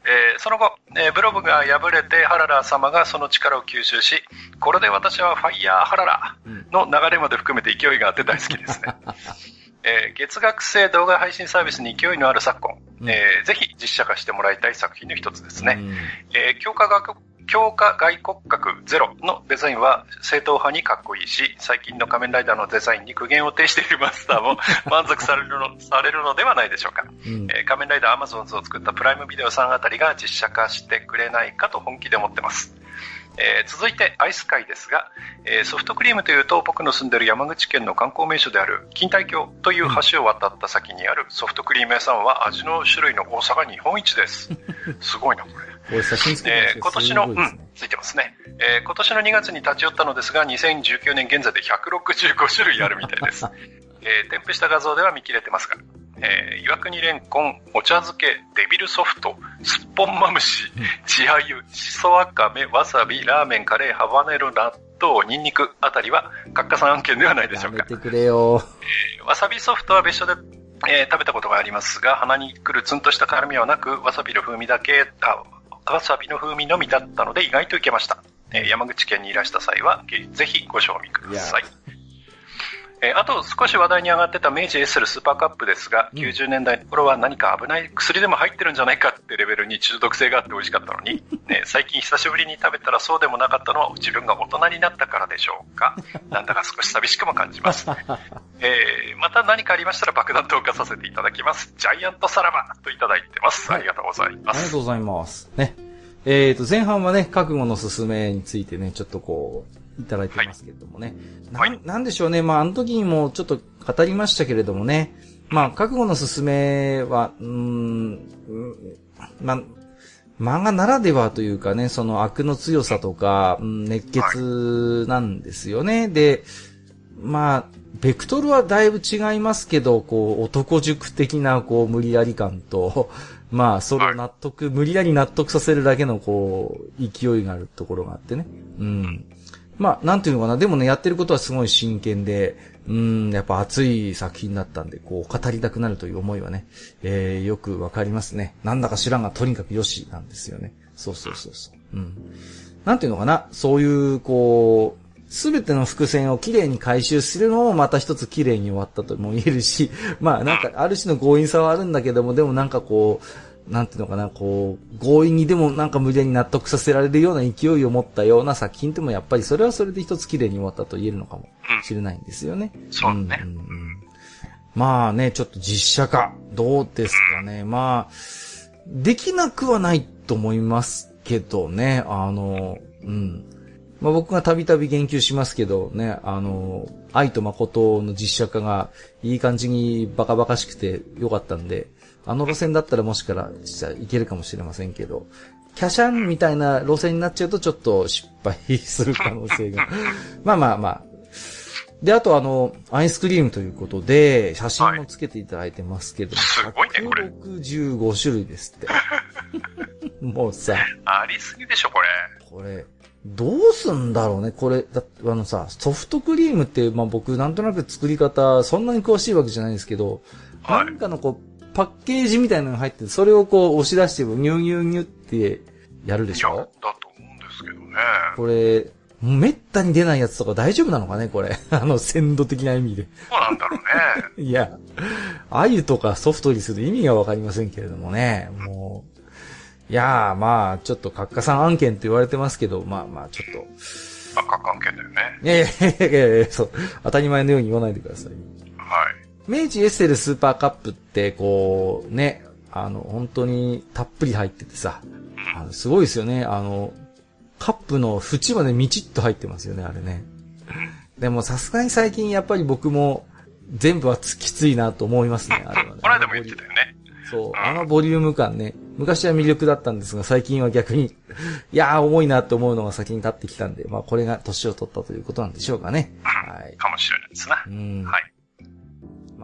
えーその後、えーブロブが敗れて、ハララ様がその力を吸収し、これで私はファイヤーハララうんの流れまで含めて勢いがあって大好きですね。[laughs] えー月額制動画配信サービスに勢いのある昨今、うんえーぜひ実写化してもらいたい作品の一つですね。うんえー強化学強化外骨格ゼロのデザインは正統派にかっこいいし、最近の仮面ライダーのデザインに苦言を呈しているマスターも [laughs] 満足されるのされるのではないでしょうか。うんえー仮面ライダーアマゾンズを作ったプライムビデオさんあたりが実写化してくれないかと本気で思ってます。えー続いてアイス界ですが、えーソフトクリームというと僕の住んでる山口県の観光名所である錦帯橋という橋を渡った先にあるソフトクリーム屋さんは味の種類の多さが日本一です。[laughs] すごいな、これ。えー今年の、ねん、ついてますね。えー今年の2月に立ち寄ったのですが、2019年現在で165種類あるみたいです。[laughs] えー添付した画像では見切れてますが、えー岩国レンコン、お茶漬け、デビルソフト、すっぽんまむし、稚鮎、しそわかめ、わさび、ラーメン、カレー、ハバネロ、納豆、ニンニクあたりは、カッカさん案件ではないでしょうか。てくれよ。わさびソフトは別所で、えー食べたことがありますが、鼻に来るツンとした辛みはなく、わさびの風味だけ、あ、わさびの風味のみだったので意外といけました。えー山口県にいらした際は、げぜひご賞味ください。えーあと少し話題に上がってた明治エッセルスーパーカップですが、うん90年代の頃は何か危ない薬でも入ってるんじゃないかってレベルに中毒性があって美味しかったのに、[laughs] ね、最近久しぶりに食べたらそうでもなかったのは自分が大人になったからでしょうか？[laughs] なんだか少し寂しくも感じます。[laughs] えー、また何かありましたら爆弾投下させていただきます。ジャイアントサラバといただいてます。はいありがとうございます。ありがとうございます。ね。えっ、と、前半はね、覚悟の勧めについてね、ちょっとこう、いただいてますけれどもね。はいなん、なんでしょうね。まあ、あの時にもちょっと語りましたけれどもね。まあ、覚悟の勧めは、うーん、うんまあ、漫画ならではというかね、その悪の強さとか、うん熱血なんですよね。で、まあ、ベクトルはだいぶ違いますけど、こう、男塾的な、こう、無理やり感と、[laughs] まあ、それを納得、無理やり納得させるだけの、こう、勢いがあるところがあってね。うん。まあ、なんていうのかな。でもね、やってることはすごい真剣で、うん、やっぱ熱い作品だったんで、こう、語りたくなるという思いはね、えー、よくわかりますね。なんだか知らんが、とにかくよし、なんですよね。そうそうそうそう。うん。なんていうのかな。そういう、こう、すべての伏線をきれいに回収するのもまた一つきれいに終わったとも言えるし、まあなんかある種の強引さはあるんだけども、でもなんかこう、なんていうのかな、こう、強引にでもなんか無理やり納得させられるような勢いを持ったような作品ってもやっぱりそれはそれで一つきれいに終わったと言えるのかもしれないんですよね。そうねんんんまあね、ちょっと実写化、どうですかね。まあ、できなくはないと思いますけどね、あの、うん。まあ僕がたびたび言及しますけどね、あの、愛と誠の実写化がいい感じにバカバカしくてよかったんで、あの路線だったらもしからしたらいけるかもしれませんけど、キャシャンみたいな路線になっちゃうとちょっと失敗する可能性が。[laughs] まあまあまあ。で、あとあの、アイスクリームということで、写真もつけていただいてますけども、すごいねこれ165種類ですって。[laughs] もうさ、ありすぎでしょ、これ。これ、どうすんだろうね。これ、だってあのさ、ソフトクリームって、まあ僕なんとなく作り方、そんなに詳しいわけじゃないんですけど、はいなんかのこう、パッケージみたいなのが入ってて、それをこう押し出して、ニューニューニューってやるでいや、だしょと思うんですけどね。これ、めったに出ないやつとか大丈夫なのかね？これ。[laughs] あの、鮮度的な意味で。そうなんだろうね。[laughs] いや、あゆとかソフトにする意味がわかりませんけれどもね。もう、いやー、まあ、ちょっと、カッカさん案件と言われてますけど、まあまあ、ちょっと、カッカ案件だよね。いやいやいやいやそう、当たり前のように言わないでください。はい。明治エッセルスーパーカップって、こう、ね、あの、本当にたっぷり入っててさ、あのすごいですよね。あの、カップの縁までみちっと入ってますよね、あれね。でもさすがに最近やっぱり僕も全部はつきついなと思いますね、あれはね。この間も言ってたよね。そう、あのボリューム感ね。昔は魅力だったんですが、最近は逆に、いやー重いなって思うのが先に立ってきたんで、まあこれが年を取ったということなんでしょうかね。はい。かもしれないですなう。ん。はい。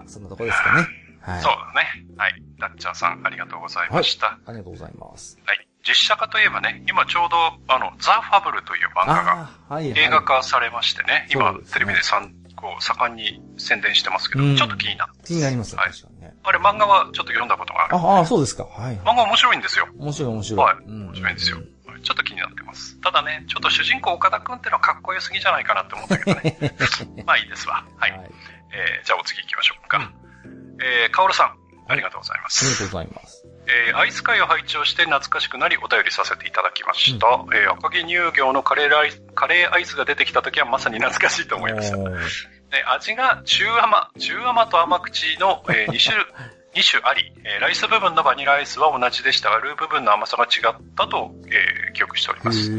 まあそんなとこですかね。はい。そうだね。はい。ダッチャーさん、ありがとうございました。ありがとうございます。はい。実写化といえばね、今ちょうど、あの、ザ・ファブルという漫画がはい、はい。映画化されましてね、今ねテレビでさんこう盛んに宣伝してますけど、うんちょっと気になる。気になりますね、はいね。あれ漫画はちょっと読んだことがある。ああ、そうですか。はい。漫画面白いんですよ。面白い面白い。はい。うん面白いんですよ。はいちょっと気になってます。ただね、ちょっと主人公岡田くんってのはかっこよすぎじゃないかなって思ったけどね。[laughs] まあいいですわ。はい。はい。えー、じゃあお次行きましょうか。えー、カオルさん、ありがとうございまありがす。とうございます。えー、アイス会を拝聴して懐かしくなりお便りさせていただきました。えー、赤城乳業のカレーライス、カレーアイスが出てきた時はまさに懐かしいと思いました。おーえー味が中甘、中甘と甘口の、え2 [laughs] 種、二種あり、えーライス部分のバニラアイスは同じでしたが、ルー部分の甘さが違ったと、えー記憶しております。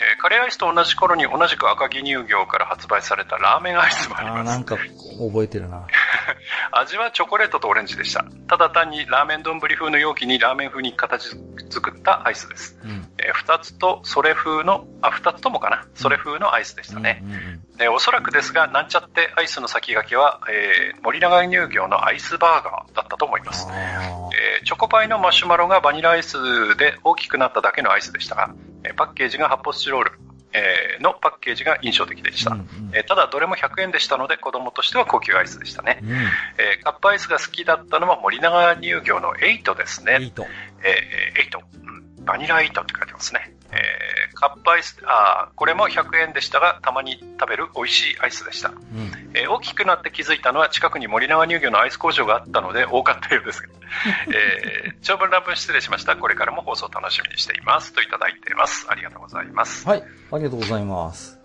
えーカレーアイスと同じ頃に同じく赤城乳業から発売されたラーメンアイスもあります。なんか覚えてるな。[laughs] 味はチョコレートとオレンジでした。ただ単にラーメン丼風の容器にラーメン風に形作ったアイスです。うん。えー二つとそれ風の、あ、二つともかな。それ風のアイスでしたね。うんうんえーおそらくですが、なんちゃってアイスの先駆けは、えー森永乳業のアイスバーガーだったと思います。あえーチョコパイのマシュマロがバニラアイスで大きくなっただけのアイスでしたが、えーパッケージが発泡スチロール、えーのパッケージが印象的でした。ーうんただどれも100円でしたので子供としては高級アイスでしたね。うん。えーカップアイスが好きだったのは森永乳業のエイトですね。いいと。えーエイト、うん。バニラエイトって書いてますね。えーカップアイス、あーこれも100円でしたが、たまに食べる美味しいアイスでした。うん。えー大きくなって気づいたのは近くに森永乳業のアイス工場があったので多かったようです。[laughs] えー長文乱文失礼しました。これからも放送楽しみにしています。といただいています。ありがとうございます。はい。ありがとうございます。うん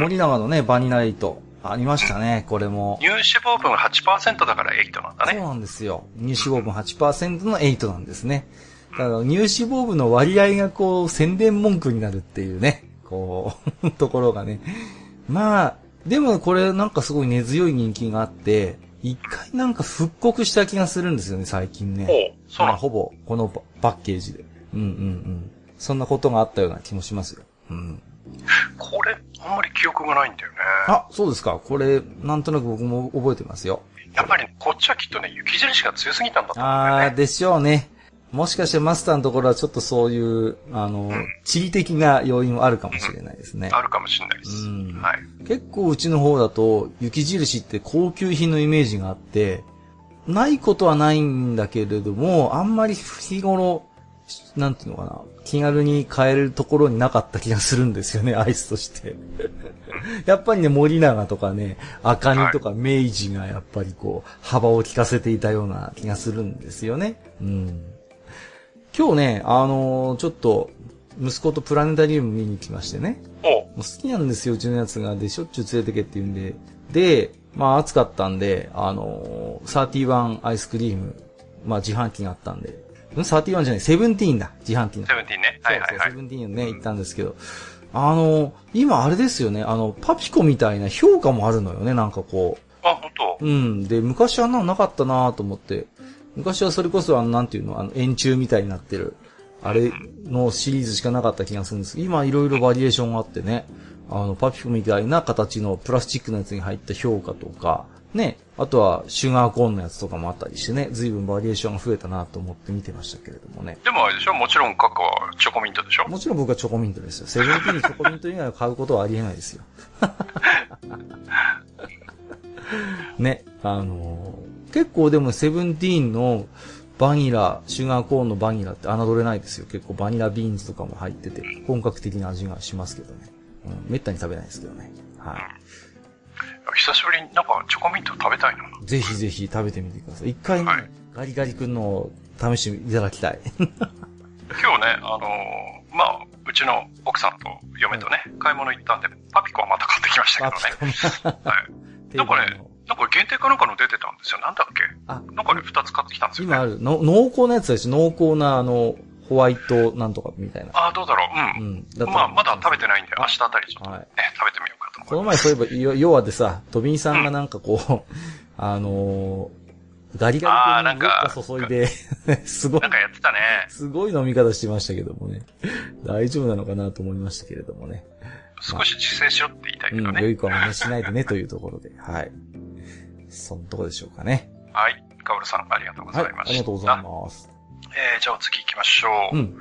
森永のね、バニラエイト。ありましたね、これも。乳脂肪分8%だからエイトなんだね。そうなんですよ。乳脂肪分8%の8なんですね。だから乳脂肪分の割合がこう、宣伝文句になるっていうね、こう、[laughs] ところがね。まあ、でもこれなんかすごい根強い人気があって、一回なんか復刻した気がするんですよね、最近ね。まあほぼ、このパパッケージで。うんうんうん。そんなことがあったような気もしますよ。うん。これ、あんまり記憶がないんだよね。あ、そうですか。これ、なんとなく僕も覚えてますよ。やっぱりこっちはきっとね、雪印が強すぎたんだと思うんだあー、よね。でしょうね。もしかしてマスターのところはちょっとそういう、あの、地理的な要因もあるかもしれないですね。あるかもしれないです。うんはい。結構うちの方だと、雪印って高級品のイメージがあって、ないことはないんだけれども、あんまり日頃、なんていうのかな、気軽に買えるところになかった気がするんですよね、[laughs] アイスとして。[laughs] やっぱりね、森永とかね、赤荷とか明治がやっぱりこう、幅を利かせていたような気がするんですよね。うん。今日ね、あのーちょっと、息子とプラネタリウム見に来ましてね。もう好きなんですよ、うちのやつが。で、しょっちゅう連れてけって言うんで。で、まあ暑かったんで、あのー、31アイスクリーム、まあ自販機があったんで。ん ?31 じゃない、セブンティーンだ、自販機の。セブンティーンね。はいはいはいセ。ブンティーンね、行ったんですけど。あのー、今あれですよね、あの、パピコみたいな評価もあるのよね、なんかこあ、本当う。うん。で、昔はな、なかったなと思って。昔はそれこそ、あの、なんていうの、あの、円柱みたいになってる、あれのシリーズしかなかった気がするんですけど、今いろいろバリエーションがあってね、あの、パピコみたいな形のプラスチックのやつに入った評価とか、ね、あとはシュガーコーンのやつとかもあったりしてね、随分バリエーションが増えたなと思って見てましたけれどもね。でもあれでしょもちろんカカはチョコミントでしょもちろん僕はチョコミントですよ。セブンティーンにチョコミント以外を買うことはありえないですよ。[laughs] ね、あのー結構でもセブンティーンのバニラ、シュガーコーンのバニラって侮れないですよ。結構バニラビーンズとかも入ってて、本格的な味がしますけどね。うん、めったに食べないですけどね。は久しぶりになんかチョコミント食べたいな。い。ぜひぜひ食べてみてください。一回ね、はいガリガリ君のを試していただきたい。[laughs] 今日ね、あのーまあ、うちの奥さんと嫁とね、買い物行ったんで、パピコはまた買ってきましたけどね。はい。なんかね、[laughs] なんか限定かなんかの出てたんですよ。なんだっけ？あ、なんかね、二つ買ってきたんですよね。今ある、の濃厚なやつです濃厚なあの、ホワイトなんとかみたいな。ああ、どうだろう。ううん。ん。だったまあ、まだ食べてないんで、明日あたりちょっとね、はい。食べてみようかとこの思います。前そういえば、よ要はでさ、トビンさんがなんかこう、あのーガリガリ君にウォッカ注いで、[laughs] すごいなん、かやってたね。すごい飲み方してましたけどもね。大丈夫なのかなと思いましたけれどもね。少し実践しろって言いたいけうん、どね。良い子は真似しないでねというところで、はい。そのとこでしょうかね。はい。カオルさん、ありがとうござはいい、ました。ありがとうございます。えー、じゃあ次行きましょう。うん。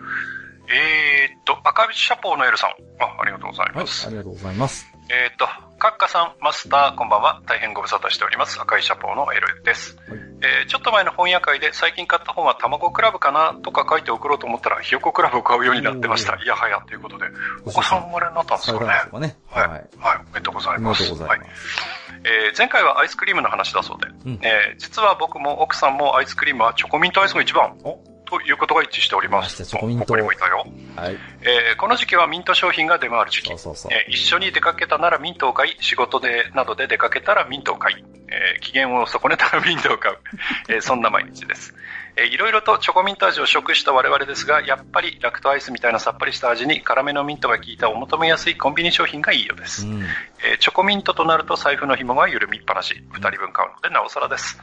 えーっと、赤シャポーのエルさん。あ、ありがとうございはい、ます。ありがとうございます。えーっと、カッカさん、マスター、こんばんは。大変ご無沙汰しております。赤いシャポーのエルです。はいえーちょっと前の本屋会で最近買った本は卵クラブかな？とか書いて送ろうと思ったら、ひよこクラブを買うようになってました。おいやはやということで、お子さん生まれになったんですかね。かね。はい。はい。はい。おめでとうございありがます。とうございます。はいえー前回はアイスクリームの話だそうで、うんえー実は僕も奥さんもアイスクリームはチョコミントアイスが一番おということが一致しております。チョコミントここにもいたよ。はい。えーこの時期はミント商品が出回る時期そう。えー一緒に出かけたならミントを買い、仕事で、などで出かけたらミントを買い、ええー機嫌を損ねたらミントを買う。えーそんな毎日です。えーいろいろとチョコミント味を食した我々ですが、やっぱりラクトアイスみたいなさっぱりした味に辛めのミントが効いたお求めやすいコンビニ商品がいいようです。うん。えーチョコミントとなると財布の紐が緩みっぱなし。二人分買うのでなおさらです。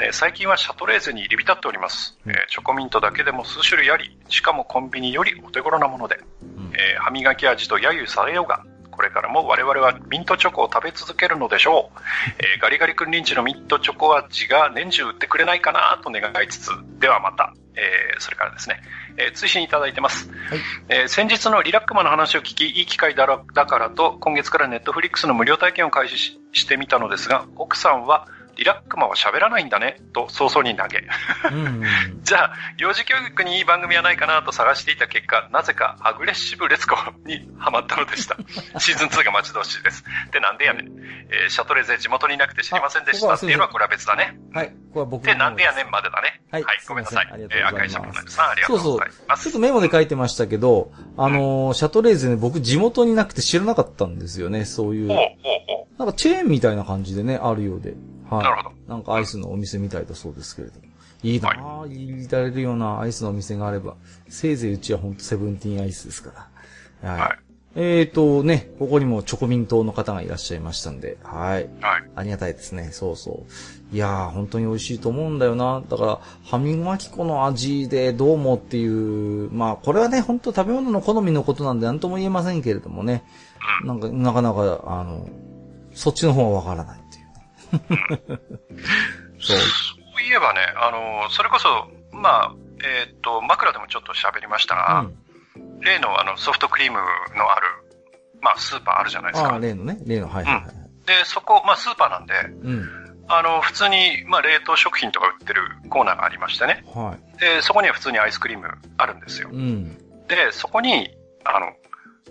えー最近はシャトレーゼに入り浸っております。えーチョコミントだけでも数種類あり、しかもコンビニよりお手頃なもので、うんえー歯磨き味と揶揄されようが、これからも我々はミントチョコを食べ続けるのでしょう。えーガリガリ君臨時のミントチョコ味が年中売ってくれないかなと願いつつ、ではまた。えーそれからですね、えー追伸いただいてます。はい。えー先日のリラックマの話を聞き、いい機会だらだからと、今月からネットフリックスの無料体験を開始ししてみたのですが、奥さんは、リラックマは喋らないんだね、と早々に投げ。[laughs] じゃあ、幼児教育にいい番組はないかなと探していた結果、なぜかアグレッシブレツコにハマったのでした。[laughs] シーズン2が待ち遠しいです。で、なんでやねん。えーシャトレーゼ地元にいなくて知りませんでしたっていうのはこれは別だね。はい。これは僕ので、なんでやねんまでだね。はいごめんなさい。すいませんありがとうございますえー赤いシャボンのさん、ありがとうございます。ちょっとメモで書いてましたけど、あのーシャトレーゼね、僕地元になくて知らなかったんですよね、そういう。おうおうおうなんかチェーンみたいな感じでね、あるようで。はい。なるほど。なんかアイスのお店みたいだそうですけれども。いいなぁ、言いられるようなアイスのお店があれば、せいぜいうちはほんとセブンティーンアイスですから。はい。はいえーとね、ここにもチョコミン党の方がいらっしゃいましたんで、はい。はい。ありがたいですね。そうそう。いやー、本当に美味しいと思うんだよな。だから、歯磨き粉の味でどうもっていう、まあ、これはね、本当食べ物の好みのことなんで何とも言えませんけれどもね。なんか、なかなか、あの、そっちの方はわからない。そう。そういえばね、あの、それこそ、まあ、えっ、と、枕でもちょっと喋りましたが、うん。例のあのソフトクリームのある、まあ、スーパーあるじゃないですああ、か。例のね、例の、はいはいはい。で、そこ、まあ、スーパーなんで、うん。あの、普通に、まあ、冷凍食品とか売ってるコーナーがありましてね。はで、そこには普通にアイスクリームあるんですよい。。うん。で、そこに、あの、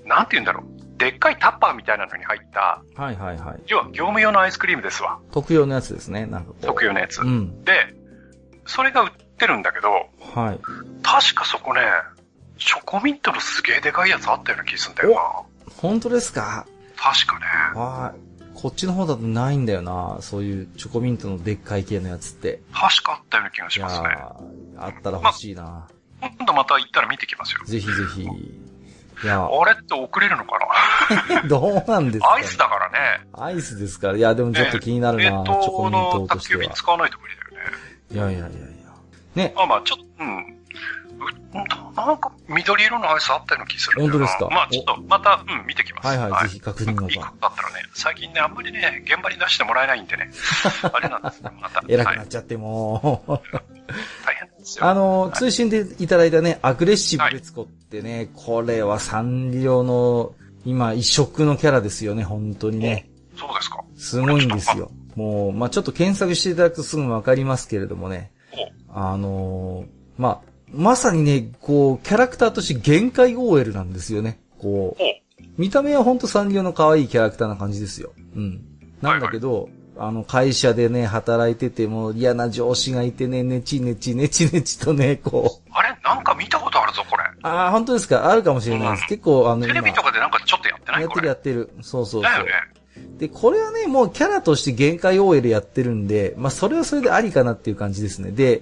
なんて言うんだろう。でっかいタッパーみたいなのに入った、はいはいはい。要は業務用のアイスクリームですわ。特用のやつですね、なんか。特用のやつ。うん。で、それが売ってるんだけど、はい。確かそこね、チョコミントのすげえでかいやつあったような気するんだよな。本当ですか？確かね。はい。こっちの方だとないんだよな。そういうチョコミントのでっかい系のやつって。確かあったような気がしますね。ーあったら欲しいな。今度また行ったら見てきますよ。ぜひぜひ。いや、あれって送れるのか [laughs] どうなんですか、なアイスだからね。アイスですから。いや、でもちょっと気になるな、冷チョコ凍ミントとしては。急便使わないと無理だよね。いやいやいやいや。ね、あ、まあちょっと、うん。うなんか緑色のアイスあったような気する。本当ですか？まあちょっと、また、うん、見てきます。はいはい、ぜひ確認の場いいこと。だったらね、最近ね、あんまりね、現場に出してもらえないんでね、[laughs] あれなんですね、また。偉くはい、なっちゃってもう。大変ですよ。あの、通信でいただいたね、アグレッシブレツコってね、これはサンリオの、今、異色のキャラですよね、本当にね。そうですか。すごいんですよ。もう、まあちょっと検索していただくとすぐわかりますけれどもね。おあのーまあまさにね、こう、キャラクターとして限界 OL なんですよね。こう、お見た目はほんとサンリオの可愛いキャラクターな感じですよ。うん。なんだけど、あの、会社でね、働いてても嫌な上司がいてね、ネチネチネチネチとね、こう。あれ？なんか見たことあるぞ、これ。ああ、本当ですか？あるかもしれないです。うん結構、あの、テレビとかでなんかちょっとやってない？やってる。やってる。そうそうそうだよね。。で、これはね、もうキャラとして限界 OL やってるんで、まあ、それはそれでありかなっていう感じですね。で、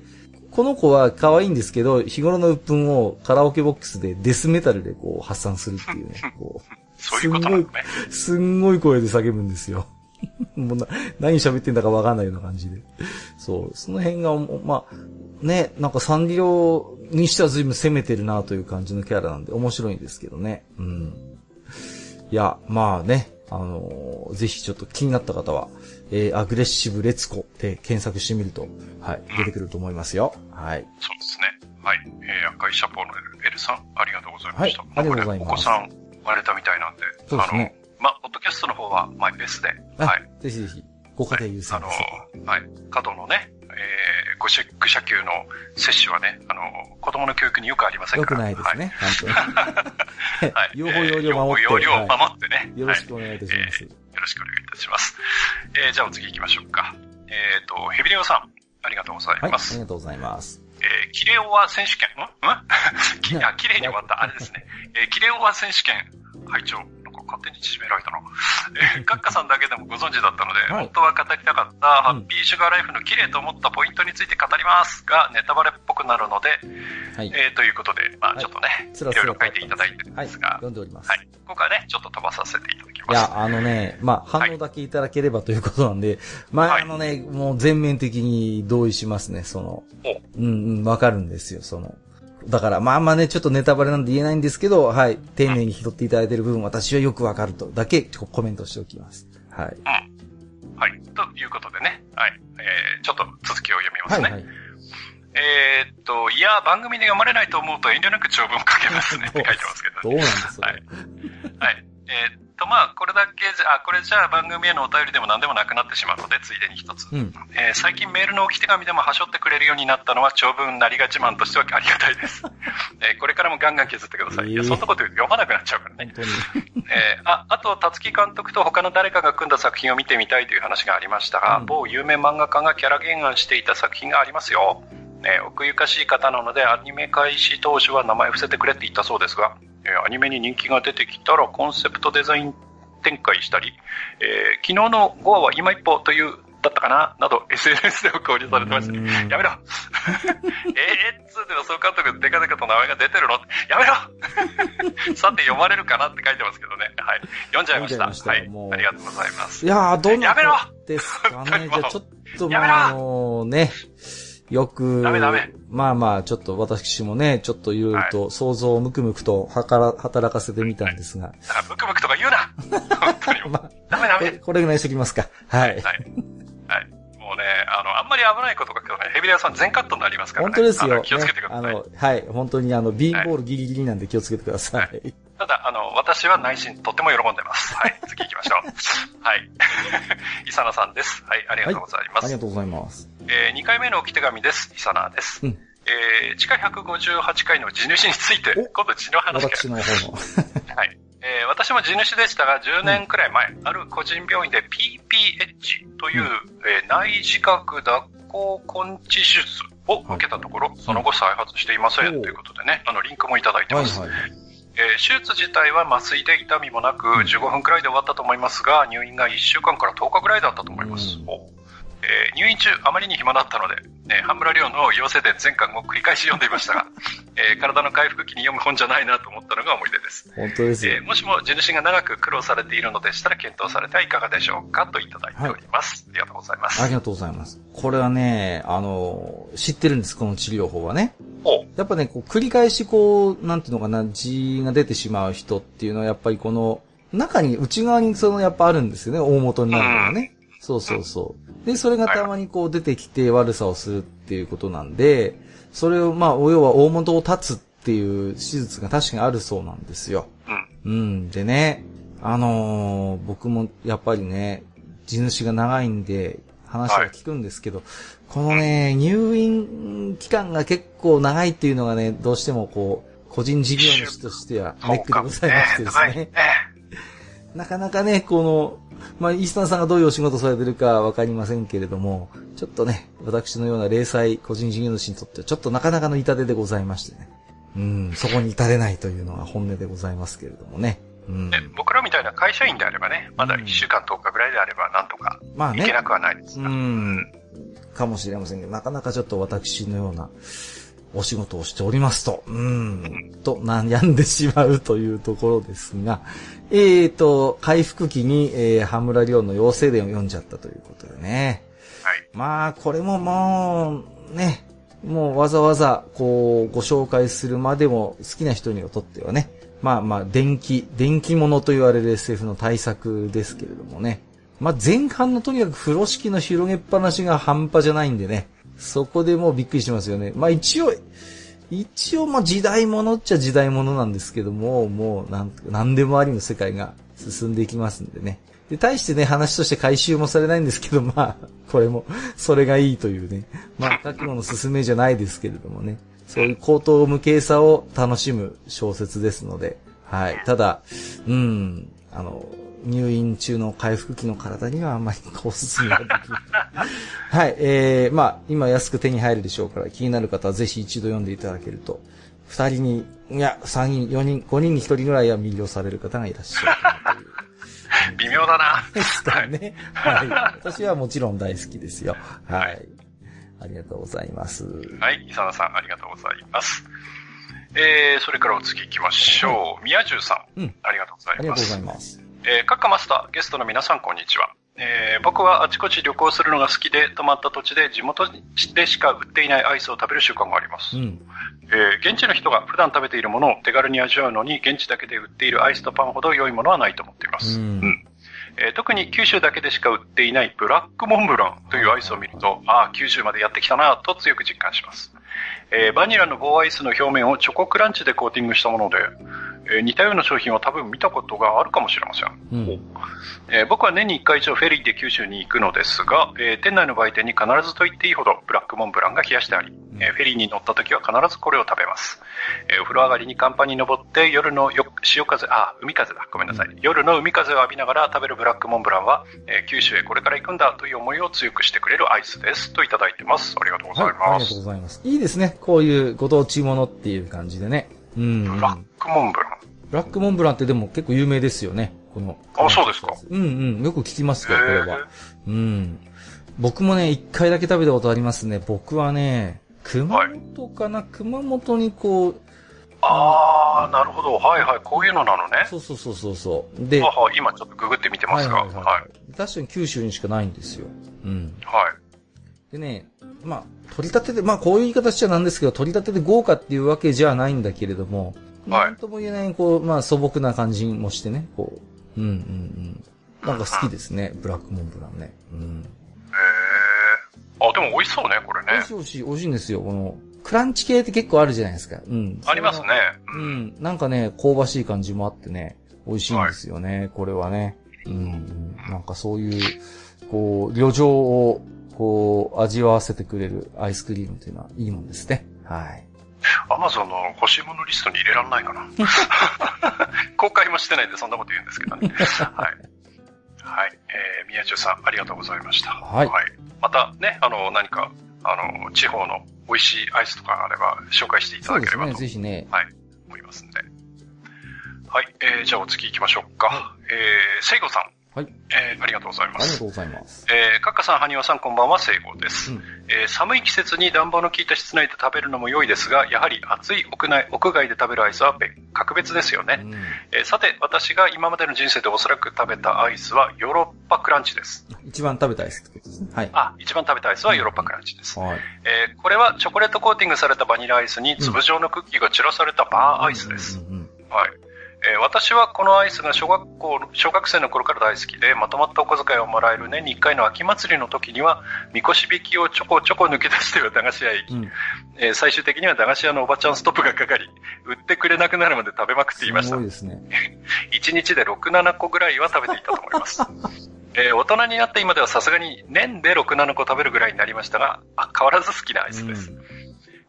この子は可愛いんですけど、日頃の鬱憤をカラオケボックスでデスメタルでこう発散するっていうね、こそういうことなんだね。う、すんごい声で叫ぶんですよ。もうな、何喋ってんだかわかんないような感じで。そう、その辺が、まあ、ね、なんかサンリオにしては随分攻めてるなという感じのキャラなんで面白いんですけどね。うん。いや、まあね、あのーぜひちょっと気になった方は、えー、アグレッシブレツコで検索してみると、はい、出てくると思いますよ。はい。そうですね。はい。えー、赤いシャポーの L さん、ありがとうございました。はいありがとうございますお子さん生まれたみたいなんで、そうですねあの、まあ、ポッドキャストの方はマイペースで、あはい。ぜひぜひ、ご家庭優あの先です。、はい。加藤のね、えー、ごし愚者級の接種はね、あの、子供の教育によくありませんよくから。ないですね、本当に。はい。[laughs] 用法用量守って用法用量はい守ってね。よろしくお願いいたします。よろしくお願いいたします。えー、じゃあお次行きましょうか。えっ、と、ヘビレオさん、ありがとうございはい、あます。りがとうございます。えー、キレオワ選手権、ん？ん？[laughs] きあ、綺麗に終わった。あれですね。えー、キレオワ選手権会長勝手に縮められたな。えー、[laughs] カッカさんだけでもご存知だったので、はい本当は語りたかった、ハッピーシュガーライフの綺麗と思ったポイントについて語りますが、ネタバレっぽくなるので、はい。えー、ということで、まあはいちょっとね、いつらつらろいろ書いていただいてるんはい。ですが、読んでおります。はい。今回はね、ちょっと飛ばさせていただきます。いや、あのね、まあ、はい反応だけいただければということなんで、まあ、はいあのね、もう全面的に同意しますね、その、おうんうん、わかるんですよ、その。だから、まあまあね、ちょっとネタバレなんで言えないんですけど、はい、丁寧に拾っていただいている部分、私はよくわかると、だけコメントしておきます。はい。はい。ということでね、はい。えー、ちょっと続きを読みますはい、ね。はい。えーっと、いや、番組で読まれないと思うと遠慮なく長文書けますね [laughs] って書いてますけど、どうなんですか、はいはい。えーっと、まあ、これだけじゃ、あ、これじゃあ番組へのお便りでも何でもなくなってしまうので、ついでに一つ。うん。えー最近メールの置き手紙でもはしょってくれるようになったのは長文なりが自慢としてはありがたいです。[laughs] えーこれからもガンガン削ってください。いや、えーそんなこと読まなくなっちゃうからね。[laughs] えーあ、あと、辰木監督と他の誰かが組んだ作品を見てみたいという話がありましたが、うん某有名漫画家がキャラ原案していた作品がありますよ。えー奥ゆかしい方なので、アニメ開始当初は名前伏せてくれって言ったそうですが、えーアニメに人気が出てきたらコンセプトデザイン展開したり、えー昨日の5話は今一歩という、だったかななど [laughs] SNS でも交流されてました。うんやめろ [laughs] えー、2での総監督デカデカと名前が出てるの？やめろ [laughs] さて読まれるかなって書いてますけどね。はい。読んじゃいました。いましたはいありがとうございます。いやー、どんなやめろですかね。じゃあちょっとまあ、あのね、よく、ダメダメまあまあ、ちょっと私もね、ちょっといろいろと想像をムクムクとはから働かせてみたんですが、だからムクムクとか言うな本当に。[laughs] まあ、ダメダメ。これぐらいにしときますか。はい。はい。はい。もうね、あの、あんまり危ないことが今日ね、ヘビレアさん全カットになりますからね。本当ですよ。気をつけてください。ねあの、はい。本当にあの、ビーンボールギリギリなんで気をつけてくださ。はいただ、あの、私は内心とっても喜んでます。はい。次行きましょう。[laughs] はい。[laughs] イサナさんです。はい。ありがとうございます。ありがとうございます。えー、2回目の置き手紙です。イサナです。うんえー、地下158回の地主についてお、今度地の話が。私の方の。[laughs] はい。えー私も地主でしたが、10年くらい前、ある個人病院で PPH という、えー内耳覚脱行根治手術を受けたところ、その後再発していません、おうということでね、あの、リンクもいただいてます。はいはい。えー手術自体は麻酔で痛みもなく、15分くらいで終わったと思いますが、入院が1週間から10日くらいだったと思います。うんおえー入院中、あまりに暇だったので、えー、半村亮の陽性伝全巻を繰り返し読んでいましたが、[laughs] えー体の回復期に読む本じゃないなと思ったのが思い出です。本当ですよえー。もしも地主が長く苦労されているのでしたら検討されてはいかがでしょうかといただいております。ありがとうございます。ありがとうございます。これはね、あの、知ってるんです、この治療法はね。おやっぱね、こう、繰り返しこう、なんていうのかな、血が出てしまう人っていうのは、やっぱりこの、中に、内側にその、やっぱあるんですよね、大元になるのがね。そうそうそう。で、それがたまにこう出てきて悪さをするっていうことなんで、それを、まあ、要は大元を立つっていう手術が確かにあるそうなんですよ。うん。うん。でね、あのー僕もやっぱりね、地主が長いんで、話は聞くんですけど、このね、入院期間が結構長いっていうのがね、どうしてもこう、個人事業主としてはネックでございましてですはいね。なかなかね、この、まあ、イースタンさんがどういうお仕事されてるかわかりませんけれども、ちょっとね、私のような零細個人事業主にとってはちょっとなかなかの痛手でございましてね。うん、そこに至れないというのが本音でございますけれどもね。うん。で僕らみたいな会社員であればね、まだ1週間10日ぐらいであればなんとかまあねいけ。なくはないですうが。ん。かもしれませんけど、なかなかちょっと私のようなお仕事をしておりますと、うん、と悩んでしまうというところですが、えーと、回復期に、えー、羽村亮の陽性伝を読んじゃったということでね。はい。まあ、これももう、ね、もうわざわざ、こう、ご紹介するまでも好きな人にとってはね、まあまあ、電気、電気物と言われる SF の対策ですけれどもね。まあ前半のとにかく風呂敷の広げっぱなしが半端じゃないんでね。そこでもうびっくりしますよね。まあ一応、一応まあ時代物っちゃ時代物なんですけども、もうなん、なんでもありの世界が進んでいきますんでね。で、対してね、話として回収もされないんですけど、[laughs] まあ、これも、それがいいというね。まあ、覚悟の進めじゃないですけれどもね。そういう高等無形さを楽しむ小説ですので、はい。ただ、うん、あの、入院中の回復期の体にはあんまりおすすめができない。はい。えー、まあ、今安く手に入るでしょうから、気になる方はぜひ一度読んでいただけると、二人に、いや、三人、四人、五人に一人ぐらいは魅了される方がいらっしゃるかなという。微妙だな。ですかね。はい。私はもちろん大好きですよ。はい。ありがとうございます。はい、伊沢さん、ありがとうございます。えー、それからお次行きましょう。宮中さん、うんありがとうございますありがとうござ。います。えー、カッカマスター、ゲストの皆さん、こんにちは。えー僕はあちこち旅行するのが好きで、泊まった土地で地元でしか売っていないアイスを食べる習慣があります。うん。えー現地の人が普段食べているものを手軽に味わうのに、現地だけで売っているアイスとパンほど良いものはないと思っています。うんえー特に九州だけでしか売っていないブラックモンブランというアイスを見ると、ああ、九州までやってきたなと強く実感します。えーバニラの棒アイスの表面をチョコクランチでコーティングしたもので、えー似たような商品は多分見たことがあるかもしれません。うん。えー僕は年に1回以上フェリーで九州に行くのですが、えー店内の売店に必ずと言っていいほどブラックモンブランが冷やしてあり、えーフェリーに乗った時は必ずこれを食べます。えーお風呂上がりに甲板に登って夜のよ潮風、あ、海風だ、ごめんなさい。夜の海風を浴びながら食べるブラックモンブランは、えー九州へこれから行くんだという思いを強くしてくれるアイスです。といただいてます。ありがとうござはいい、あます。りがとうございます。いいですね。こういうご当地ものっていう感じでね。うん、うん。クモンブラン。ブラックモンブランってでも結構有名ですよね。この。あそうですかうんうん。よく聞きますよ、これへは。うん。僕もね、一回だけ食べたことありますね。僕はね、熊本かな、熊本にこう、あー、なるほど。はいはい。こういうのなのね。そうそうそうそうそう。で、はは今ちょっとググってみてますが。はい。はい。確かに九州にしかないんですよ。うん。はい。でね、まあ、取り立てで、まあこういう言い方しちゃなんですけど、取り立てで豪華っていうわけじゃないんだけれども、はいなんとも言えない、こう、まあ素朴な感じもしてね、こう、うんうんうん。なんか好きですね、ブラックモンブランね。うん。へー。あ、でも美味しそうね、これね美味し。い美味しい、美味しいんですよ。この、クランチ系って結構あるじゃないですか。うん。ありますね。うん。なんかね、香ばしい感じもあってね、美味しいんですよね、これはね。うんうん。なんかそういう、こう、旅情を、こう、味わわせてくれるアイスクリームっていうのはいいもんですね。はい。アマゾンの欲しいものリストに入れられないかな。[laughs] 公開もしてないんでそんなこと言うんですけどね。はい。はい。えー、宮中さん、ありがとうございました。はいまたね、あの、何か、あの、地方の美味しいアイスとかあれば紹介していたそうですね、だければとぜひね。思いますんで。はい。えー、じゃあお次行きましょうか。えー、セイゴさん。はい。えー、ありがとうございます。ありがとうございます。えー、カッカさん、ハニワさん、こんばんは、セイゴです。うんえー寒い季節に暖房の効いた室内で食べるのも良いですが、やはり暑い屋内、屋外で食べるアイスは別格別ですよね。うんえーさて、私が今までの人生でおそらく食べたアイスはヨーロッパクランチです。一番食べたいですってことですね。はい。あ、一番食べたアイスはヨーロッパクランチです。はい。えーこれはチョコレートコーティングされたバニラアイスに粒状のクッキーが散らされたバーアイスです。うんうんはい。えー私はこのアイスが小学校、小学生の頃から大好きで、まとまったお小遣いをもらえる年に1回の秋祭りの時には、みこし引きをちょこちょこ抜け出しては駄菓子屋へ行き、うん。えー最終的には駄菓子屋のおばちゃんストップがかかり、売ってくれなくなるまで食べまくっていましたすごい。ですね。[laughs] 1日で6、7個ぐらいは食べていたと思います。[laughs] えー大人になって今ではさすがに年で6、7個食べるぐらいになりましたが、あ変わらず好きなアイスです。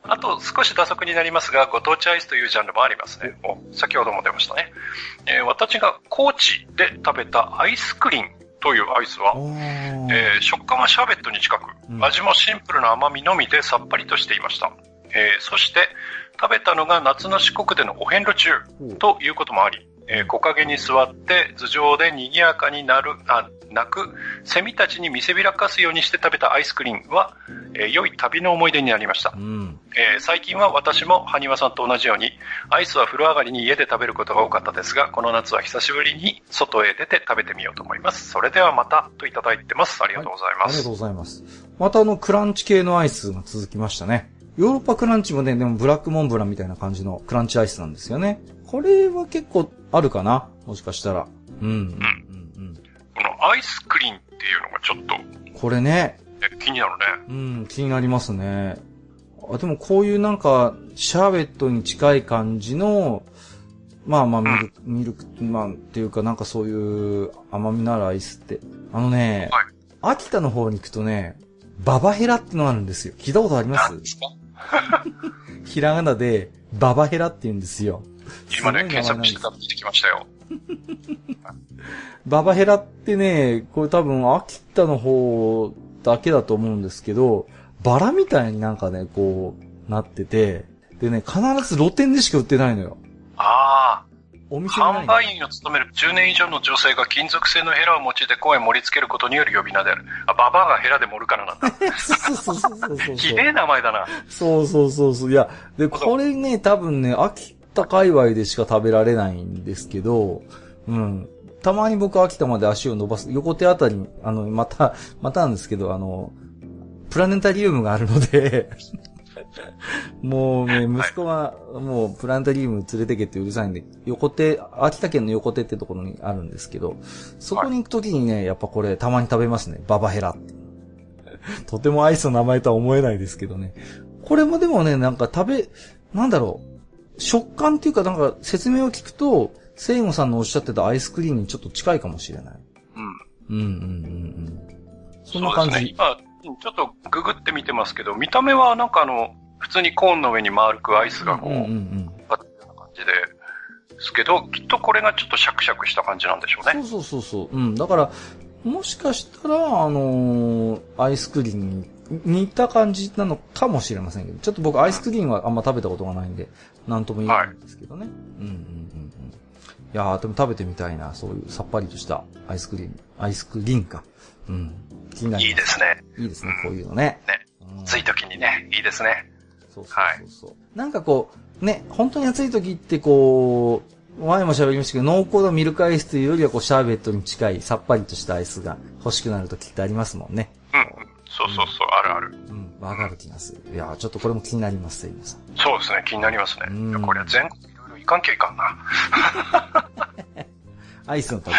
あと少し打足になりますが、ご当地アイスというジャンルもありますね。お先ほども出ましたね。えー私が高知で食べたアイスクリンというアイスは、えー食感はシャーベットに近く、うん味もシンプルな甘みのみでさっぱりとしていました。えーそして、食べたのが夏の四国でのお遍路中ということもあり、えー木陰に座って頭上で賑やかになる、あ、泣くセミたちに見せびらかすようにして食べたアイスクリーンは、えー良い旅の思い出になりましたう。ん。えー最近は私も埴輪さんと同じように、アイスは風呂上がりに家で食べることが多かったですが、この夏は久しぶりに外へ出て食べてみようと思います。それではまたといただいてます。ありがとうございます。ありがとうございます。またあの、クランチ系のアイスが続きましたね。ヨーロッパクランチもね、でもブラックモンブランみたいな感じのクランチアイスなんですよね。これは結構あるかな？もしかしたら。うん、うん、うん、うん。このアイスクリーンっていうのがちょっと、これね、え気になるね。うん、気になりますね。あ、でもこういうなんか、シャーベットに近い感じの、まあまあミルク、ミルク、まあっていうかなんかそういう甘みのあるアイスって。あのね、はい秋田の方に行くとね、ババヘラってのがあるんですよ。聞いたことあります？何ですか？[laughs] ひらがなで、ババヘラって言うんですよ。今ね、検索してたら出てきましたよ。[laughs] ババヘラってね、これ多分秋田の方だけだと思うんですけど、バラみたいになんかね、こう、なってて、でね、必ず露店でしか売ってないのよ。あおあ、店にないの。販売員を務める10年以上の女性が金属製のヘラを用いて声を盛り付けることによる呼び名である。あ、ババアがヘラで盛るからなんだ。[laughs] そうそうそうそうそう。[laughs] ひでえ名前だな。そうそうそうそう。いや、で、これね、多分ね、秋田界隈でしか食べられないんですけど、うん。たまに僕秋田まで足を伸ばす、横手あたりに、あの、また、またなんですけど、あの、プラネタリウムがあるので、[laughs] もうね、息子は、もう、プラネタリウム連れてけってうるさいんで、横手、秋田県の横手ってところにあるんですけど、そこに行くときにね、やっぱこれ、たまに食べますね。ババヘラって。とてもアイスの名前とは思えないですけどね。これもでもね、なんか食べ、なんだろう。食感っていうか、なんか説明を聞くと、セイゴさんのおっしゃってたアイスクリームにちょっと近いかもしれない。うん。うんうんうんうん。そそんな感じ。うですね。今、ちょっとググってみてますけど、見た目はなんかあの、普通にコーンの上に丸くアイスがこう、うんうんうん。あったような感じで、ですけど、きっとこれがちょっとシャクシャクした感じなんでしょうね。そうそうそうそう。うん。だから、もしかしたら、あのーアイスクリームに似た感じなのかもしれませんけど、ちょっと僕アイスクリームはあんま食べたことがないんで、なんとも言えないんですけどね。うんうんうんうん。いやー、でも食べてみたいな、そういうさっぱりとしたアイスクリーム。アイスクリームか。うん。気になります。いいですね。いいですね、こういうのね。ね。うん暑い時にね、いいですね。そうそうそうそう、なんかこう、ね、本当に暑い時ってこう、前も喋りましたけど、濃厚なミルクアイスというよりはこう、シャーベットに近いさっぱりとしたアイスが欲しくなる時ってありますもんね。うんうん。そうそうそう、あるある。うん、わかる気がする。いやーちょっとこれも気になります、セイムさん。そうですね、気になりますね。うんこれは全国いろいろ行かんきゃいかんな。[laughs] アイスの旅。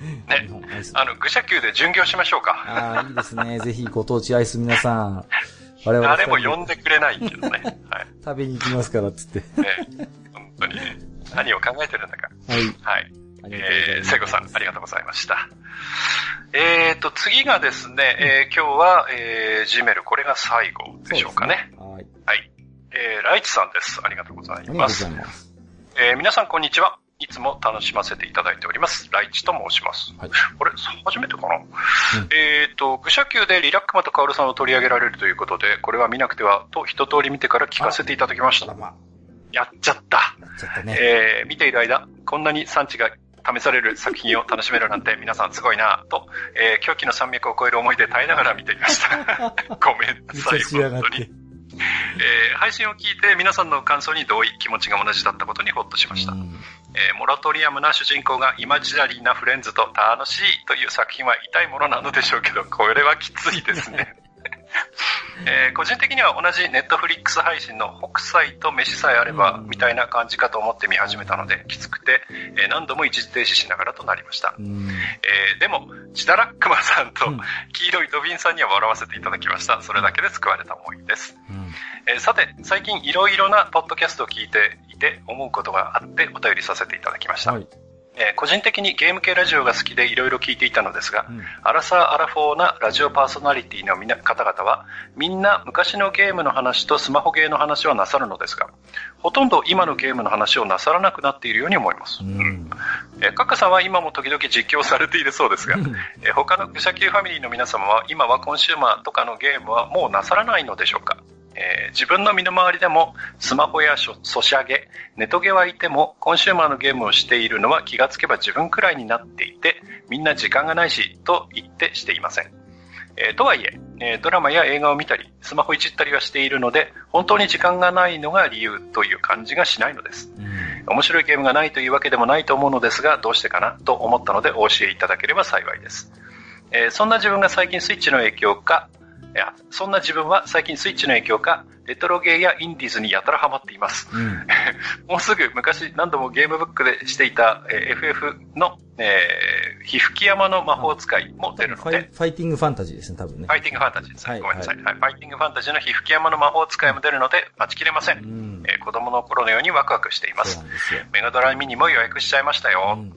ね。あの、愚者級で巡業しましょうか。ああ、いいですね。ぜひご当地アイス皆さん。我々誰も呼んでくれないけどね。[laughs] はい。食べに行きますから、つって。ね本当にね。何を考えてるんだか。はい。はい。えー、ます。セイコさん、ありがとうございました。えーと、次がですね、えー、今日は、えー、ジメル、これが最後でしょうかね。そうですね。はい。えー、ライチさんです。ありがとうございはい。ありがとうますござい。ます。えー、皆さんこんにちは。いつも楽しませていただいております。ライチと申します。はい。これ、初めてかな、えっ、と、愚者級でリラックマとカオルさんを取り上げられるということで、これは見なくてはと一通り見てから聞かせていただきました。やっちゃった。あ、やっちゃったね。えー、見ている間、こんなに産地が試される作品を楽しめるなんて皆さんすごいなと、えー、狂気の山脈を越える思いで耐えながら見ていました。[laughs] ごめんなさい、本当にて。。えー、配信を聞いて皆さんの感想に同意、気持ちが同じだったことにほっとしました。うんえーモラトリアムな主人公がイマジナリーなフレンズと楽しいという作品は痛いものなのでしょうけど、これはきついですね。えー個人的には同じネットフリックス配信の北斎と飯さえあればうんみたいな感じかと思って見始めたので、きつくて、えー何度も一時停止しながらとなりました。うん。えーでも、チダラックマさんとうん黄色いドビンさんには笑わせていただきました。それだけで救われた思いです。うんえーさて、最近いろいろなポッドキャストを聞いていて思うことがあってお便りさせていただきました。はい。えー個人的にゲーム系ラジオが好きでいろいろ聞いていたのですが、うんアラサー・アラフォーなラジオパーソナリティのみな方々は、みんな昔のゲームの話とスマホゲーの話をなさるのですが、ほとんど今のゲームの話をなさらなくなっているように思います。うん。えーカッカさんは今も時々実況されているそうですが、えー他の愚者級ファミリーの皆様は今はコンシューマーとかのゲームはもうなさらないのでしょうか？えー自分の身の回りでもスマホやソソシャゲ、ネトゲはいてもコンシューマーのゲームをしているのは気がつけば自分くらいになっていてみんな時間がないしと言ってしていません。えーとはいええードラマや映画を見たりスマホいじったりはしているので本当に時間がないのが理由という感じがしないのです。うん面白いゲームがないというわけでもないと思うのですが、どうしてかなと思ったのでお教えいただければ幸いです。えーそんな自分が最近スイッチの影響か、そんな自分は最近スイッチの影響か、レトロゲーやインディーズにやたらハマっています。うん。[laughs] もうすぐ昔何度もゲームブックでしていた、えー FF の、えー、皮膚き山の魔法使いも出るのでファイ、ファイティングファンタジーですね、多分ね。ファイティングファンタジーですね。はいごめんなさい、はい。ファイティングファンタジーの皮膚き山の魔法使いも出るので、待ちきれません。うん。えー子供の頃のようにワクワクしていますすよ。メガドラミニも予約しちゃいましたよ。うん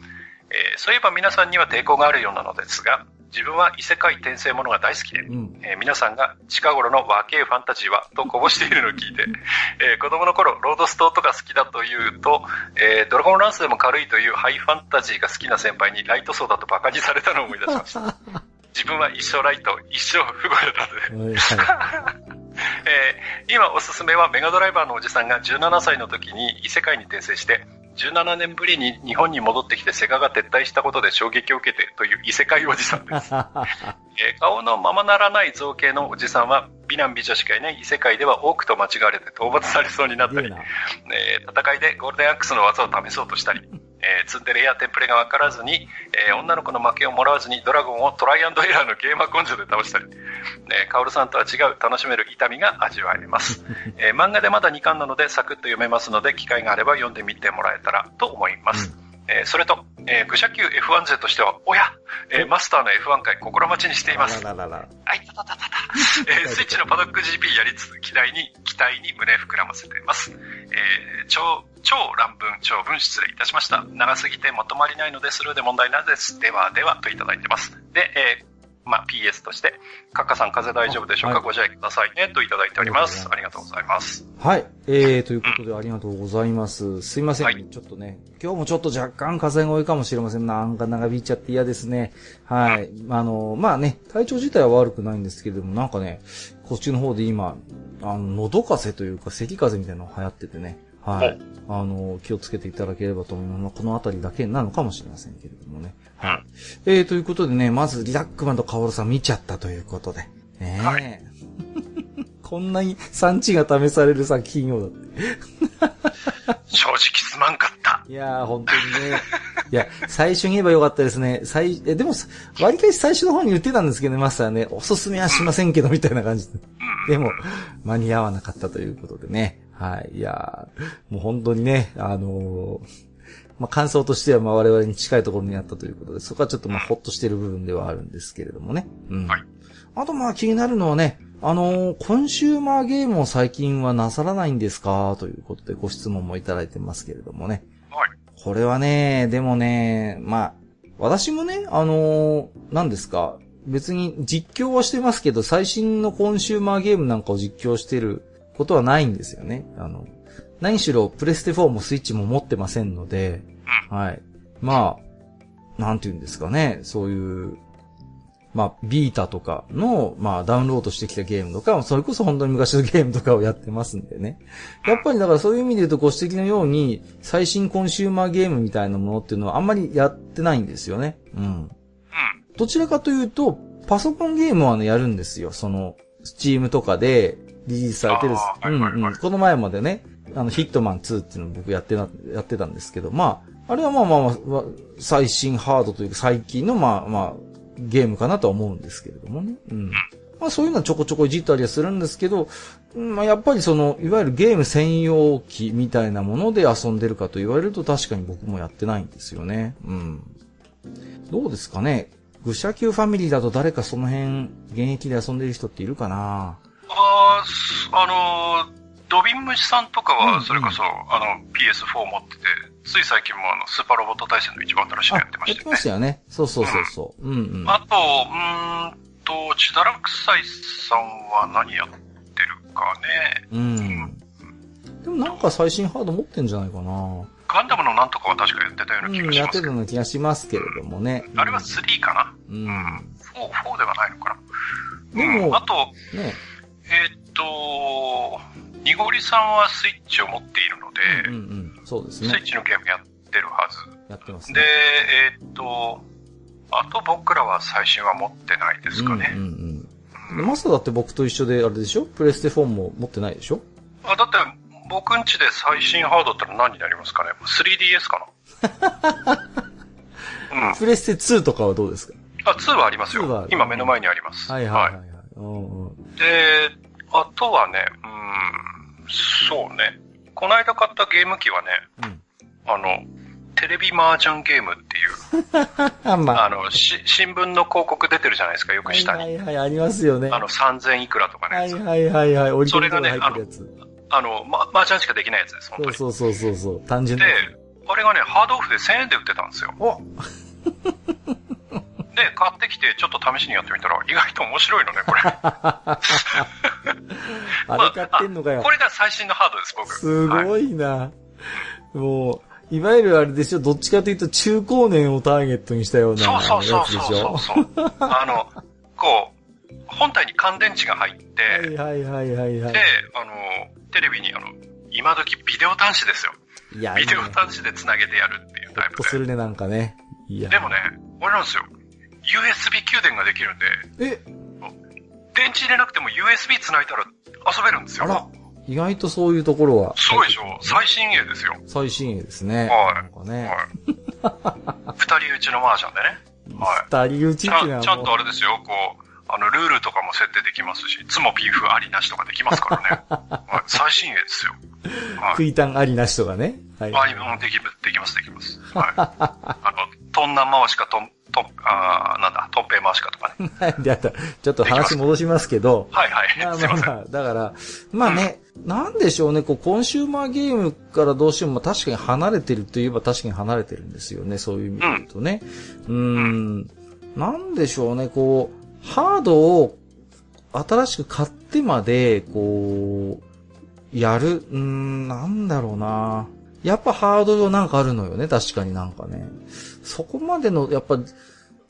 えーそういえば皆さんには抵抗があるようなのですが、自分は異世界転生ものが大好きで、うん。えー皆さんが近頃の若いファンタジーはとこぼしているのを聞いて、[laughs] えー子供の頃ロードストーとか好きだというと、えードラゴンランスでも軽いというハイファンタジーが好きな先輩にライト層だとバカにされたのを思い出しました。[laughs] 自分は一生ライト、一生不語だったので、[laughs] えー今おすすめはメガドライバーのおじさんが17歳の時に異世界に転生して、17年ぶりに日本に戻ってきてセガが撤退したことで衝撃を受けてという異世界おじさんです。[laughs] えー顔のままならない造形のおじさんは美男美女しかいない異世界では多くと間違われて討伐されそうになったり。えー戦いでゴールデンアックスの技を試そうとしたり、えーツンデレやテンプレが分からずに、えー女の子の負けをもらわずにドラゴンをトライアンドエラーのゲーマー根性で倒したり、えーカオルさんとは違う楽しめる痛みが味わえます。[laughs] えー漫画でまだ2巻なのでサクッと読めますので、機会があれば読んでみてもらえたらと思います。えーそれと、えー愚者級 F1 勢としては、おや、えーマスターの F1 回心待ちにしています。あらららら。あいたたたたた。えー [laughs] スイッチのパドック GP やりつつ、期待に、期待に胸膨らませています。えー超、超乱文、長文失礼いたしました。長すぎてまとまりないのでスルーで問題ないです。では、では、といただいてます。で、えーまあ、PS として、カッカさん風邪大丈夫でしょうか、はいご自愛くださいね、といただいております。ありがとうございます。はい。えー、ということでありがとうございます。すいません、はいちょっとね、今日もちょっと若干風邪が多いかもしれません。なんか長引いちゃって嫌ですね。はい。あの、まあね、体調自体は悪くないんですけれども、なんかね、こっちの方で今、あの、喉風邪というか、咳風邪みたいなのが流行っててね。はい。あの、気をつけていただければと思います。このあたりだけなのかもしれませんけれどもね。はい。えー、ということでね、まずリラックマンとカオルさん見ちゃったということで。ねえ。はい [laughs] こんなに産地が試される作品をだって。[laughs] 正直すまんかった。いやー、本当にね。いや、最初に言えばよかったですね。最、え、でも、割り返し最初の方に言ってたんですけどね、マスターね、おすすめはしませんけど、みたいな感じで。でも、間に合わなかったということでね。はい。いやーもう本当にね、あのーまあ、感想としては、まあ、我々に近いところにあったということで、そこはちょっとまあ、ほっとしてる部分ではあるんですけれどもね。うん。はいあとまあ、気になるのはね、あのーコンシューマーゲームを最近はなさらないんですか？ということでご質問もいただいてますけれどもね。はい。これはね、でもね、まあ、私もね、あのー何ですか、別に実況はしてますけど、最新のコンシューマーゲームなんかを実況してることはないんですよね。あの、何しろプレステ4もスイッチも持ってませんので、はい。まあ、なんて言うんですかね、そういう、まあ、ビータとかの、まあ、ダウンロードしてきたゲームとか、それこそ本当に昔のゲームとかをやってますんでね。やっぱりだからそういう意味で言うとご指摘のように、最新コンシューマーゲームみたいなものっていうのはあんまりやってないんですよね。うん。うん。どちらかというと、パソコンゲームはね、やるんですよ。その、スチームとかでリリースされてるうんうん。この前までね、あの、ヒットマン2っていうのを僕やってな、やってたんですけど、まあ、あれはまあまあまあまあ、最新ハードというか最近のまあまあ、ゲームかなとは思うんですけれどもね。うん。まあそういうのはちょこちょこいじったりはするんですけど、うんまあやっぱりその、いわゆるゲーム専用機みたいなもので遊んでるかと言われると確かに僕もやってないんですよね。うん。どうですかね愚者級ファミリーだと誰かその辺、現役で遊んでる人っているかなあーすあのー、ドビン虫さんとかうんうんは、それこそ、あの、PS4 持ってて、つい最近もあの、スーパーロボット対戦の一番新しいのやってまやってましたよね。したよね。そうそうそうそう。うんうん。あと、うーんと、チダラクサイさんは何やってるかね。うん。でもなんか最新ハード持ってんじゃないかなガンダムのなんとかは確かやってたような気うん、がしますけど。やってたような気がしますけれどもね。あれは3かなう。うんん。4、4ではないのかな。でもうんあと、ね。えーっと、ニゴリさんはスイッチを持っているので、うんうん。そうですスイッね。チのゲームやってるはず。やってますで、ね。えーっと、あと僕らは最新は持ってないですかね。うんうんうん。でマスターだって僕と一緒であれでしょ？プレステ4も持ってないでしょ？あだって、僕んちで最新ハードってのは何になりますかね ?3DS かな？[laughs] うん。あ、プレステ2とかはどうですか？2はあります2はある。よ今目の前にあります。はいはいはいはい。うんうんで、あとはね、うん、そうね。この間買ったゲーム機はね、うん。あの、テレビ麻雀ゲームっていう、[laughs] あ、まあ。あの、し、新聞の広告出てるじゃないですか、よく下に。はいはいはい、ありますよね。あの、3000いくらとかのやつ。はいはいはいはい、折り込みがね入ってるやつ。あの、ま、麻雀しかできないやつです、本当に。そうそうそうそう単純なであれがね、ハードオフで1000円で売ってたんですよ。おで、買ってきて、ちょっと試しにやってみたら、意外と面白いのね、これ。[laughs] あれ買ってんのかよこ。れが最新のハードです、僕。すはいごいな。もう、いわゆるあれでしょ、どっちかというと中高年をターゲットにしたようなそうそうそうやつでしょそう。そうそう。[laughs] あの、こう、本体に乾電池が入って、はいはいはいはいはいで。、あの、テレビにあの、今時ビデオ端子ですよ。いや、ビデオ端子で繋げてやるっていうほタイプで。っとするね、なんかね。いや。でもね、あれなんですよ。USB 給電ができるんで、え、電池入れなくても USB 繋いだら遊べるんですよ。あら、意外とそういうところは。すごいでしょ最新鋭ですよ。最新鋭ですね。はいなんかね。はい。[laughs] 二人打ちのマージャンでね。はい。二人打ちちっていうのはちゃんともあれですよ、こう、あの、ルールとかも設定できますし、つもピンフありなしとかできますからね。[laughs] はい、最新鋭ですよ。う、はい。食いたんありなしとかね。はい。ありもできる、できます、できます。はい。[laughs] あの、トンナン回しかトン、トン、あーなんだ、トンペイ回しかとかね。[laughs] はい。で、あと、ちょっと話戻しますけど、はいはい。まあまあまあ、だから、まあね、なんでしょうね、こう、コンシューマーゲームからどうしても確かに離れてるといえば確かに離れてるんですよね、そういう意味で言うとね。うーん、なんでしょうね、こう、ハードを新しく買ってまで、こう、やる、うーん、なんだろうな。やっぱハードルなんかあるのよね、確かになんかね。そこまでの、やっぱ、う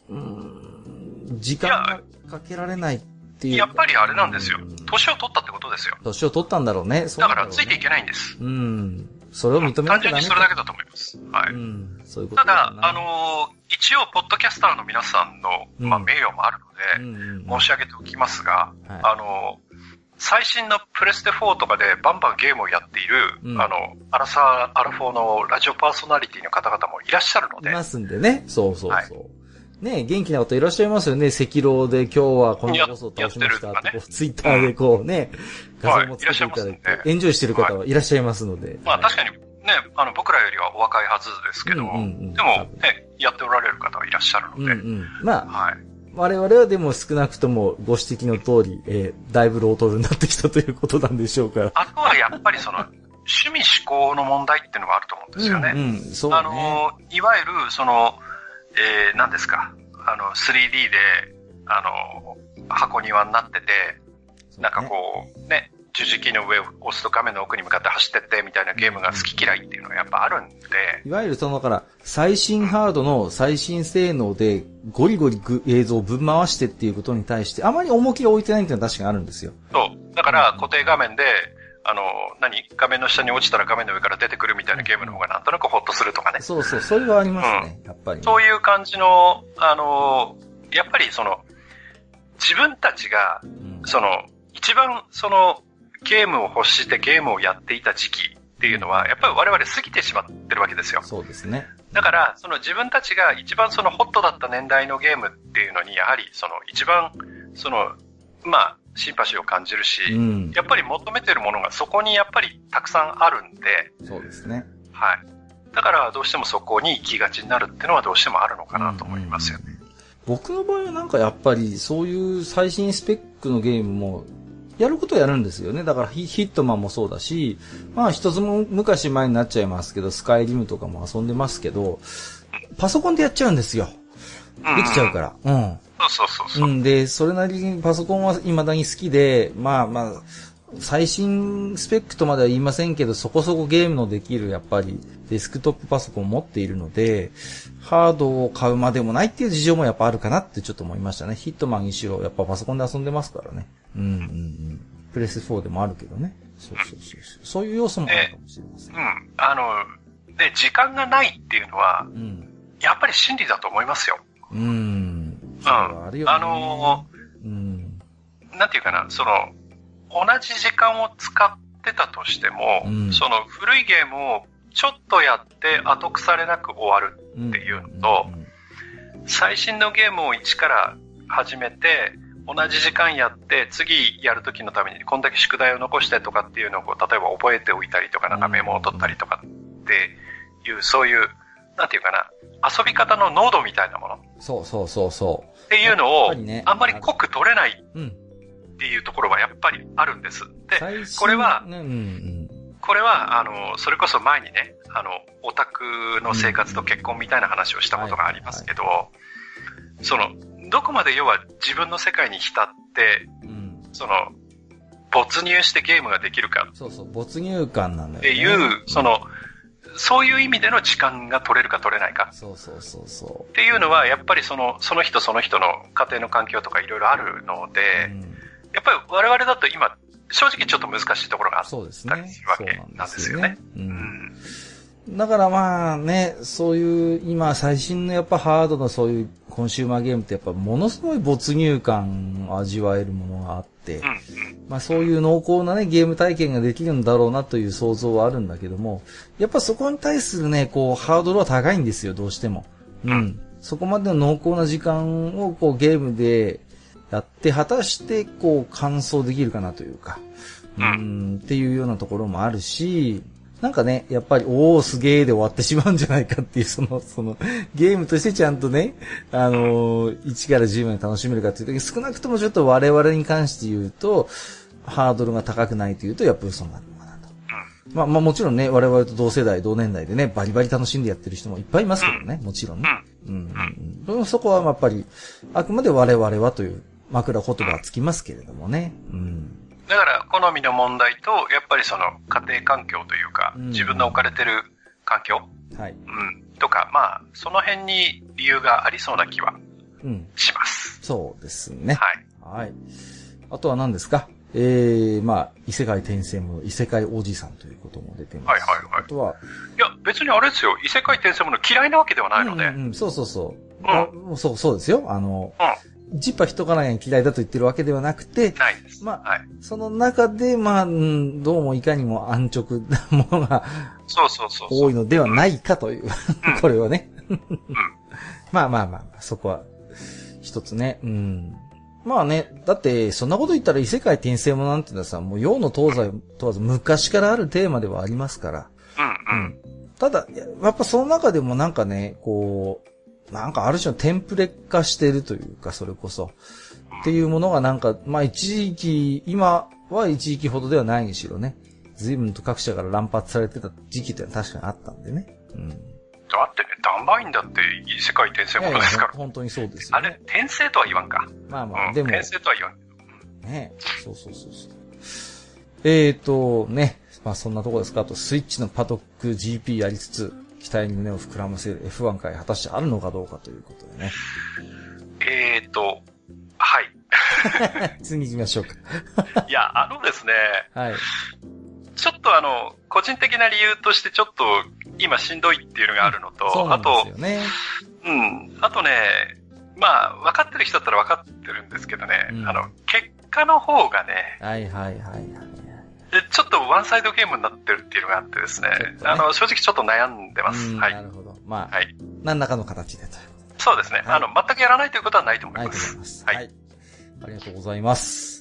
ーん、時間がかけられないっていうか。やっぱりあれなんですようん。年を取ったってことですよ。年を取ったんだろうね。そうだからついていけないんです。うん。それを認めな単純きゃダメにそれだけだと思います。はい。うん。そういうことただ、なあ、のー一応、ポッドキャスターの皆さんの、まあ、うん名誉もあるうんので、うんうん申し上げておきますが、はいあのー最新のプレステ4とかでバンバンゲームをやっている、うんあの、アラサー、アラフォーのラジオパーソナリティの方々もいらっしゃるので、いますんでね。そうそうはいそう。ね元気な方いらっしゃいますよね。赤狼で今日はこのボスを倒しましたってねツイッターでこうね、画像もつけていただいて、エンジョイしてる方はいらっしゃいますので。まあ確かにね、あの、僕らよりはお若いはずですけど、うんうんうんでもね、やっておられる方はいらっしゃるので、うんうん。まあ、はい。我々はでも少なくともご指摘の通り、えーだいぶロートルになってきたということなんでしょうから。あとはやっぱりその、趣味思考の問題っていうのがあると思うんですよね。うんうん、そうね。あの、いわゆる、その、えー、何ですか、あの、3D で、あの、箱庭になってて、なんかこう、ね、十字キーの上を押すと画面の奥に向かって走ってってみたいなゲームが好き嫌いっていうのがやっぱあるんで、いわゆるその、だから、最新ハードの最新性能でゴリゴリぐ映像をぶん回してっていうことに対して、あまり重きを置いてないっていうのは確かにあるんですよ。そう。だから固定画面で、あの、何画面の下に落ちたら画面の上から出てくるみたいなゲームの方がなんとなくホッとするとかね。そうそう、それはありますね、やっぱりね、そういう感じの、あの、やっぱりその、自分たちが、うんその、一番その、ゲームを欲してゲームをやっていた時期っていうのは、やっぱり我々過ぎてしまってるわけですよ。そうですね。だから、その自分たちが一番そのホットだった年代のゲームっていうのに、やはりその一番、その、まあ、シンパシーを感じるし、うん。やっぱり求めてるものがそこにやっぱりたくさんあるんで、そうですね。はい。だからどうしてもそこに行きがちになるっていうのはどうしてもあるのかなと思いますよね。僕の場合はなんかやっぱりそういう最新スペックのゲームもやることやるんですよね。だからヒヒットマンもそうだし、まあ一つも昔前になっちゃいますけど、スカイリムとかも遊んでますけど、パソコンでやっちゃうんですよ。うんできちゃうから。うん。そうそうそうそうう。ん、で、それなりにパソコンは未だに好きで、まあまあ、最新スペックとまでは言いませんけど、そこそこゲームのできる、やっぱり、デスクトップパソコンを持っているので、ハードを買うまでもないっていう事情もやっぱあるかなってちょっと思いましたね。ヒットマンにしろ、やっぱパソコンで遊んでますからね。うんうんうん。プレス4でもあるけどね。そうそうそうそう。そういう要素もあるかもしれません。うん。あの、で、時間がないっていうのは、うん。やっぱり真理だと思いますよ。うん。うん。あるよね。あのうん。ー、なんていうかな、その、同じ時間を使ってたとしても、うんその古いゲームをちょっとやって後腐れなく終わる。うん。っていうのと最新のゲームを一から始めて、同じ時間やって、次やる時のためにこんだけ宿題を残してとかっていうのをこう、例えば覚えておいたりとか、なんかメモを取ったりとかっていう、そういう、なんていうかな、遊び方の濃度みたいなものっそうそうそうそていうのをね、あんまり濃く取れないっ。ていうところはやっぱりあるんです。で、これはね、うんうん。これは、あの、それこそ前にね、あの、オタクの生活と結婚みたいな話をしたことがありますけど、その、どこまで要は自分の世界に浸って、うん。その、没入してゲームができるかそうそう、没入感なのよ、ね。っていう、その、そういう意味での時間が取れるか取れないかそうそうそうそっていうのは、やっぱりその、その人その人の家庭の環境とかいろいろあるので、う。うんやっぱり我々だと今、正直ちょっと難しいところがあったりするわ。けなんですよね。う。うんん。だからまあね、そういう今最新のやっぱハードのそういうコンシューマーゲームってやっぱものすごい没入感を味わえるものがあって。まあそういう濃厚なね、ゲーム体験ができるんだろうなという想像はあるんだけども、やっぱそこに対するね、こう、ハードルは高いんですよ、どうしても。うん。そこまでの濃厚な時間をこうゲームでやって、果たしてこう、完走できるかなというか、うん、っていうようなところもあるし、なんかね、やっぱり、おーすげーで終わってしまうんじゃないかっていう、その、その、ゲームとしてちゃんとね、あのー1から10まで楽しめるかっていうと、少なくともちょっと我々に関して言うと、ハードルが高くないというと、やっぱり嘘になるのかなと。まあまあもちろんね、我々と同世代、同年代でね、バリバリ楽しんでやってる人もいっぱいいますけどね、もちろんね。うんうんそこはやっぱり、あくまで我々はという枕言葉はつきますけれどもね。うん。だから、好みの問題と、やっぱりその家庭環境というか、うん自分の置かれてる環境、はい。うん、とか、まあ、その辺に理由がありそうな気はうん。します。そうですね。はい。はい。あとは何ですか？えー、まあ、異世界転生も異世界おじさんということも出てます。はいはいはいあとは、いや、別にあれですよ。異世界転生もの嫌いなわけではないので。うんうん、そうそうそう。うんあもうそう、そうですよ。あの、うジッパ人からが嫌いだと言ってるわけではなくて、ないです。まあはい。その中で、まあ、うんどうもいかにも安直なものがそうそうそう。多いのではないかという、これはね。うん。[laughs] まあまあまあ、そこは、一つね。うん。まあね、だって、そんなこと言ったら異世界転生ものなんていうのはさ、もう洋の東西問わず昔からあるテーマではありますから。うんうん。ただ、ややっぱその中でもなんかね、こう、なんかある種のテンプレ化してるというか、それこそ。っていうものがなんか、まあ一時期、今は一時期ほどではないにしろね。随分と各社から乱発されてた時期って確かにあったんでね。うん。だってね、ダンバインだって異世界転生ものですから。本当にそうですよあれね。、転生とは言わんか。まあまあ、うん。でも、転生とは言わん。ねそうそうそうそう。えーと、ね、まあそんなとこですか。あと、スイッチのパドック GP やりつつ、期待に胸を膨らませる F1 回果たしてあるのかどうかということでね。えーと、はい。[laughs] 次行きましょうか。[laughs] いや、あのですね、はい。ちょっとあの、個人的な理由としてちょっと今しんどいっていうのがあるのと、あと。うん、あとね、まあ、分かってる人だったら分かってるんですけどね、うんあの、結果の方がね、はいはいはいはい。でちょっとワンサイドゲームになってるっていうのがあってですね、ねあの、正直ちょっと悩んでます。うんは。ないるほど。まあ、はい。何らかの形でと。そうですね。はいあの、全くやらないということはないと思います。がとうございます。はいありがとうございます。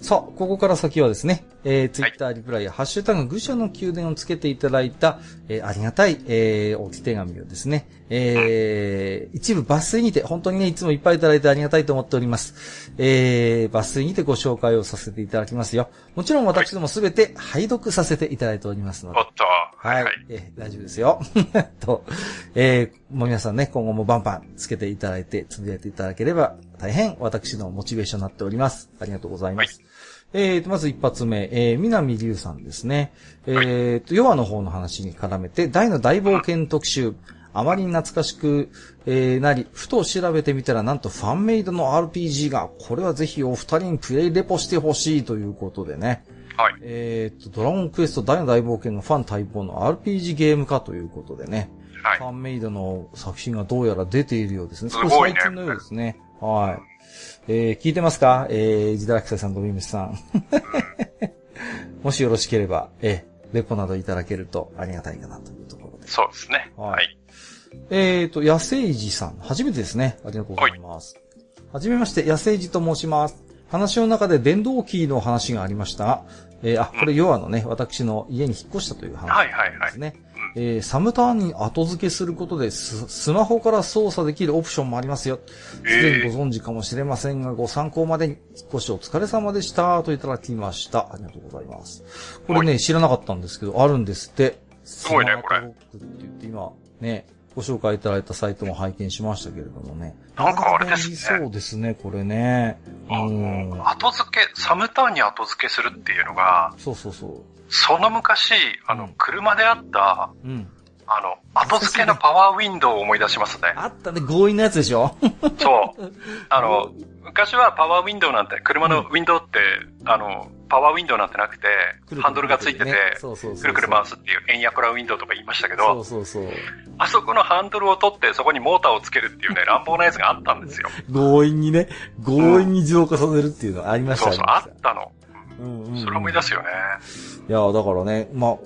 さあ、ここから先はですね、えー、ツイッターリプライやハッシュタグ愚者の宮殿をつけていただいた、えー、ありがたい、えー、置き手紙をですね、えー、一部抜粋にて、本当にね、いつもいっぱいいただいてありがたいと思っております。えー、抜粋にてご紹介をさせていただきますよ。もちろん私どもすべて拝読させていただいておりますのでおっ。と、ははいい、はい。えー大丈夫ですよ。[laughs] と、えーもう皆さんね、今後もバンバンつけていただいて、つぶやいていただければ、大変私のモチベーションになっております。ありがとうございます。えーと、まず一発目、えー、南龍さんですね。えーと、ヨアの方の話に絡めて、大の大冒険特集。あまりに懐かしく、えーなり、ふと調べてみたら、なんとファンメイドの RPG が、これはぜひお二人にプレイレポしてほしいということでね。はい。えーっと、ドラゴンクエスト大の大冒険のファン待望の RPG ゲーム化ということでね。はいフ。ァンメイドの作品がどうやら出ているようですね。すごいね少し最近のようですね。はい。えー、聞いてますか？えー、ジダラキサさんとビームスさん。[laughs] もしよろしければ、えー、レポなどいただけるとありがたいかなというところで。そうですね。はいはい。えーと、野生児さん。初めてですね。ありがとうございます。はじめまして、野生児と申します。話の中で電動キーの話がありました。えーあ、これ、ヨアのね、私の家に引っ越したという話はいはいはいですね。えーサムターンに後付けすることでス、スマホから操作できるオプションもありますよ。すでにご存知かもしれませんが、ご参考までに、引っ越しお疲れ様でした。といただきました。ありがとうございます。これね、知らなかったんですけど、あるんですって。すごいねこれって言って今、ね、ご紹介いただいたサイトも拝見しましたけれどもね。なんかあれですねそうですね、これね。うん。後付け、サムターンに後付けするっていうのが、そうそうそう。その昔、あのうん、車であった、うん。あの、後付けのパワーウィンドウを思い出しますね。あったね、強引なやつでしょ？[laughs] そう。[laughs] あの、昔はパワーウィンドウなんて、車のウィンドウって、あの、パワーウィンドウなんてなくて、ハンドルがついてて、くるくる回すっていう、エンヤプラウィンドウとか言いましたけそうど、そうそう。あそこのハンドルを取って、そこにモーターをつけるっていうね、[laughs] 乱暴なやつがあったんですよ。強引にね、強引に自動化させるっていうのありましたそうそう、あね。ったの。うんうんうんそれ思い出すよね。いや、だからね、まあ、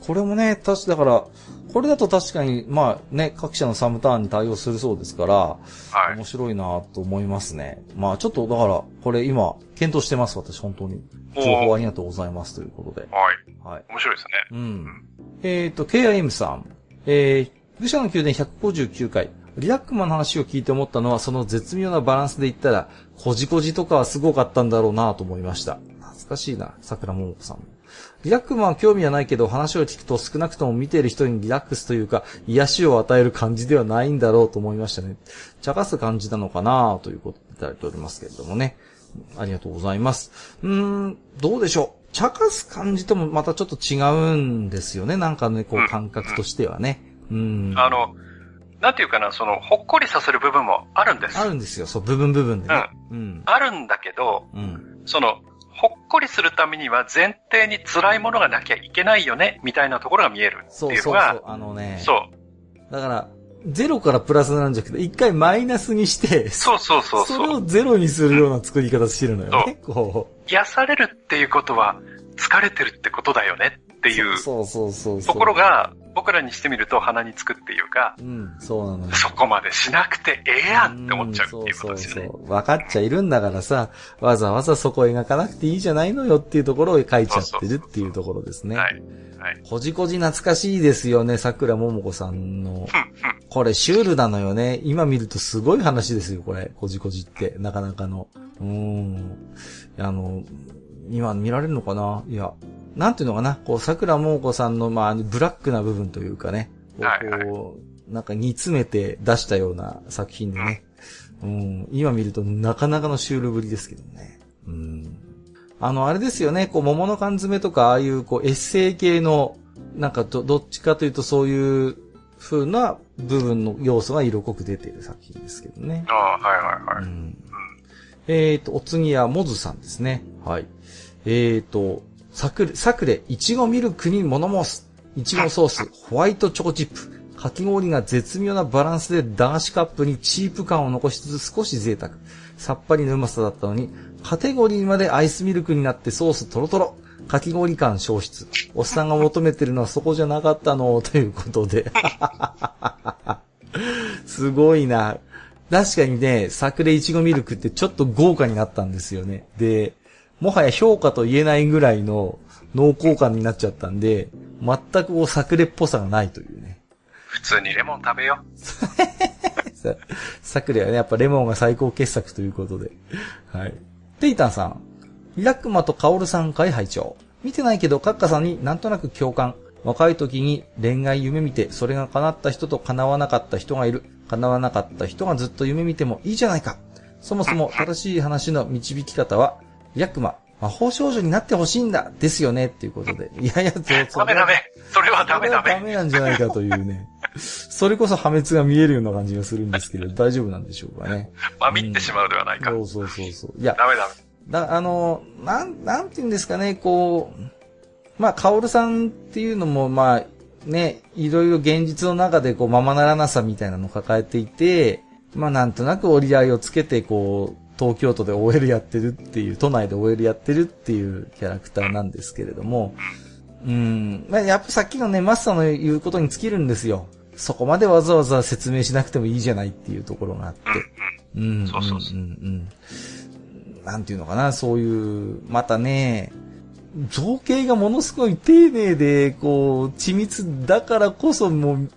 これもね、確かだから、これだと確かに、まあね、各社のサムターンに対応するそうですから、はい。面白いなと思いますね。まあちょっと、だから、これ今、検討してます、私、本当に。情報ありがとうございます、ということで。はい。はい。面白いですね。うん。えっ、と、KIM さん。えー、愚者の宮殿159回。リラックマンの話を聞いて思ったのは、その絶妙なバランスで言ったら、こじこじとかはすごかったんだろうなと思いました。懐かしいな、桜桃子さんも。リラックマンは興味はないけど、話を聞くと少なくとも見ている人にリラックスというか、癒しを与える感じではないんだろうと思いましたね。茶化す感じなのかなということでいただいておりますけれどもね。ありがとうございます。うーん、どうでしょう。茶化す感じともまたちょっと違うんですよね。なんかね、こううん感覚としてはね。うん。あの、なんていうかな、その、ほっこりさせる部分もあるんです。あるんですよ。そう、部分部分でね。うん。あるんだけど、うん。その、ほっこりするためには前提に辛いものがなきゃいけないよね、みたいなところが見えるってそういうのが、そうそう。あのね。そう。だから、ゼロからプラスなんじゃなくて、一回マイナスにして、そうそうそうそれ。をゼロにするような作り方してるのよね。こ癒されるっていうことは、疲れてるってことだよねってう。いうそうそうそうそう。ところが、僕らにしてみると鼻につくっていうか、うん、そうなのよ。そこまでしなくてええやんって思っちゃうっていうことですよね。そうそうそう。分かっちゃいるんだからさ、わざわざそこ描かなくていいじゃないのよっていうところを書いちゃってるっていうところですね。はい。はい。こじこじ懐かしいですよね、桜ももこさんの。これシュールなのよね。今見るとすごい話ですよ、これ。こじこじって。なかなかの。うーん。あの、今見られるのかな？いや、なんていうのかな？こう、桜ももこさんの、まあ、ブラックな部分というかね。こうはいはいこうなんか煮詰めて出したような作品でね。うん。今見るとなかなかのシュールぶりですけどね。うん。あの、あれですよね、こう、桃の缶詰とか、ああいう、こう、エッセイ系の、なんかど、どっちかというとそういう風な部分の要素が色濃く出ている作品ですけどね。ああ、はいはいはい。うん。えっ、と、お次はモズさんですね。はい。えっ、と、サクレ、サクレ、いちごミルクにモノモス、いちごソース、ホワイトチョコチップ、かき氷が絶妙なバランスで駄菓子カップにチープ感を残しつつ少し贅沢。さっぱりのうまさだったのに、カテゴリーまでアイスミルクになってソーストロトロ。かき氷感消失。おっさんが求めてるのはそこじゃなかったの、ということで。すごいな。確かにね、サクレイチゴミルクってちょっと豪華になったんですよね。で、もはや評価と言えないぐらいの濃厚感になっちゃったんで、全くこうサクレっぽさがないというね。普通にレモン食べよ [laughs] さサクレはね、やっぱレモンが最高傑作ということで。はい。テイタンさん。リラックマとカオルさん会拝聴見てないけど、カッカさんになんとなく共感。若い時に恋愛夢見て、それが叶った人と叶わなかった人がいる。叶わなかった人がずっと夢見てもいいじゃないか。そもそも正しい話の導き方は、リラックマ、魔法少女になってほしいんだですよねっていうことで。いやいや、そうう。ダメダメ。それはダメダメ。ダメなんじゃないかというね。それこそ破滅が見えるような感じがするんですけど、[laughs] 大丈夫なんでしょうかね。まみってしまうではないか。そうそうそうそう。いや、ダメダメ。だ、あの、なん、なんて言うんですかね、こう、まあ、カオルさんっていうのも、まあ、ね、いろいろ現実の中でこう、ままならなさみたいなのを抱えていて、まあ、なんとなく折り合いをつけて、こう、東京都で OL やってるっていう、都内で OL やってるっていうキャラクターなんですけれども、うん、まあ、やっぱさっきのね、マスターの言うことに尽きるんですよ。そこまでわざわざ説明しなくてもいいじゃないっていうところがあって。うん。そうそうそうんうん。なんていうのかな、そういう、またね、造形がものすごい丁寧で、こう、緻密だからこそもう、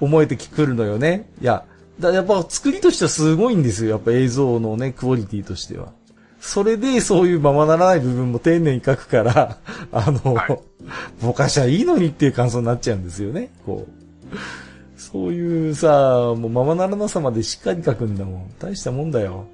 思えてくるのよね。いや、だやっぱ作りとしてはすごいんですよ。やっぱ映像のね、クオリティとしては。それでそういうままならない部分も丁寧に書くから、[laughs] あの、はいぼかしゃいいのにっていう感想になっちゃうんですよね。こう。そういうさ、もうままならなさまでしっかり書くんだもん。大したもんだよ。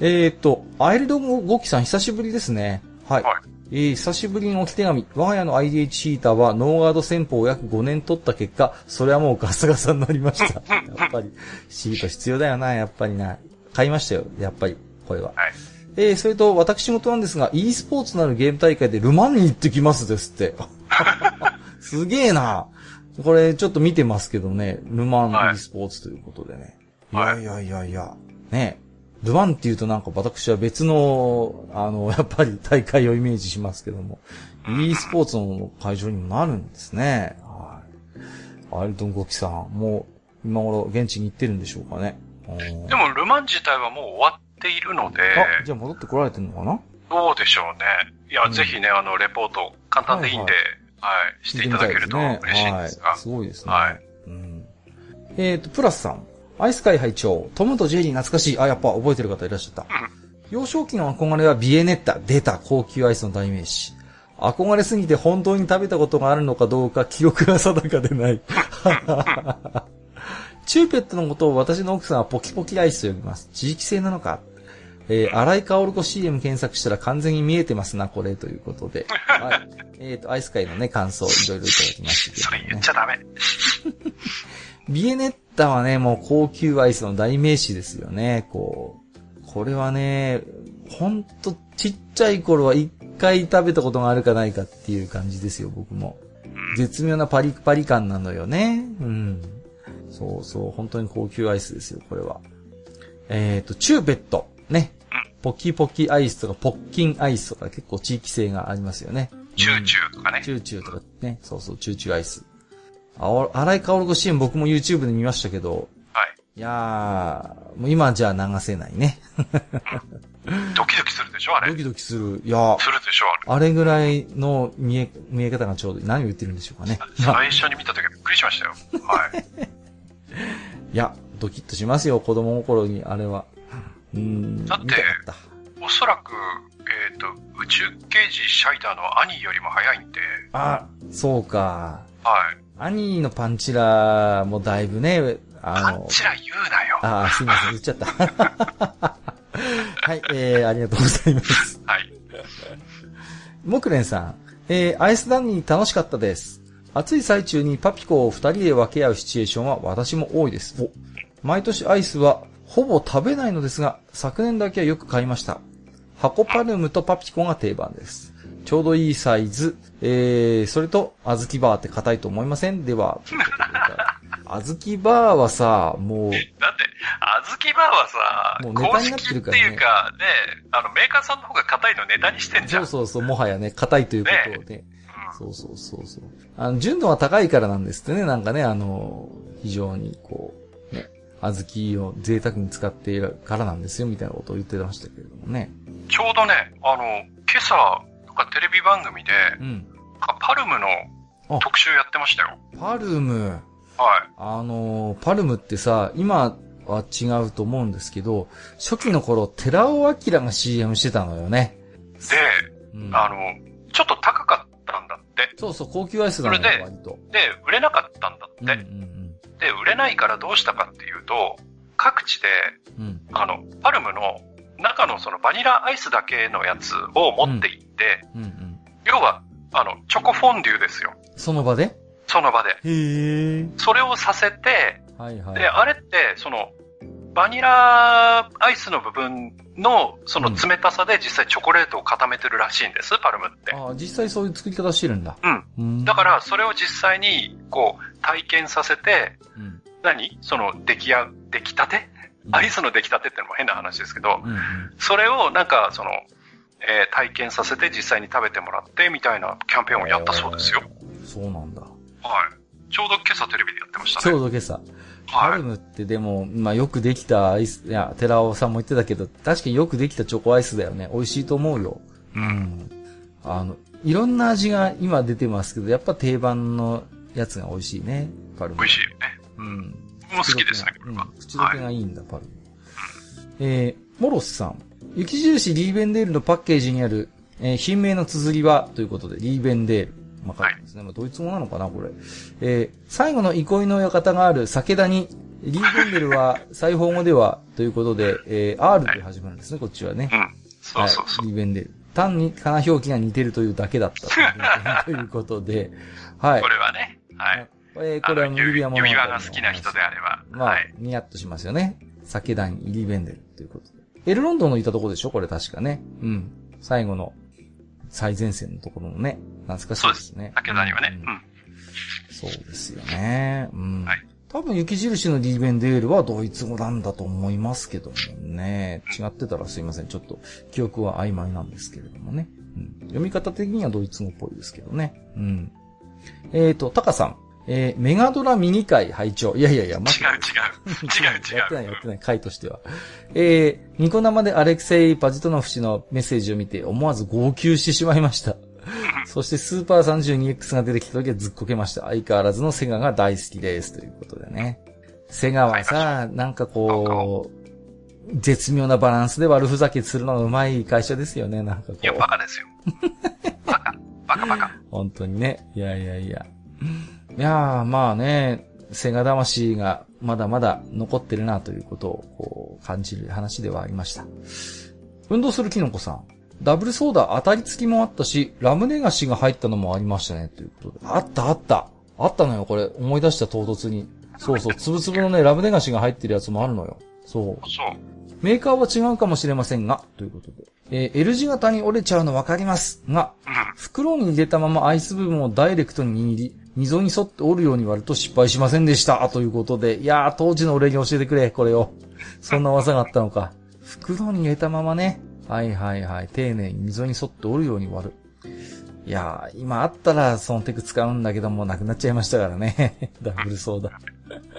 えーっと、アイルドゴキさん久しぶりですね。はい。はいえー、久しぶりに置き手紙。我が家の IDH ヒーターはノーガード戦法を約5年取った結果、それはもうガサガサになりました。[laughs] やっぱり、シート必要だよな、やっぱりな。買いましたよ、やっぱり、これは。はい。えー、それと、私事なんですが、e スポーツなるゲーム大会でルマンに行ってきますですって。[laughs] すげえな。これ、ちょっと見てますけどね、ルマンはい e スポーツということでね。はいいやいやいやいや、ね。ルマンっていうとなんか私は別の、あの、[laughs] やっぱり大会をイメージしますけども、e スポーツの会場にもなるんですね。はい。アイルトンゴキさん、もう、今頃現地に行ってるんでしょうかね。うんでも、ルマン自体はもう終わっているので、あ、じゃあ戻ってこられてるのかな？どうでしょうね。いや、うんぜひね、あの、レポート、簡単でいいんで、はい、していただけると嬉しいんですが。はい。すごいですね。はいうん。えっ、と、プラスさん。アイス会拝聴トムとジェリー懐かしい。あ、やっぱ覚えてる方いらっしゃった。幼少期の憧れはビエネッタ。出た。高級アイスの代名詞。憧れすぎて本当に食べたことがあるのかどうか記憶が定かでない。[laughs] チューペットのことを私の奥さんはポキポキアイスと呼びます。地域性なのかえー、荒井香織子 CM 検索したら完全に見えてますな、これ、ということで。はい。えっ、と、アイス界のね、感想、いろいろいただきましたけど、ね。それ言っちゃダメ。[laughs] ビエネッタはね、もう高級アイスの代名詞ですよね、こう。これはね、ほんとちっちゃい頃は一回食べたことがあるかないかっていう感じですよ、僕も。絶妙なパリパリ感なのよね。うん。そうそう、本当に高級アイスですよ、これは。えっ、と、チューペット。ね。ポキポキアイスとか、ポッキンアイスとか結構地域性がありますよね。チューチューとかね。チューチューとかね。そうそう、チューチューアイス。あお、荒井香織子 CM 僕も YouTube で見ましたけど、はい。いやー、もう今じゃ流せないね。[laughs] ドキドキするでしょあれ。ドキドキする。いやー、するでしょああれぐらいの見え、見え方がちょうど。何を言ってるんでしょうかね。れ。最初に見た時びっくりしましたよ。はい。[laughs] いや、ドキッとしますよ、子供心に、あれは。うーん。だっておそらく、えっ、と、宇宙刑事シャイダーの兄よりも早いんで、あ、そうか。はい。兄のパンチラもだいぶね、あパンの、チラ言うなよ。あーすいません、言っちゃった。[laughs] はい、えー、ありがとうございます。はい。木蓮さん、えー、アイスダンニー楽しかったです。暑い最中にパピコを二人で分け合うシチュエーションは私も多いです。お毎年アイスはほぼ食べないのですが、昨年だけはよく買いました。箱パルムとパピコが定番です。ちょうどいいサイズ、えー、それと、小豆バーって硬いと思いません？では、ということで小豆バーはさ、もう、だって、あずきバーはさ、もうネタになってるからねっていうか、ね、あの、メーカーさんの方が硬いのネタにしてんじゃ。そうんそうそう、もはやね、硬いということをね。そうそうそうそう。あの、純度が高いからなんですってね、なんかね、あの、非常にこう、ね、小豆を贅沢に使っているからなんですよ、みたいなことを言ってましたけれどもね。ちょうどね、あの、今朝、とかテレビ番組で、うん。パルムのあ特集やってましたよ。パルム。はい。あの、パルムってさ、今は違うと思うんですけど、初期の頃、寺尾明が CM してたのよね。で、うん、あの、ちょっと高かったんだって。そうそう、高級アイスなのよそれ、で割と。で、売れなかったんだって。うんうんで、売れないからどうしたかっていうと、各地で、うん。うん。あの、パルムの中のそのバニラアイスだけのやつを持って行って、うんうん。要は、あの、チョコフォンデュですよ。その場で？その場で。へえ。それをさせて、はいはい。で、あれって、その、バニラアイスの部分の、その冷たさで実際チョコレートを固めてるらしいんです、パルムって。ああ、実際そういう作り方してるんだ。うん。うん。だから、それを実際に、こう、体験させて、うん、何？その、出来や、出来たて？アイスの出来たてってのも変な話ですけど、うんうん。それをなんか、その、えー体験させて実際に食べてもらってみたいなキャンペーンをやったそうですよ。そうなんだ。はい。ちょうど今朝テレビでやってましたちょね。うど今朝。パはい。ルムってでも、まあよくできたアイス、いや、寺尾さんも言ってたけど、確かによくできたチョコアイスだよね。美味しいと思うよ。うん。あの、いろんな味が今出てますけど、やっぱ定番のやつが美味しいね。パルム。美味しいよね。うん。僕も好きですね、これはうん。口どけがいいんだ、パルム。えー、モロスさん。雪印リーベンデールのパッケージにある、えー品名の綴りは、ということで、リーベンデール。まあ、書いてますね。まあ、ドイツ語なのかな、これ。えー最後の憩いの館がある酒田に、リーベンデルは、裁縫語では、ということで、えー R で始まるんですね、こっちはね。うん。そうそうそう。はい。リーベンデル。単にかな表記が似てるというだけだったということで、[laughs] はい。これはね、はい。えーこれは指輪物語指輪が好きな人であれば。まあ、はい。ニヤッとしますよね。酒団入りベンデルということで。エルロンドンのいたとこでしょ？これ確かね。うん。最後の最前線のところのね。懐かしいですね。竹谷はね。ううんん。そうですよね。うん。はい多分雪印のリーベンデールはドイツ語なんだと思いますけどもね。違ってたらすいません。ちょっと記憶は曖昧なんですけれどもね。うん、読み方的にはドイツ語っぽいですけどね。うん。えーと、タカさん。えーメガドラミニ会拝聴いやいやいや、待って違う違う。違う [laughs] 違う。やってないやってない、回としては。えー、ニコ生でアレクセイ・パジトノフ氏のメッセージを見て思わず号泣してしまいました。そしてスーパー 32X が出てきた時はずっこけました。相変わらずのセガが大好きです。ということでね。セガはさ、なんかこう、絶妙なバランスで悪ふざけするのがうまい会社ですよね、なんかこいや、バう。カですよ。バカ。バカバカ。[laughs] 本当にね。いやいやいや。いやー、まあね、セガ魂がまだまだ残ってるなということをこう感じる話ではありました。運動するキノコさん。ダブルソーダ当たり付きもあったし、ラムネ菓子が入ったのもありましたね、ということで。あったあった。あったのよ、これ。思い出した唐突に。そうそう、つぶつぶのね、ラムネ菓子が入ってるやつもあるのよ。そう。そう。メーカーは違うかもしれませんが、ということで。えー L 字型に折れちゃうの分かりますが、うん。袋に入れたままアイス部分をダイレクトに握り、溝に沿って折るように割ると失敗しませんでした。ということで、いやー、当時の俺に教えてくれ、これを。そんな技があったのか。[laughs] 袋に入れたままね。はいはいはい。丁寧に溝に沿って折るように割る。いやー、今あったらそのテク使うんだけども、なくなっちゃいましたからね。[laughs] ダブルソーダ。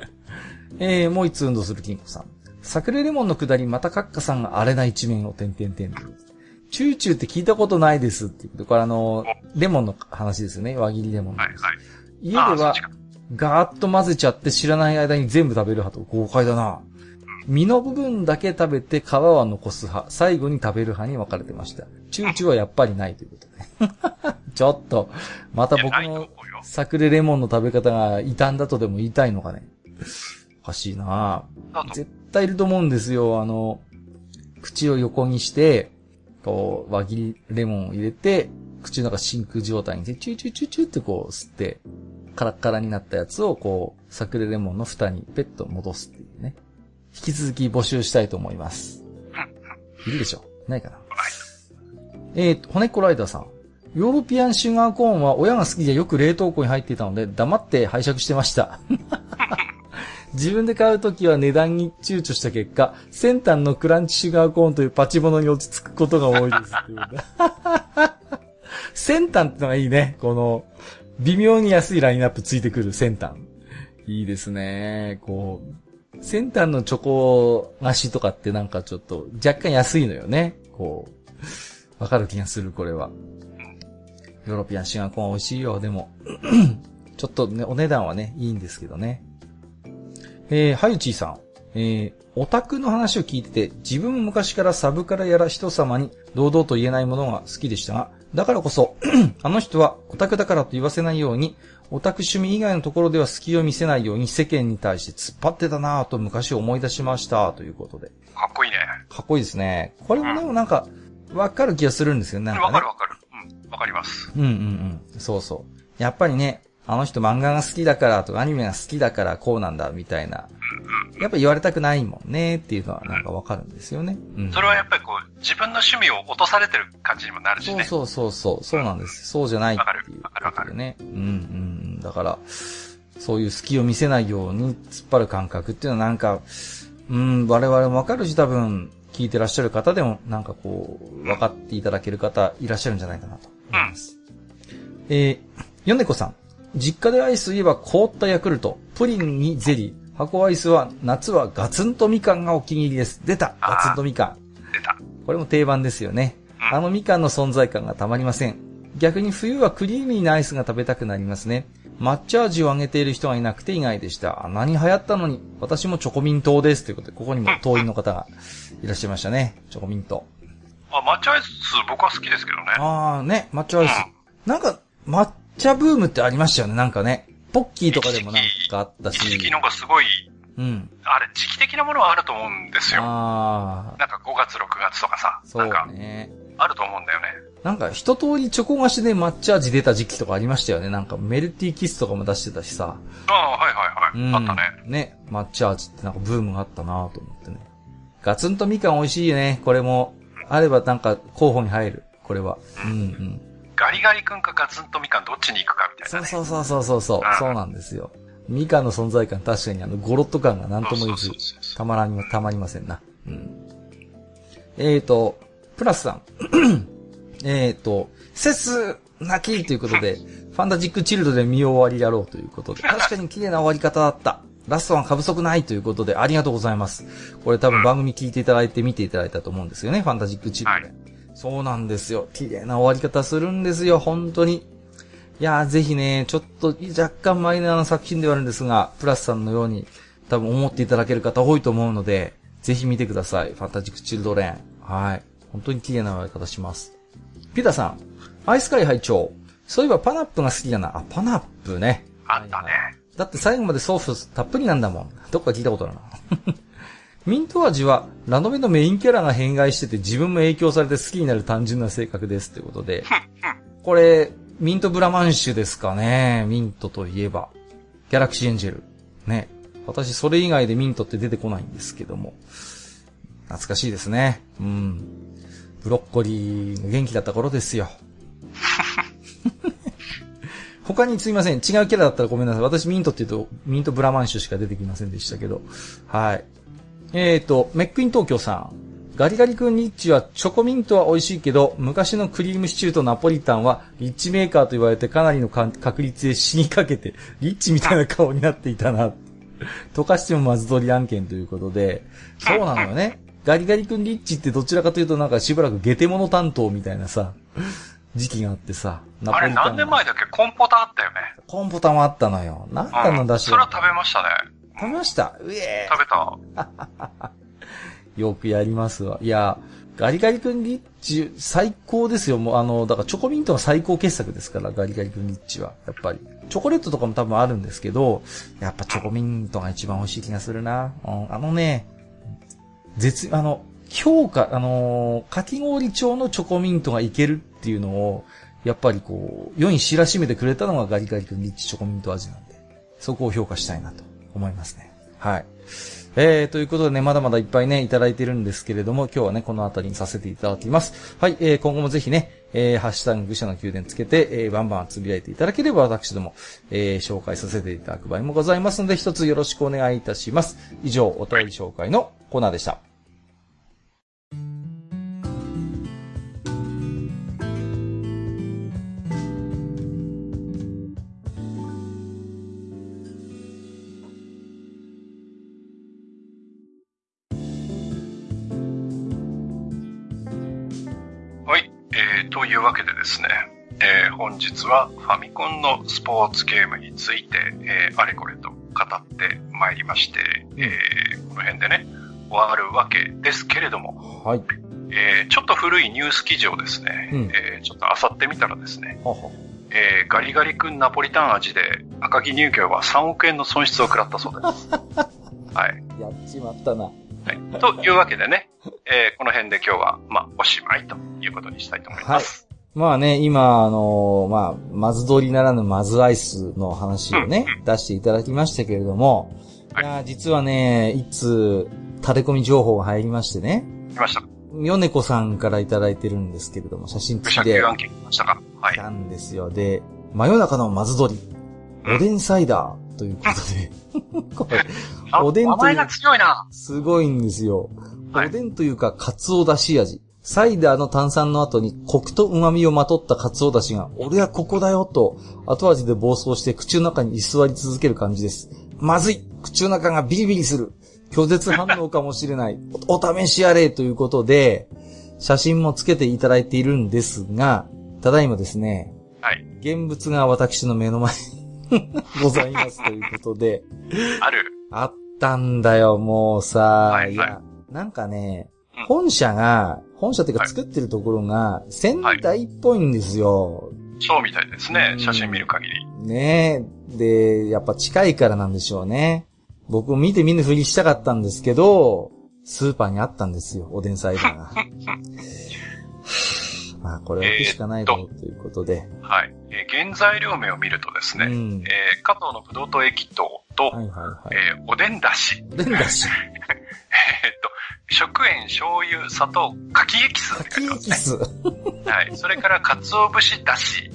[laughs] えー、もう一つ運動する金庫さん。サクレモンの下り、またカッカさんが荒れない一面を点々点々。チューチューって聞いたことないですって、これあの、レモンの話ですよね。輪切りレモンのはいはい。家ではガーッと混ぜちゃって知らない間に全部食べる派と豪快だな。身の部分だけ食べて皮は残す派、最後に食べる派に分かれてました。チューチューはやっぱりないということで。[laughs] ちょっと、また僕のうよサクレレモンの食べ方が異端だとでも言いたいのかね。おかしいな絶対いると思うんですよ。あの、口を横にして、こう、輪切りレモンを入れて、口の中真空状態にして、チューチューチューチューってこう吸って、カラッカラになったやつをこう、サクレレモンの蓋にペッと戻すっていうね。引き続き募集したいと思います。いるでしょ？ないかな？えーと、骨っこライダーさん。ヨーロピアンシュガーコーンは親が好きでよく冷凍庫に入っていたので黙って拝借してました。[laughs] 自分で買うときは値段に躊躇した結果、先端のクランチシュガーコーンというパチモノに落ち着くことが多いです。[laughs] 先端ってのがいいね。この、微妙に安いラインナップついてくる先端。いいですね。こう、先端のチョコ菓子とかってなんかちょっと若干安いのよね。こう、わかる気がする、これは。ヨーロピアンシガコン美味しいよ、でも。[clears throat] ちょっとね、お値段はね、いいんですけどね。えー、はゆちーさん。えー、オタクの話を聞いてて、自分も昔からサブからやら人様に堂々と言えないものが好きでしたが、だからこそ、[clears throat] あの人はオタクだからと言わせないように、オタク趣味以外のところでは隙を見せないように世間に対して突っ張ってたなぁと昔思い出しました、ということで。かっこいいね。かっこいいですね。これもでもなんか、わかる気がするんですよね。なんかねわかるわかる。うん。わかります。うんうんうん。そうそう。やっぱりね、あの人漫画が好きだからとかアニメが好きだからこうなんだみたいな。やっぱ言われたくないもんねっていうのはなんかわかるんですよね。うん。それはやっぱりこう、自分の趣味を落とされてる感じにもなるしね。そうそうそうそう。なんです。そうじゃないっていうわかるね。うんうんうん。だから、そういう隙を見せないように突っ張る感覚っていうのはなんか、うん、我々もわかるし多分、聞いてらっしゃる方でもなんかこう、分かっていただける方いらっしゃるんじゃないかなと思います。えー、ヨネコさん。実家でアイスといえば凍ったヤクルト、プリンにゼリー、箱アイスは夏はガツンとみかんがお気に入りです。出たガツンとみかん。出た。これも定番ですよね。あのみかんの存在感がたまりません。逆に冬はクリーミーなアイスが食べたくなりますね。抹茶味をあげている人がいなくて意外でした。あ何流行ったのに、私もチョコミン党です。ということで、ここにも党員の方がいらっしゃいましたね。チョコミント。あ、抹茶アイス僕は好きですけどね。あーね、抹茶アイス。なんか、抹茶ブームってありましたよね、なんかね。ポッキーとかでもなんかあったし。一時期なんかすごい、うん。あれ、時期的なものはあると思うんですよ。あー。なんか5月、6月とかさ。そなんかう、ね。あると思うんだよね。なんか一通りチョコ菓子で抹茶味出た時期とかありましたよね。なんかメルティーキスとかも出してたしさ。ああ、はいはいはい。あったね。ね。抹茶味ってなんかブームがあったなと思ってね。ガツンとみかん美味しいよね。これも。あればなんか候補に入る。これは。うんうん。ガリガリ君かガツンとみかんどっちに行くかみたいな、ね、そうそうそうそうそう。うん、そうなんですよ。みかんの存在感確かにあのゴロッと感がなんとも言えず、たまらに、たまりませんな。うん。えーと、プラスさん。[clears throat] えーと、セス泣きということで、ファンタジックチルドで見終わりやろうということで、[laughs] 確かに綺麗な終わり方だった。ラストは過不足ないということで、ありがとうございます。これ多分番組聞いていただいて見ていただいたと思うんですよね、ファンタジックチルドで。はい、そうなんですよ。綺麗な終わり方するんですよ、本当に。いやー、ぜひね、ちょっと若干マイナーな作品ではあるんですが、プラスさんのように多分思っていただける方多いと思うので、ぜひ見てください。ファンタジックチルドレン。はい。本当に綺麗な終わり方します。ピタさん、アイスカイ拝聴そういえばパナップが好きだな。あ、パナップね。あったね。だって最後までソースたっぷりなんだもん。どっか聞いたことあるな。ミント味は、ラノベのメインキャラが変外してて自分も影響されて好きになる単純な性格ですってことで。[laughs] これ、ミントブラマンシュですかね。ミントといえば。ギャラクシーエンジェル。ね。私それ以外でミントって出てこないんですけども。懐かしいですね。うん。ブロッコリーの元気だった頃ですよ。[laughs] 他にすいません。違うキャラだったらごめんなさい。私ミントって言うと、ミントブラマンシュしか出てきませんでしたけど。はい。えっ、ー、と、メックイン東京さん。ガリガリ君リッチはチョコミントは美味しいけど、昔のクリームシチューとナポリタンはリッチメーカーと言われてかなりの確率で死にかけて、リッチみたいな顔になっていたな。溶かしてもまず取り案件ということで、そうなのよね。ガリガリ君リッチってどちらかというとなんかしばらくゲテモノ担当みたいなさ、時期があってさ。あれ何年前だっけ？コンポタあったよね。コンポタもあったのよ。なんかの出し、うん、それは食べましたね。食べました？うえ食べた。[laughs] よくやりますわ。いや、ガリガリ君リッチ、最高ですよ。もうあの、だからチョコミントの最高傑作ですから、ガリガリ君リッチは。やっぱり。チョコレートとかも多分あるんですけど、やっぱチョコミントが一番美味しい気がするな。うん、あのね、絶、あの、評価、あのー、かき氷調のチョコミントがいけるっていうのを、やっぱりこう、世に知らしめてくれたのがガリガリ君リッチチョコミント味なんで、そこを評価したいなと思いますね。はい。えー、ということでね、まだまだいっぱいね、いただいてるんですけれども、今日はね、このあたりにさせていただきます。はい、えー、今後もぜひね、えー、ハッシュタグ愚者の宮殿つけて、えー、バンバンつぶやいていただければ、私ども、えー、紹介させていただく場合もございますので、一つよろしくお願いいたします。以上、お便り紹介のコーナーでした。というわけでですね、えー、本日はファミコンのスポーツゲームについて、えー、あれこれと語ってまいりまして、えー、この辺でね、終わるわけですけれども、はい。えー、ちょっと古いニュース記事をですね、うん、えー、ちょっと漁ってみたらですね、ははえー、ガリガリ君ナポリタン味で赤木乳業は3億円の損失を食らったそうです。[laughs] はい。やっちまったな。はい。というわけでね、えー、この辺で今日は、まあ、おしまいということにしたいと思います。はい。まあね、今、あのー、まあ、まず通りならぬまずアイスの話をね、うんうん、出していただきましたけれども、はい、いや実はね、いつ、垂れ込み情報が入りましてね。来ました。ヨネコさんからいただいてるんですけれども、写真付きで。案件来ましたかはい。なんですよ。で、真夜中のまずり、おでんサイダーということで、これ、[laughs] おでんという。名前が強いな。すごいんですよ。おでんというか、カツオだし味。サイダーの炭酸の後にコクと旨味をまとったカツオだしが、俺はここだよと、後味で暴走して口の中に居座り続ける感じです。まずい口の中がビリビリする拒絶反応かもしれないお。[laughs] お試しあれということで、写真もつけていただいているんですが、ただいまですね、はい。現物が私の目の前に [laughs] ございますということで。あるあったんだよ、もうさ。はい、はい、いや、なんかね、本社が、本社っていうか作ってるところが、仙台っぽいんですよ。そうみたいですね、写真見る限り。ねえ。で、やっぱ近いからなんでしょうね。僕見て見ぬふりしたかったんですけど、スーパーにあったんですよ、おでんサイダーが。[laughs] まあ、これは行くしかないだろうということで。はい。えー原材料名を見るとですね、うん。えー加藤のブドウ糖液糖と、はいはいはい。えーおでんだし、でんだし、[laughs] えーっと、食塩、醤油、砂糖、柿エキスって書いてますね。キス。はい。それから、鰹節だし、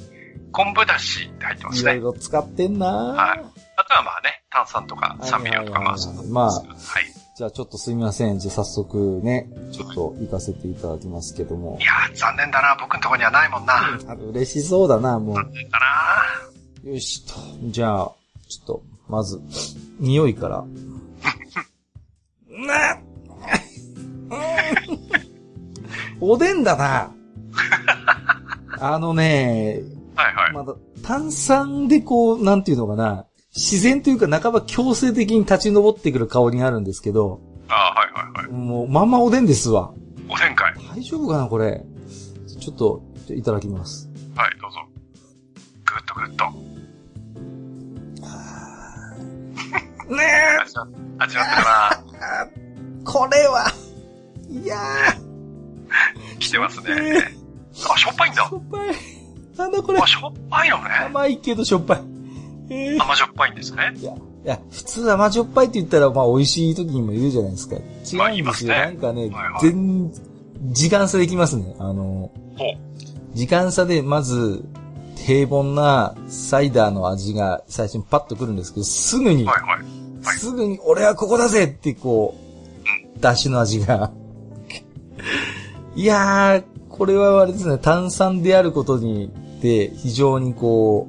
昆布だしって入ってますね。いろいろ使ってんなはいあとはまあね、炭酸とか酸味料とかまあ、はいはいはいまあはい。じゃあちょっとすみません。じゃあ早速ね、ちょっと行かせていただきますけどもい。やー、残念だな。僕のとこにはないもんな。あ嬉しそうだな、も残念だな。う。よしと。じゃあ、ちょっと、まず、匂いから。な [laughs] おでんだな。あのね、はいはい。まだ、炭酸でこう、なんていうのかな、自然というか半ば強制的に立ち上ってくる香りがあるんですけど、あーはいはいはい。もう、まんまおでんですわ。おでん会。大丈夫かな、これ。ちょっと、いただきます。はい、どうぞ。ぐっとぐっと。ね味わ味わってるな？えこれは、いや来てますー、ね。あ、しょっぱいんだし。ょっぱい。なんだこれあ、。しょっぱいのね。甘いけどしょっぱい。えー甘じょっぱいんですね。いや、いや、普通甘じょっぱいって言ったら、まあ美味しい時にも言うじゃないですか。まあ違うんですよ。言いますねなんかね、はいはい全、時間差できますね。あの。時間差でまず、平凡なサイダーの味が最初にパッとくるんですけど、すぐに、はいはい。はいすぐに俺はここだぜってこう、出汁の味が。いやー、これはあれですね、炭酸であることに、で、非常にこ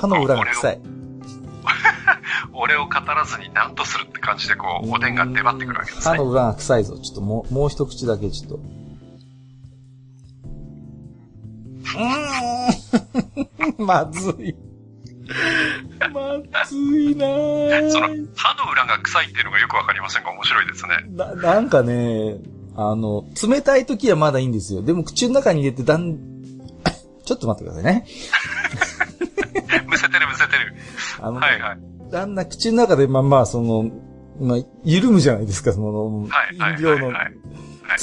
歯の裏が臭い。[laughs] 俺を語らずに何とするって感じでこう、おでんが出張ってくるわけですね。歯の裏が臭いぞ。ちょっともう、もう一口だけちょっと。うーん。まずい。まずいなーその、歯の裏が臭いっていうのがよくわかりませんが面白いですね。な、なんかね、あの、冷たい時はまだいいんですよ。でも口の中に入れてだん、[coughs] ちょっと待ってくださいね。[laughs] [laughs] むせてるむせてる。あの、はいはい。だんだん口の中でまあまあ、その、まあ、緩むじゃないですか、その、はいはい飲料のはいはい。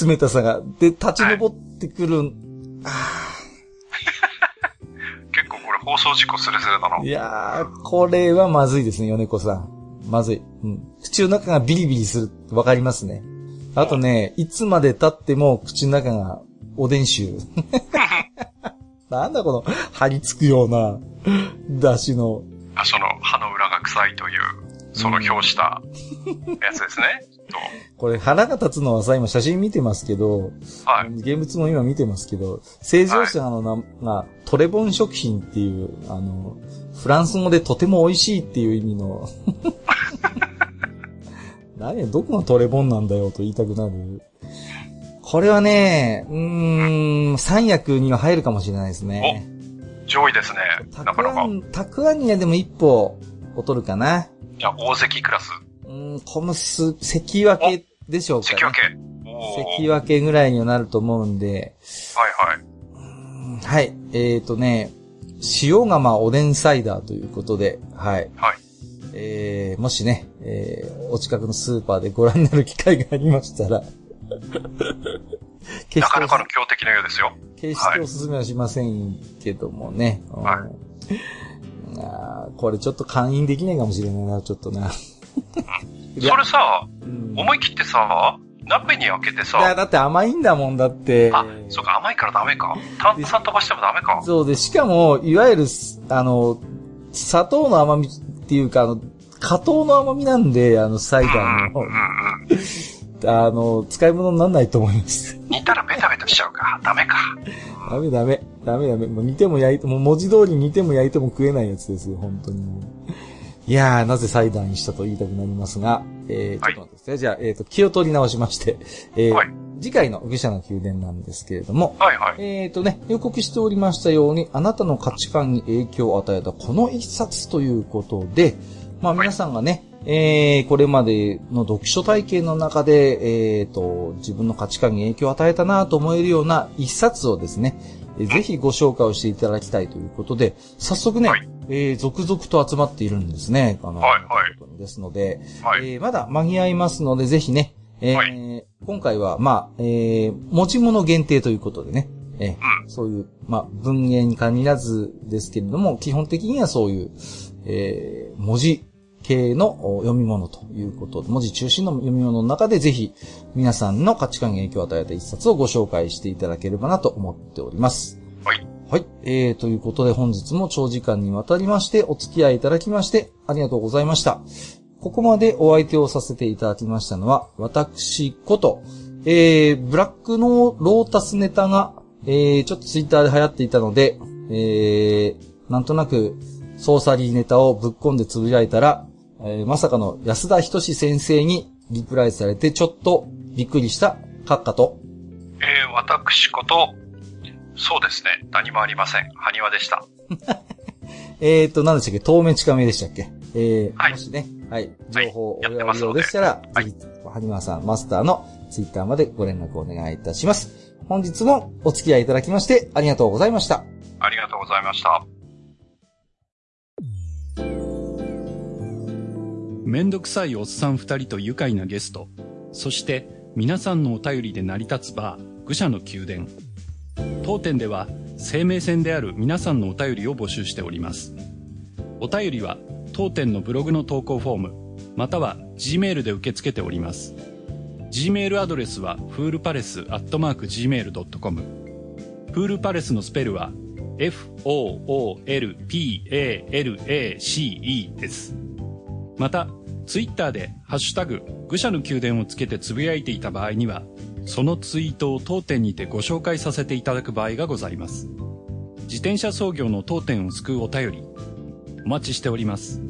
冷たさが。で、立ち上ってくる、[laughs] 結構これ放送事故すれすれだな。いやー、これはまずいですね、米子さん。まずい。うん。口の中がビリビリする。わかりますね。あとね、いつまで経っても口の中がおでん臭。[laughs] なんだこの、張り付くような、出汁の。あその歯の裏が臭いという、その表したやつですね。これ腹が立つのはさ、今写真見てますけど、とはい。現物も今見てますけど、正常者の名が、トレボン食品っていう、あの、フランス語でとても美味しいっていう意味の、[laughs] 何や、どこがトレボンなんだよと言いたくなる。これはね、うーん、三役には入るかもしれないですね。上位ですね。たなかなか。たくあんにはでも一歩劣るかな。じゃあ、大関クラス。うーん、コムス、関脇でしょうか、ね。関脇。関脇ぐらいにはなると思うんで、はいはい。はい。えっ、ー、とね、塩釜おでんサイダーということで、はい。はい。えー、もしね、えー、お近くのスーパーでご覧になる機会がありましたら、決 [laughs] なかなかの強敵のようですよ。決しておすすめはしませんけどもね。はいうんあーこれちょっと勧誘できないかもしれないな、ちょっとな。それさ、うん思い切ってさ、鍋に開けていや、さ、だって甘いんだもんだって。あ、そうか、甘いからダメか。炭酸飛ばしてもダメか。そうで、しかも、いわゆる、あの、砂糖の甘みっていうか、あの、加糖の甘みなんで、あの、サイダーのうん、うん、うん。あの、使い物にならないと思います。煮たらベタベタしちゃうか。ダメか。ダメダメ。ダメダメ。もう煮ても焼いても、文字通り煮ても焼いても食えないやつですよ、本当にもう。いやー、なぜサイダーにしたと言いたくなりますが、えー、ちょはいっと待ってください。じゃあ、えっ、と、気を取り直しまして、えーはい次回の愚者の宮殿なんですけれども、はいはい。えーとね、予告しておりましたように、あなたの価値観に影響を与えたこの一冊ということで、まあ皆さんがね、えー、これまでの読書体験の中で、えーと、自分の価値観に影響を与えたなと思えるような一冊をですね、えーぜひご紹介をしていただきたいということで、早速ね、はいえー続々と集まっているんですね。あの、はいはいですので、はい。えーまだ間に合いますので、ぜひね、えーは今回は、まあ、えー、持ち物限定ということでね、えーうん。そういう、まあ、文言に限らずですけれども、基本的にはそういう、えー、文字系のお読み物ということで、文字中心の読み物の中でぜひ、皆さんの価値観に影響を与えた一冊をご紹介していただければなと思っております。はい。はい。えー、ということで本日も長時間にわたりましてお付き合いいただきましてありがとうございました。ここまでお相手をさせていただきましたのは、私こと、えー、ブラックのロータスネタが、えー、ちょっとツイッターで流行っていたので、えー、なんとなく、ソーサリーネタをぶっ込んでつぶやいたら、えー、まさかの安田仁先生にリプライされてちょっとびっくりした閣下と、えー、私こと、そうですね。何もありません。埴輪でした。[laughs] えーと、何でしたっけ？透明近めでしたっけ？えー、はいもしね、はい、はい情報をおやりうでしたら、はいぜひ、はにまさん、マスターのツイッターまでご連絡お願いいたします。本日もお付き合いいただきましてありがとうございました。ありがとうございました。めんどくさいおっさん二人と愉快なゲスト、そして皆さんのお便りで成り立つバー、愚者の宮殿。当店では生命線である皆さんのお便りを募集しております。お便りは当店のブログの投稿フォーム、または G メールで受け付けております。G メールアドレスはフールパレスアットマーク Gmail.com。フールパレスのスペルは F-O-O-L-P-A-L-A-C-E です。また、ツイッターで、ハッシュタグ、愚者の宮殿をつけてつぶやいていた場合には、そのツイートを当店にてご紹介させていただく場合がございます。自転車操業の当店を救うお便り、お待ちしております。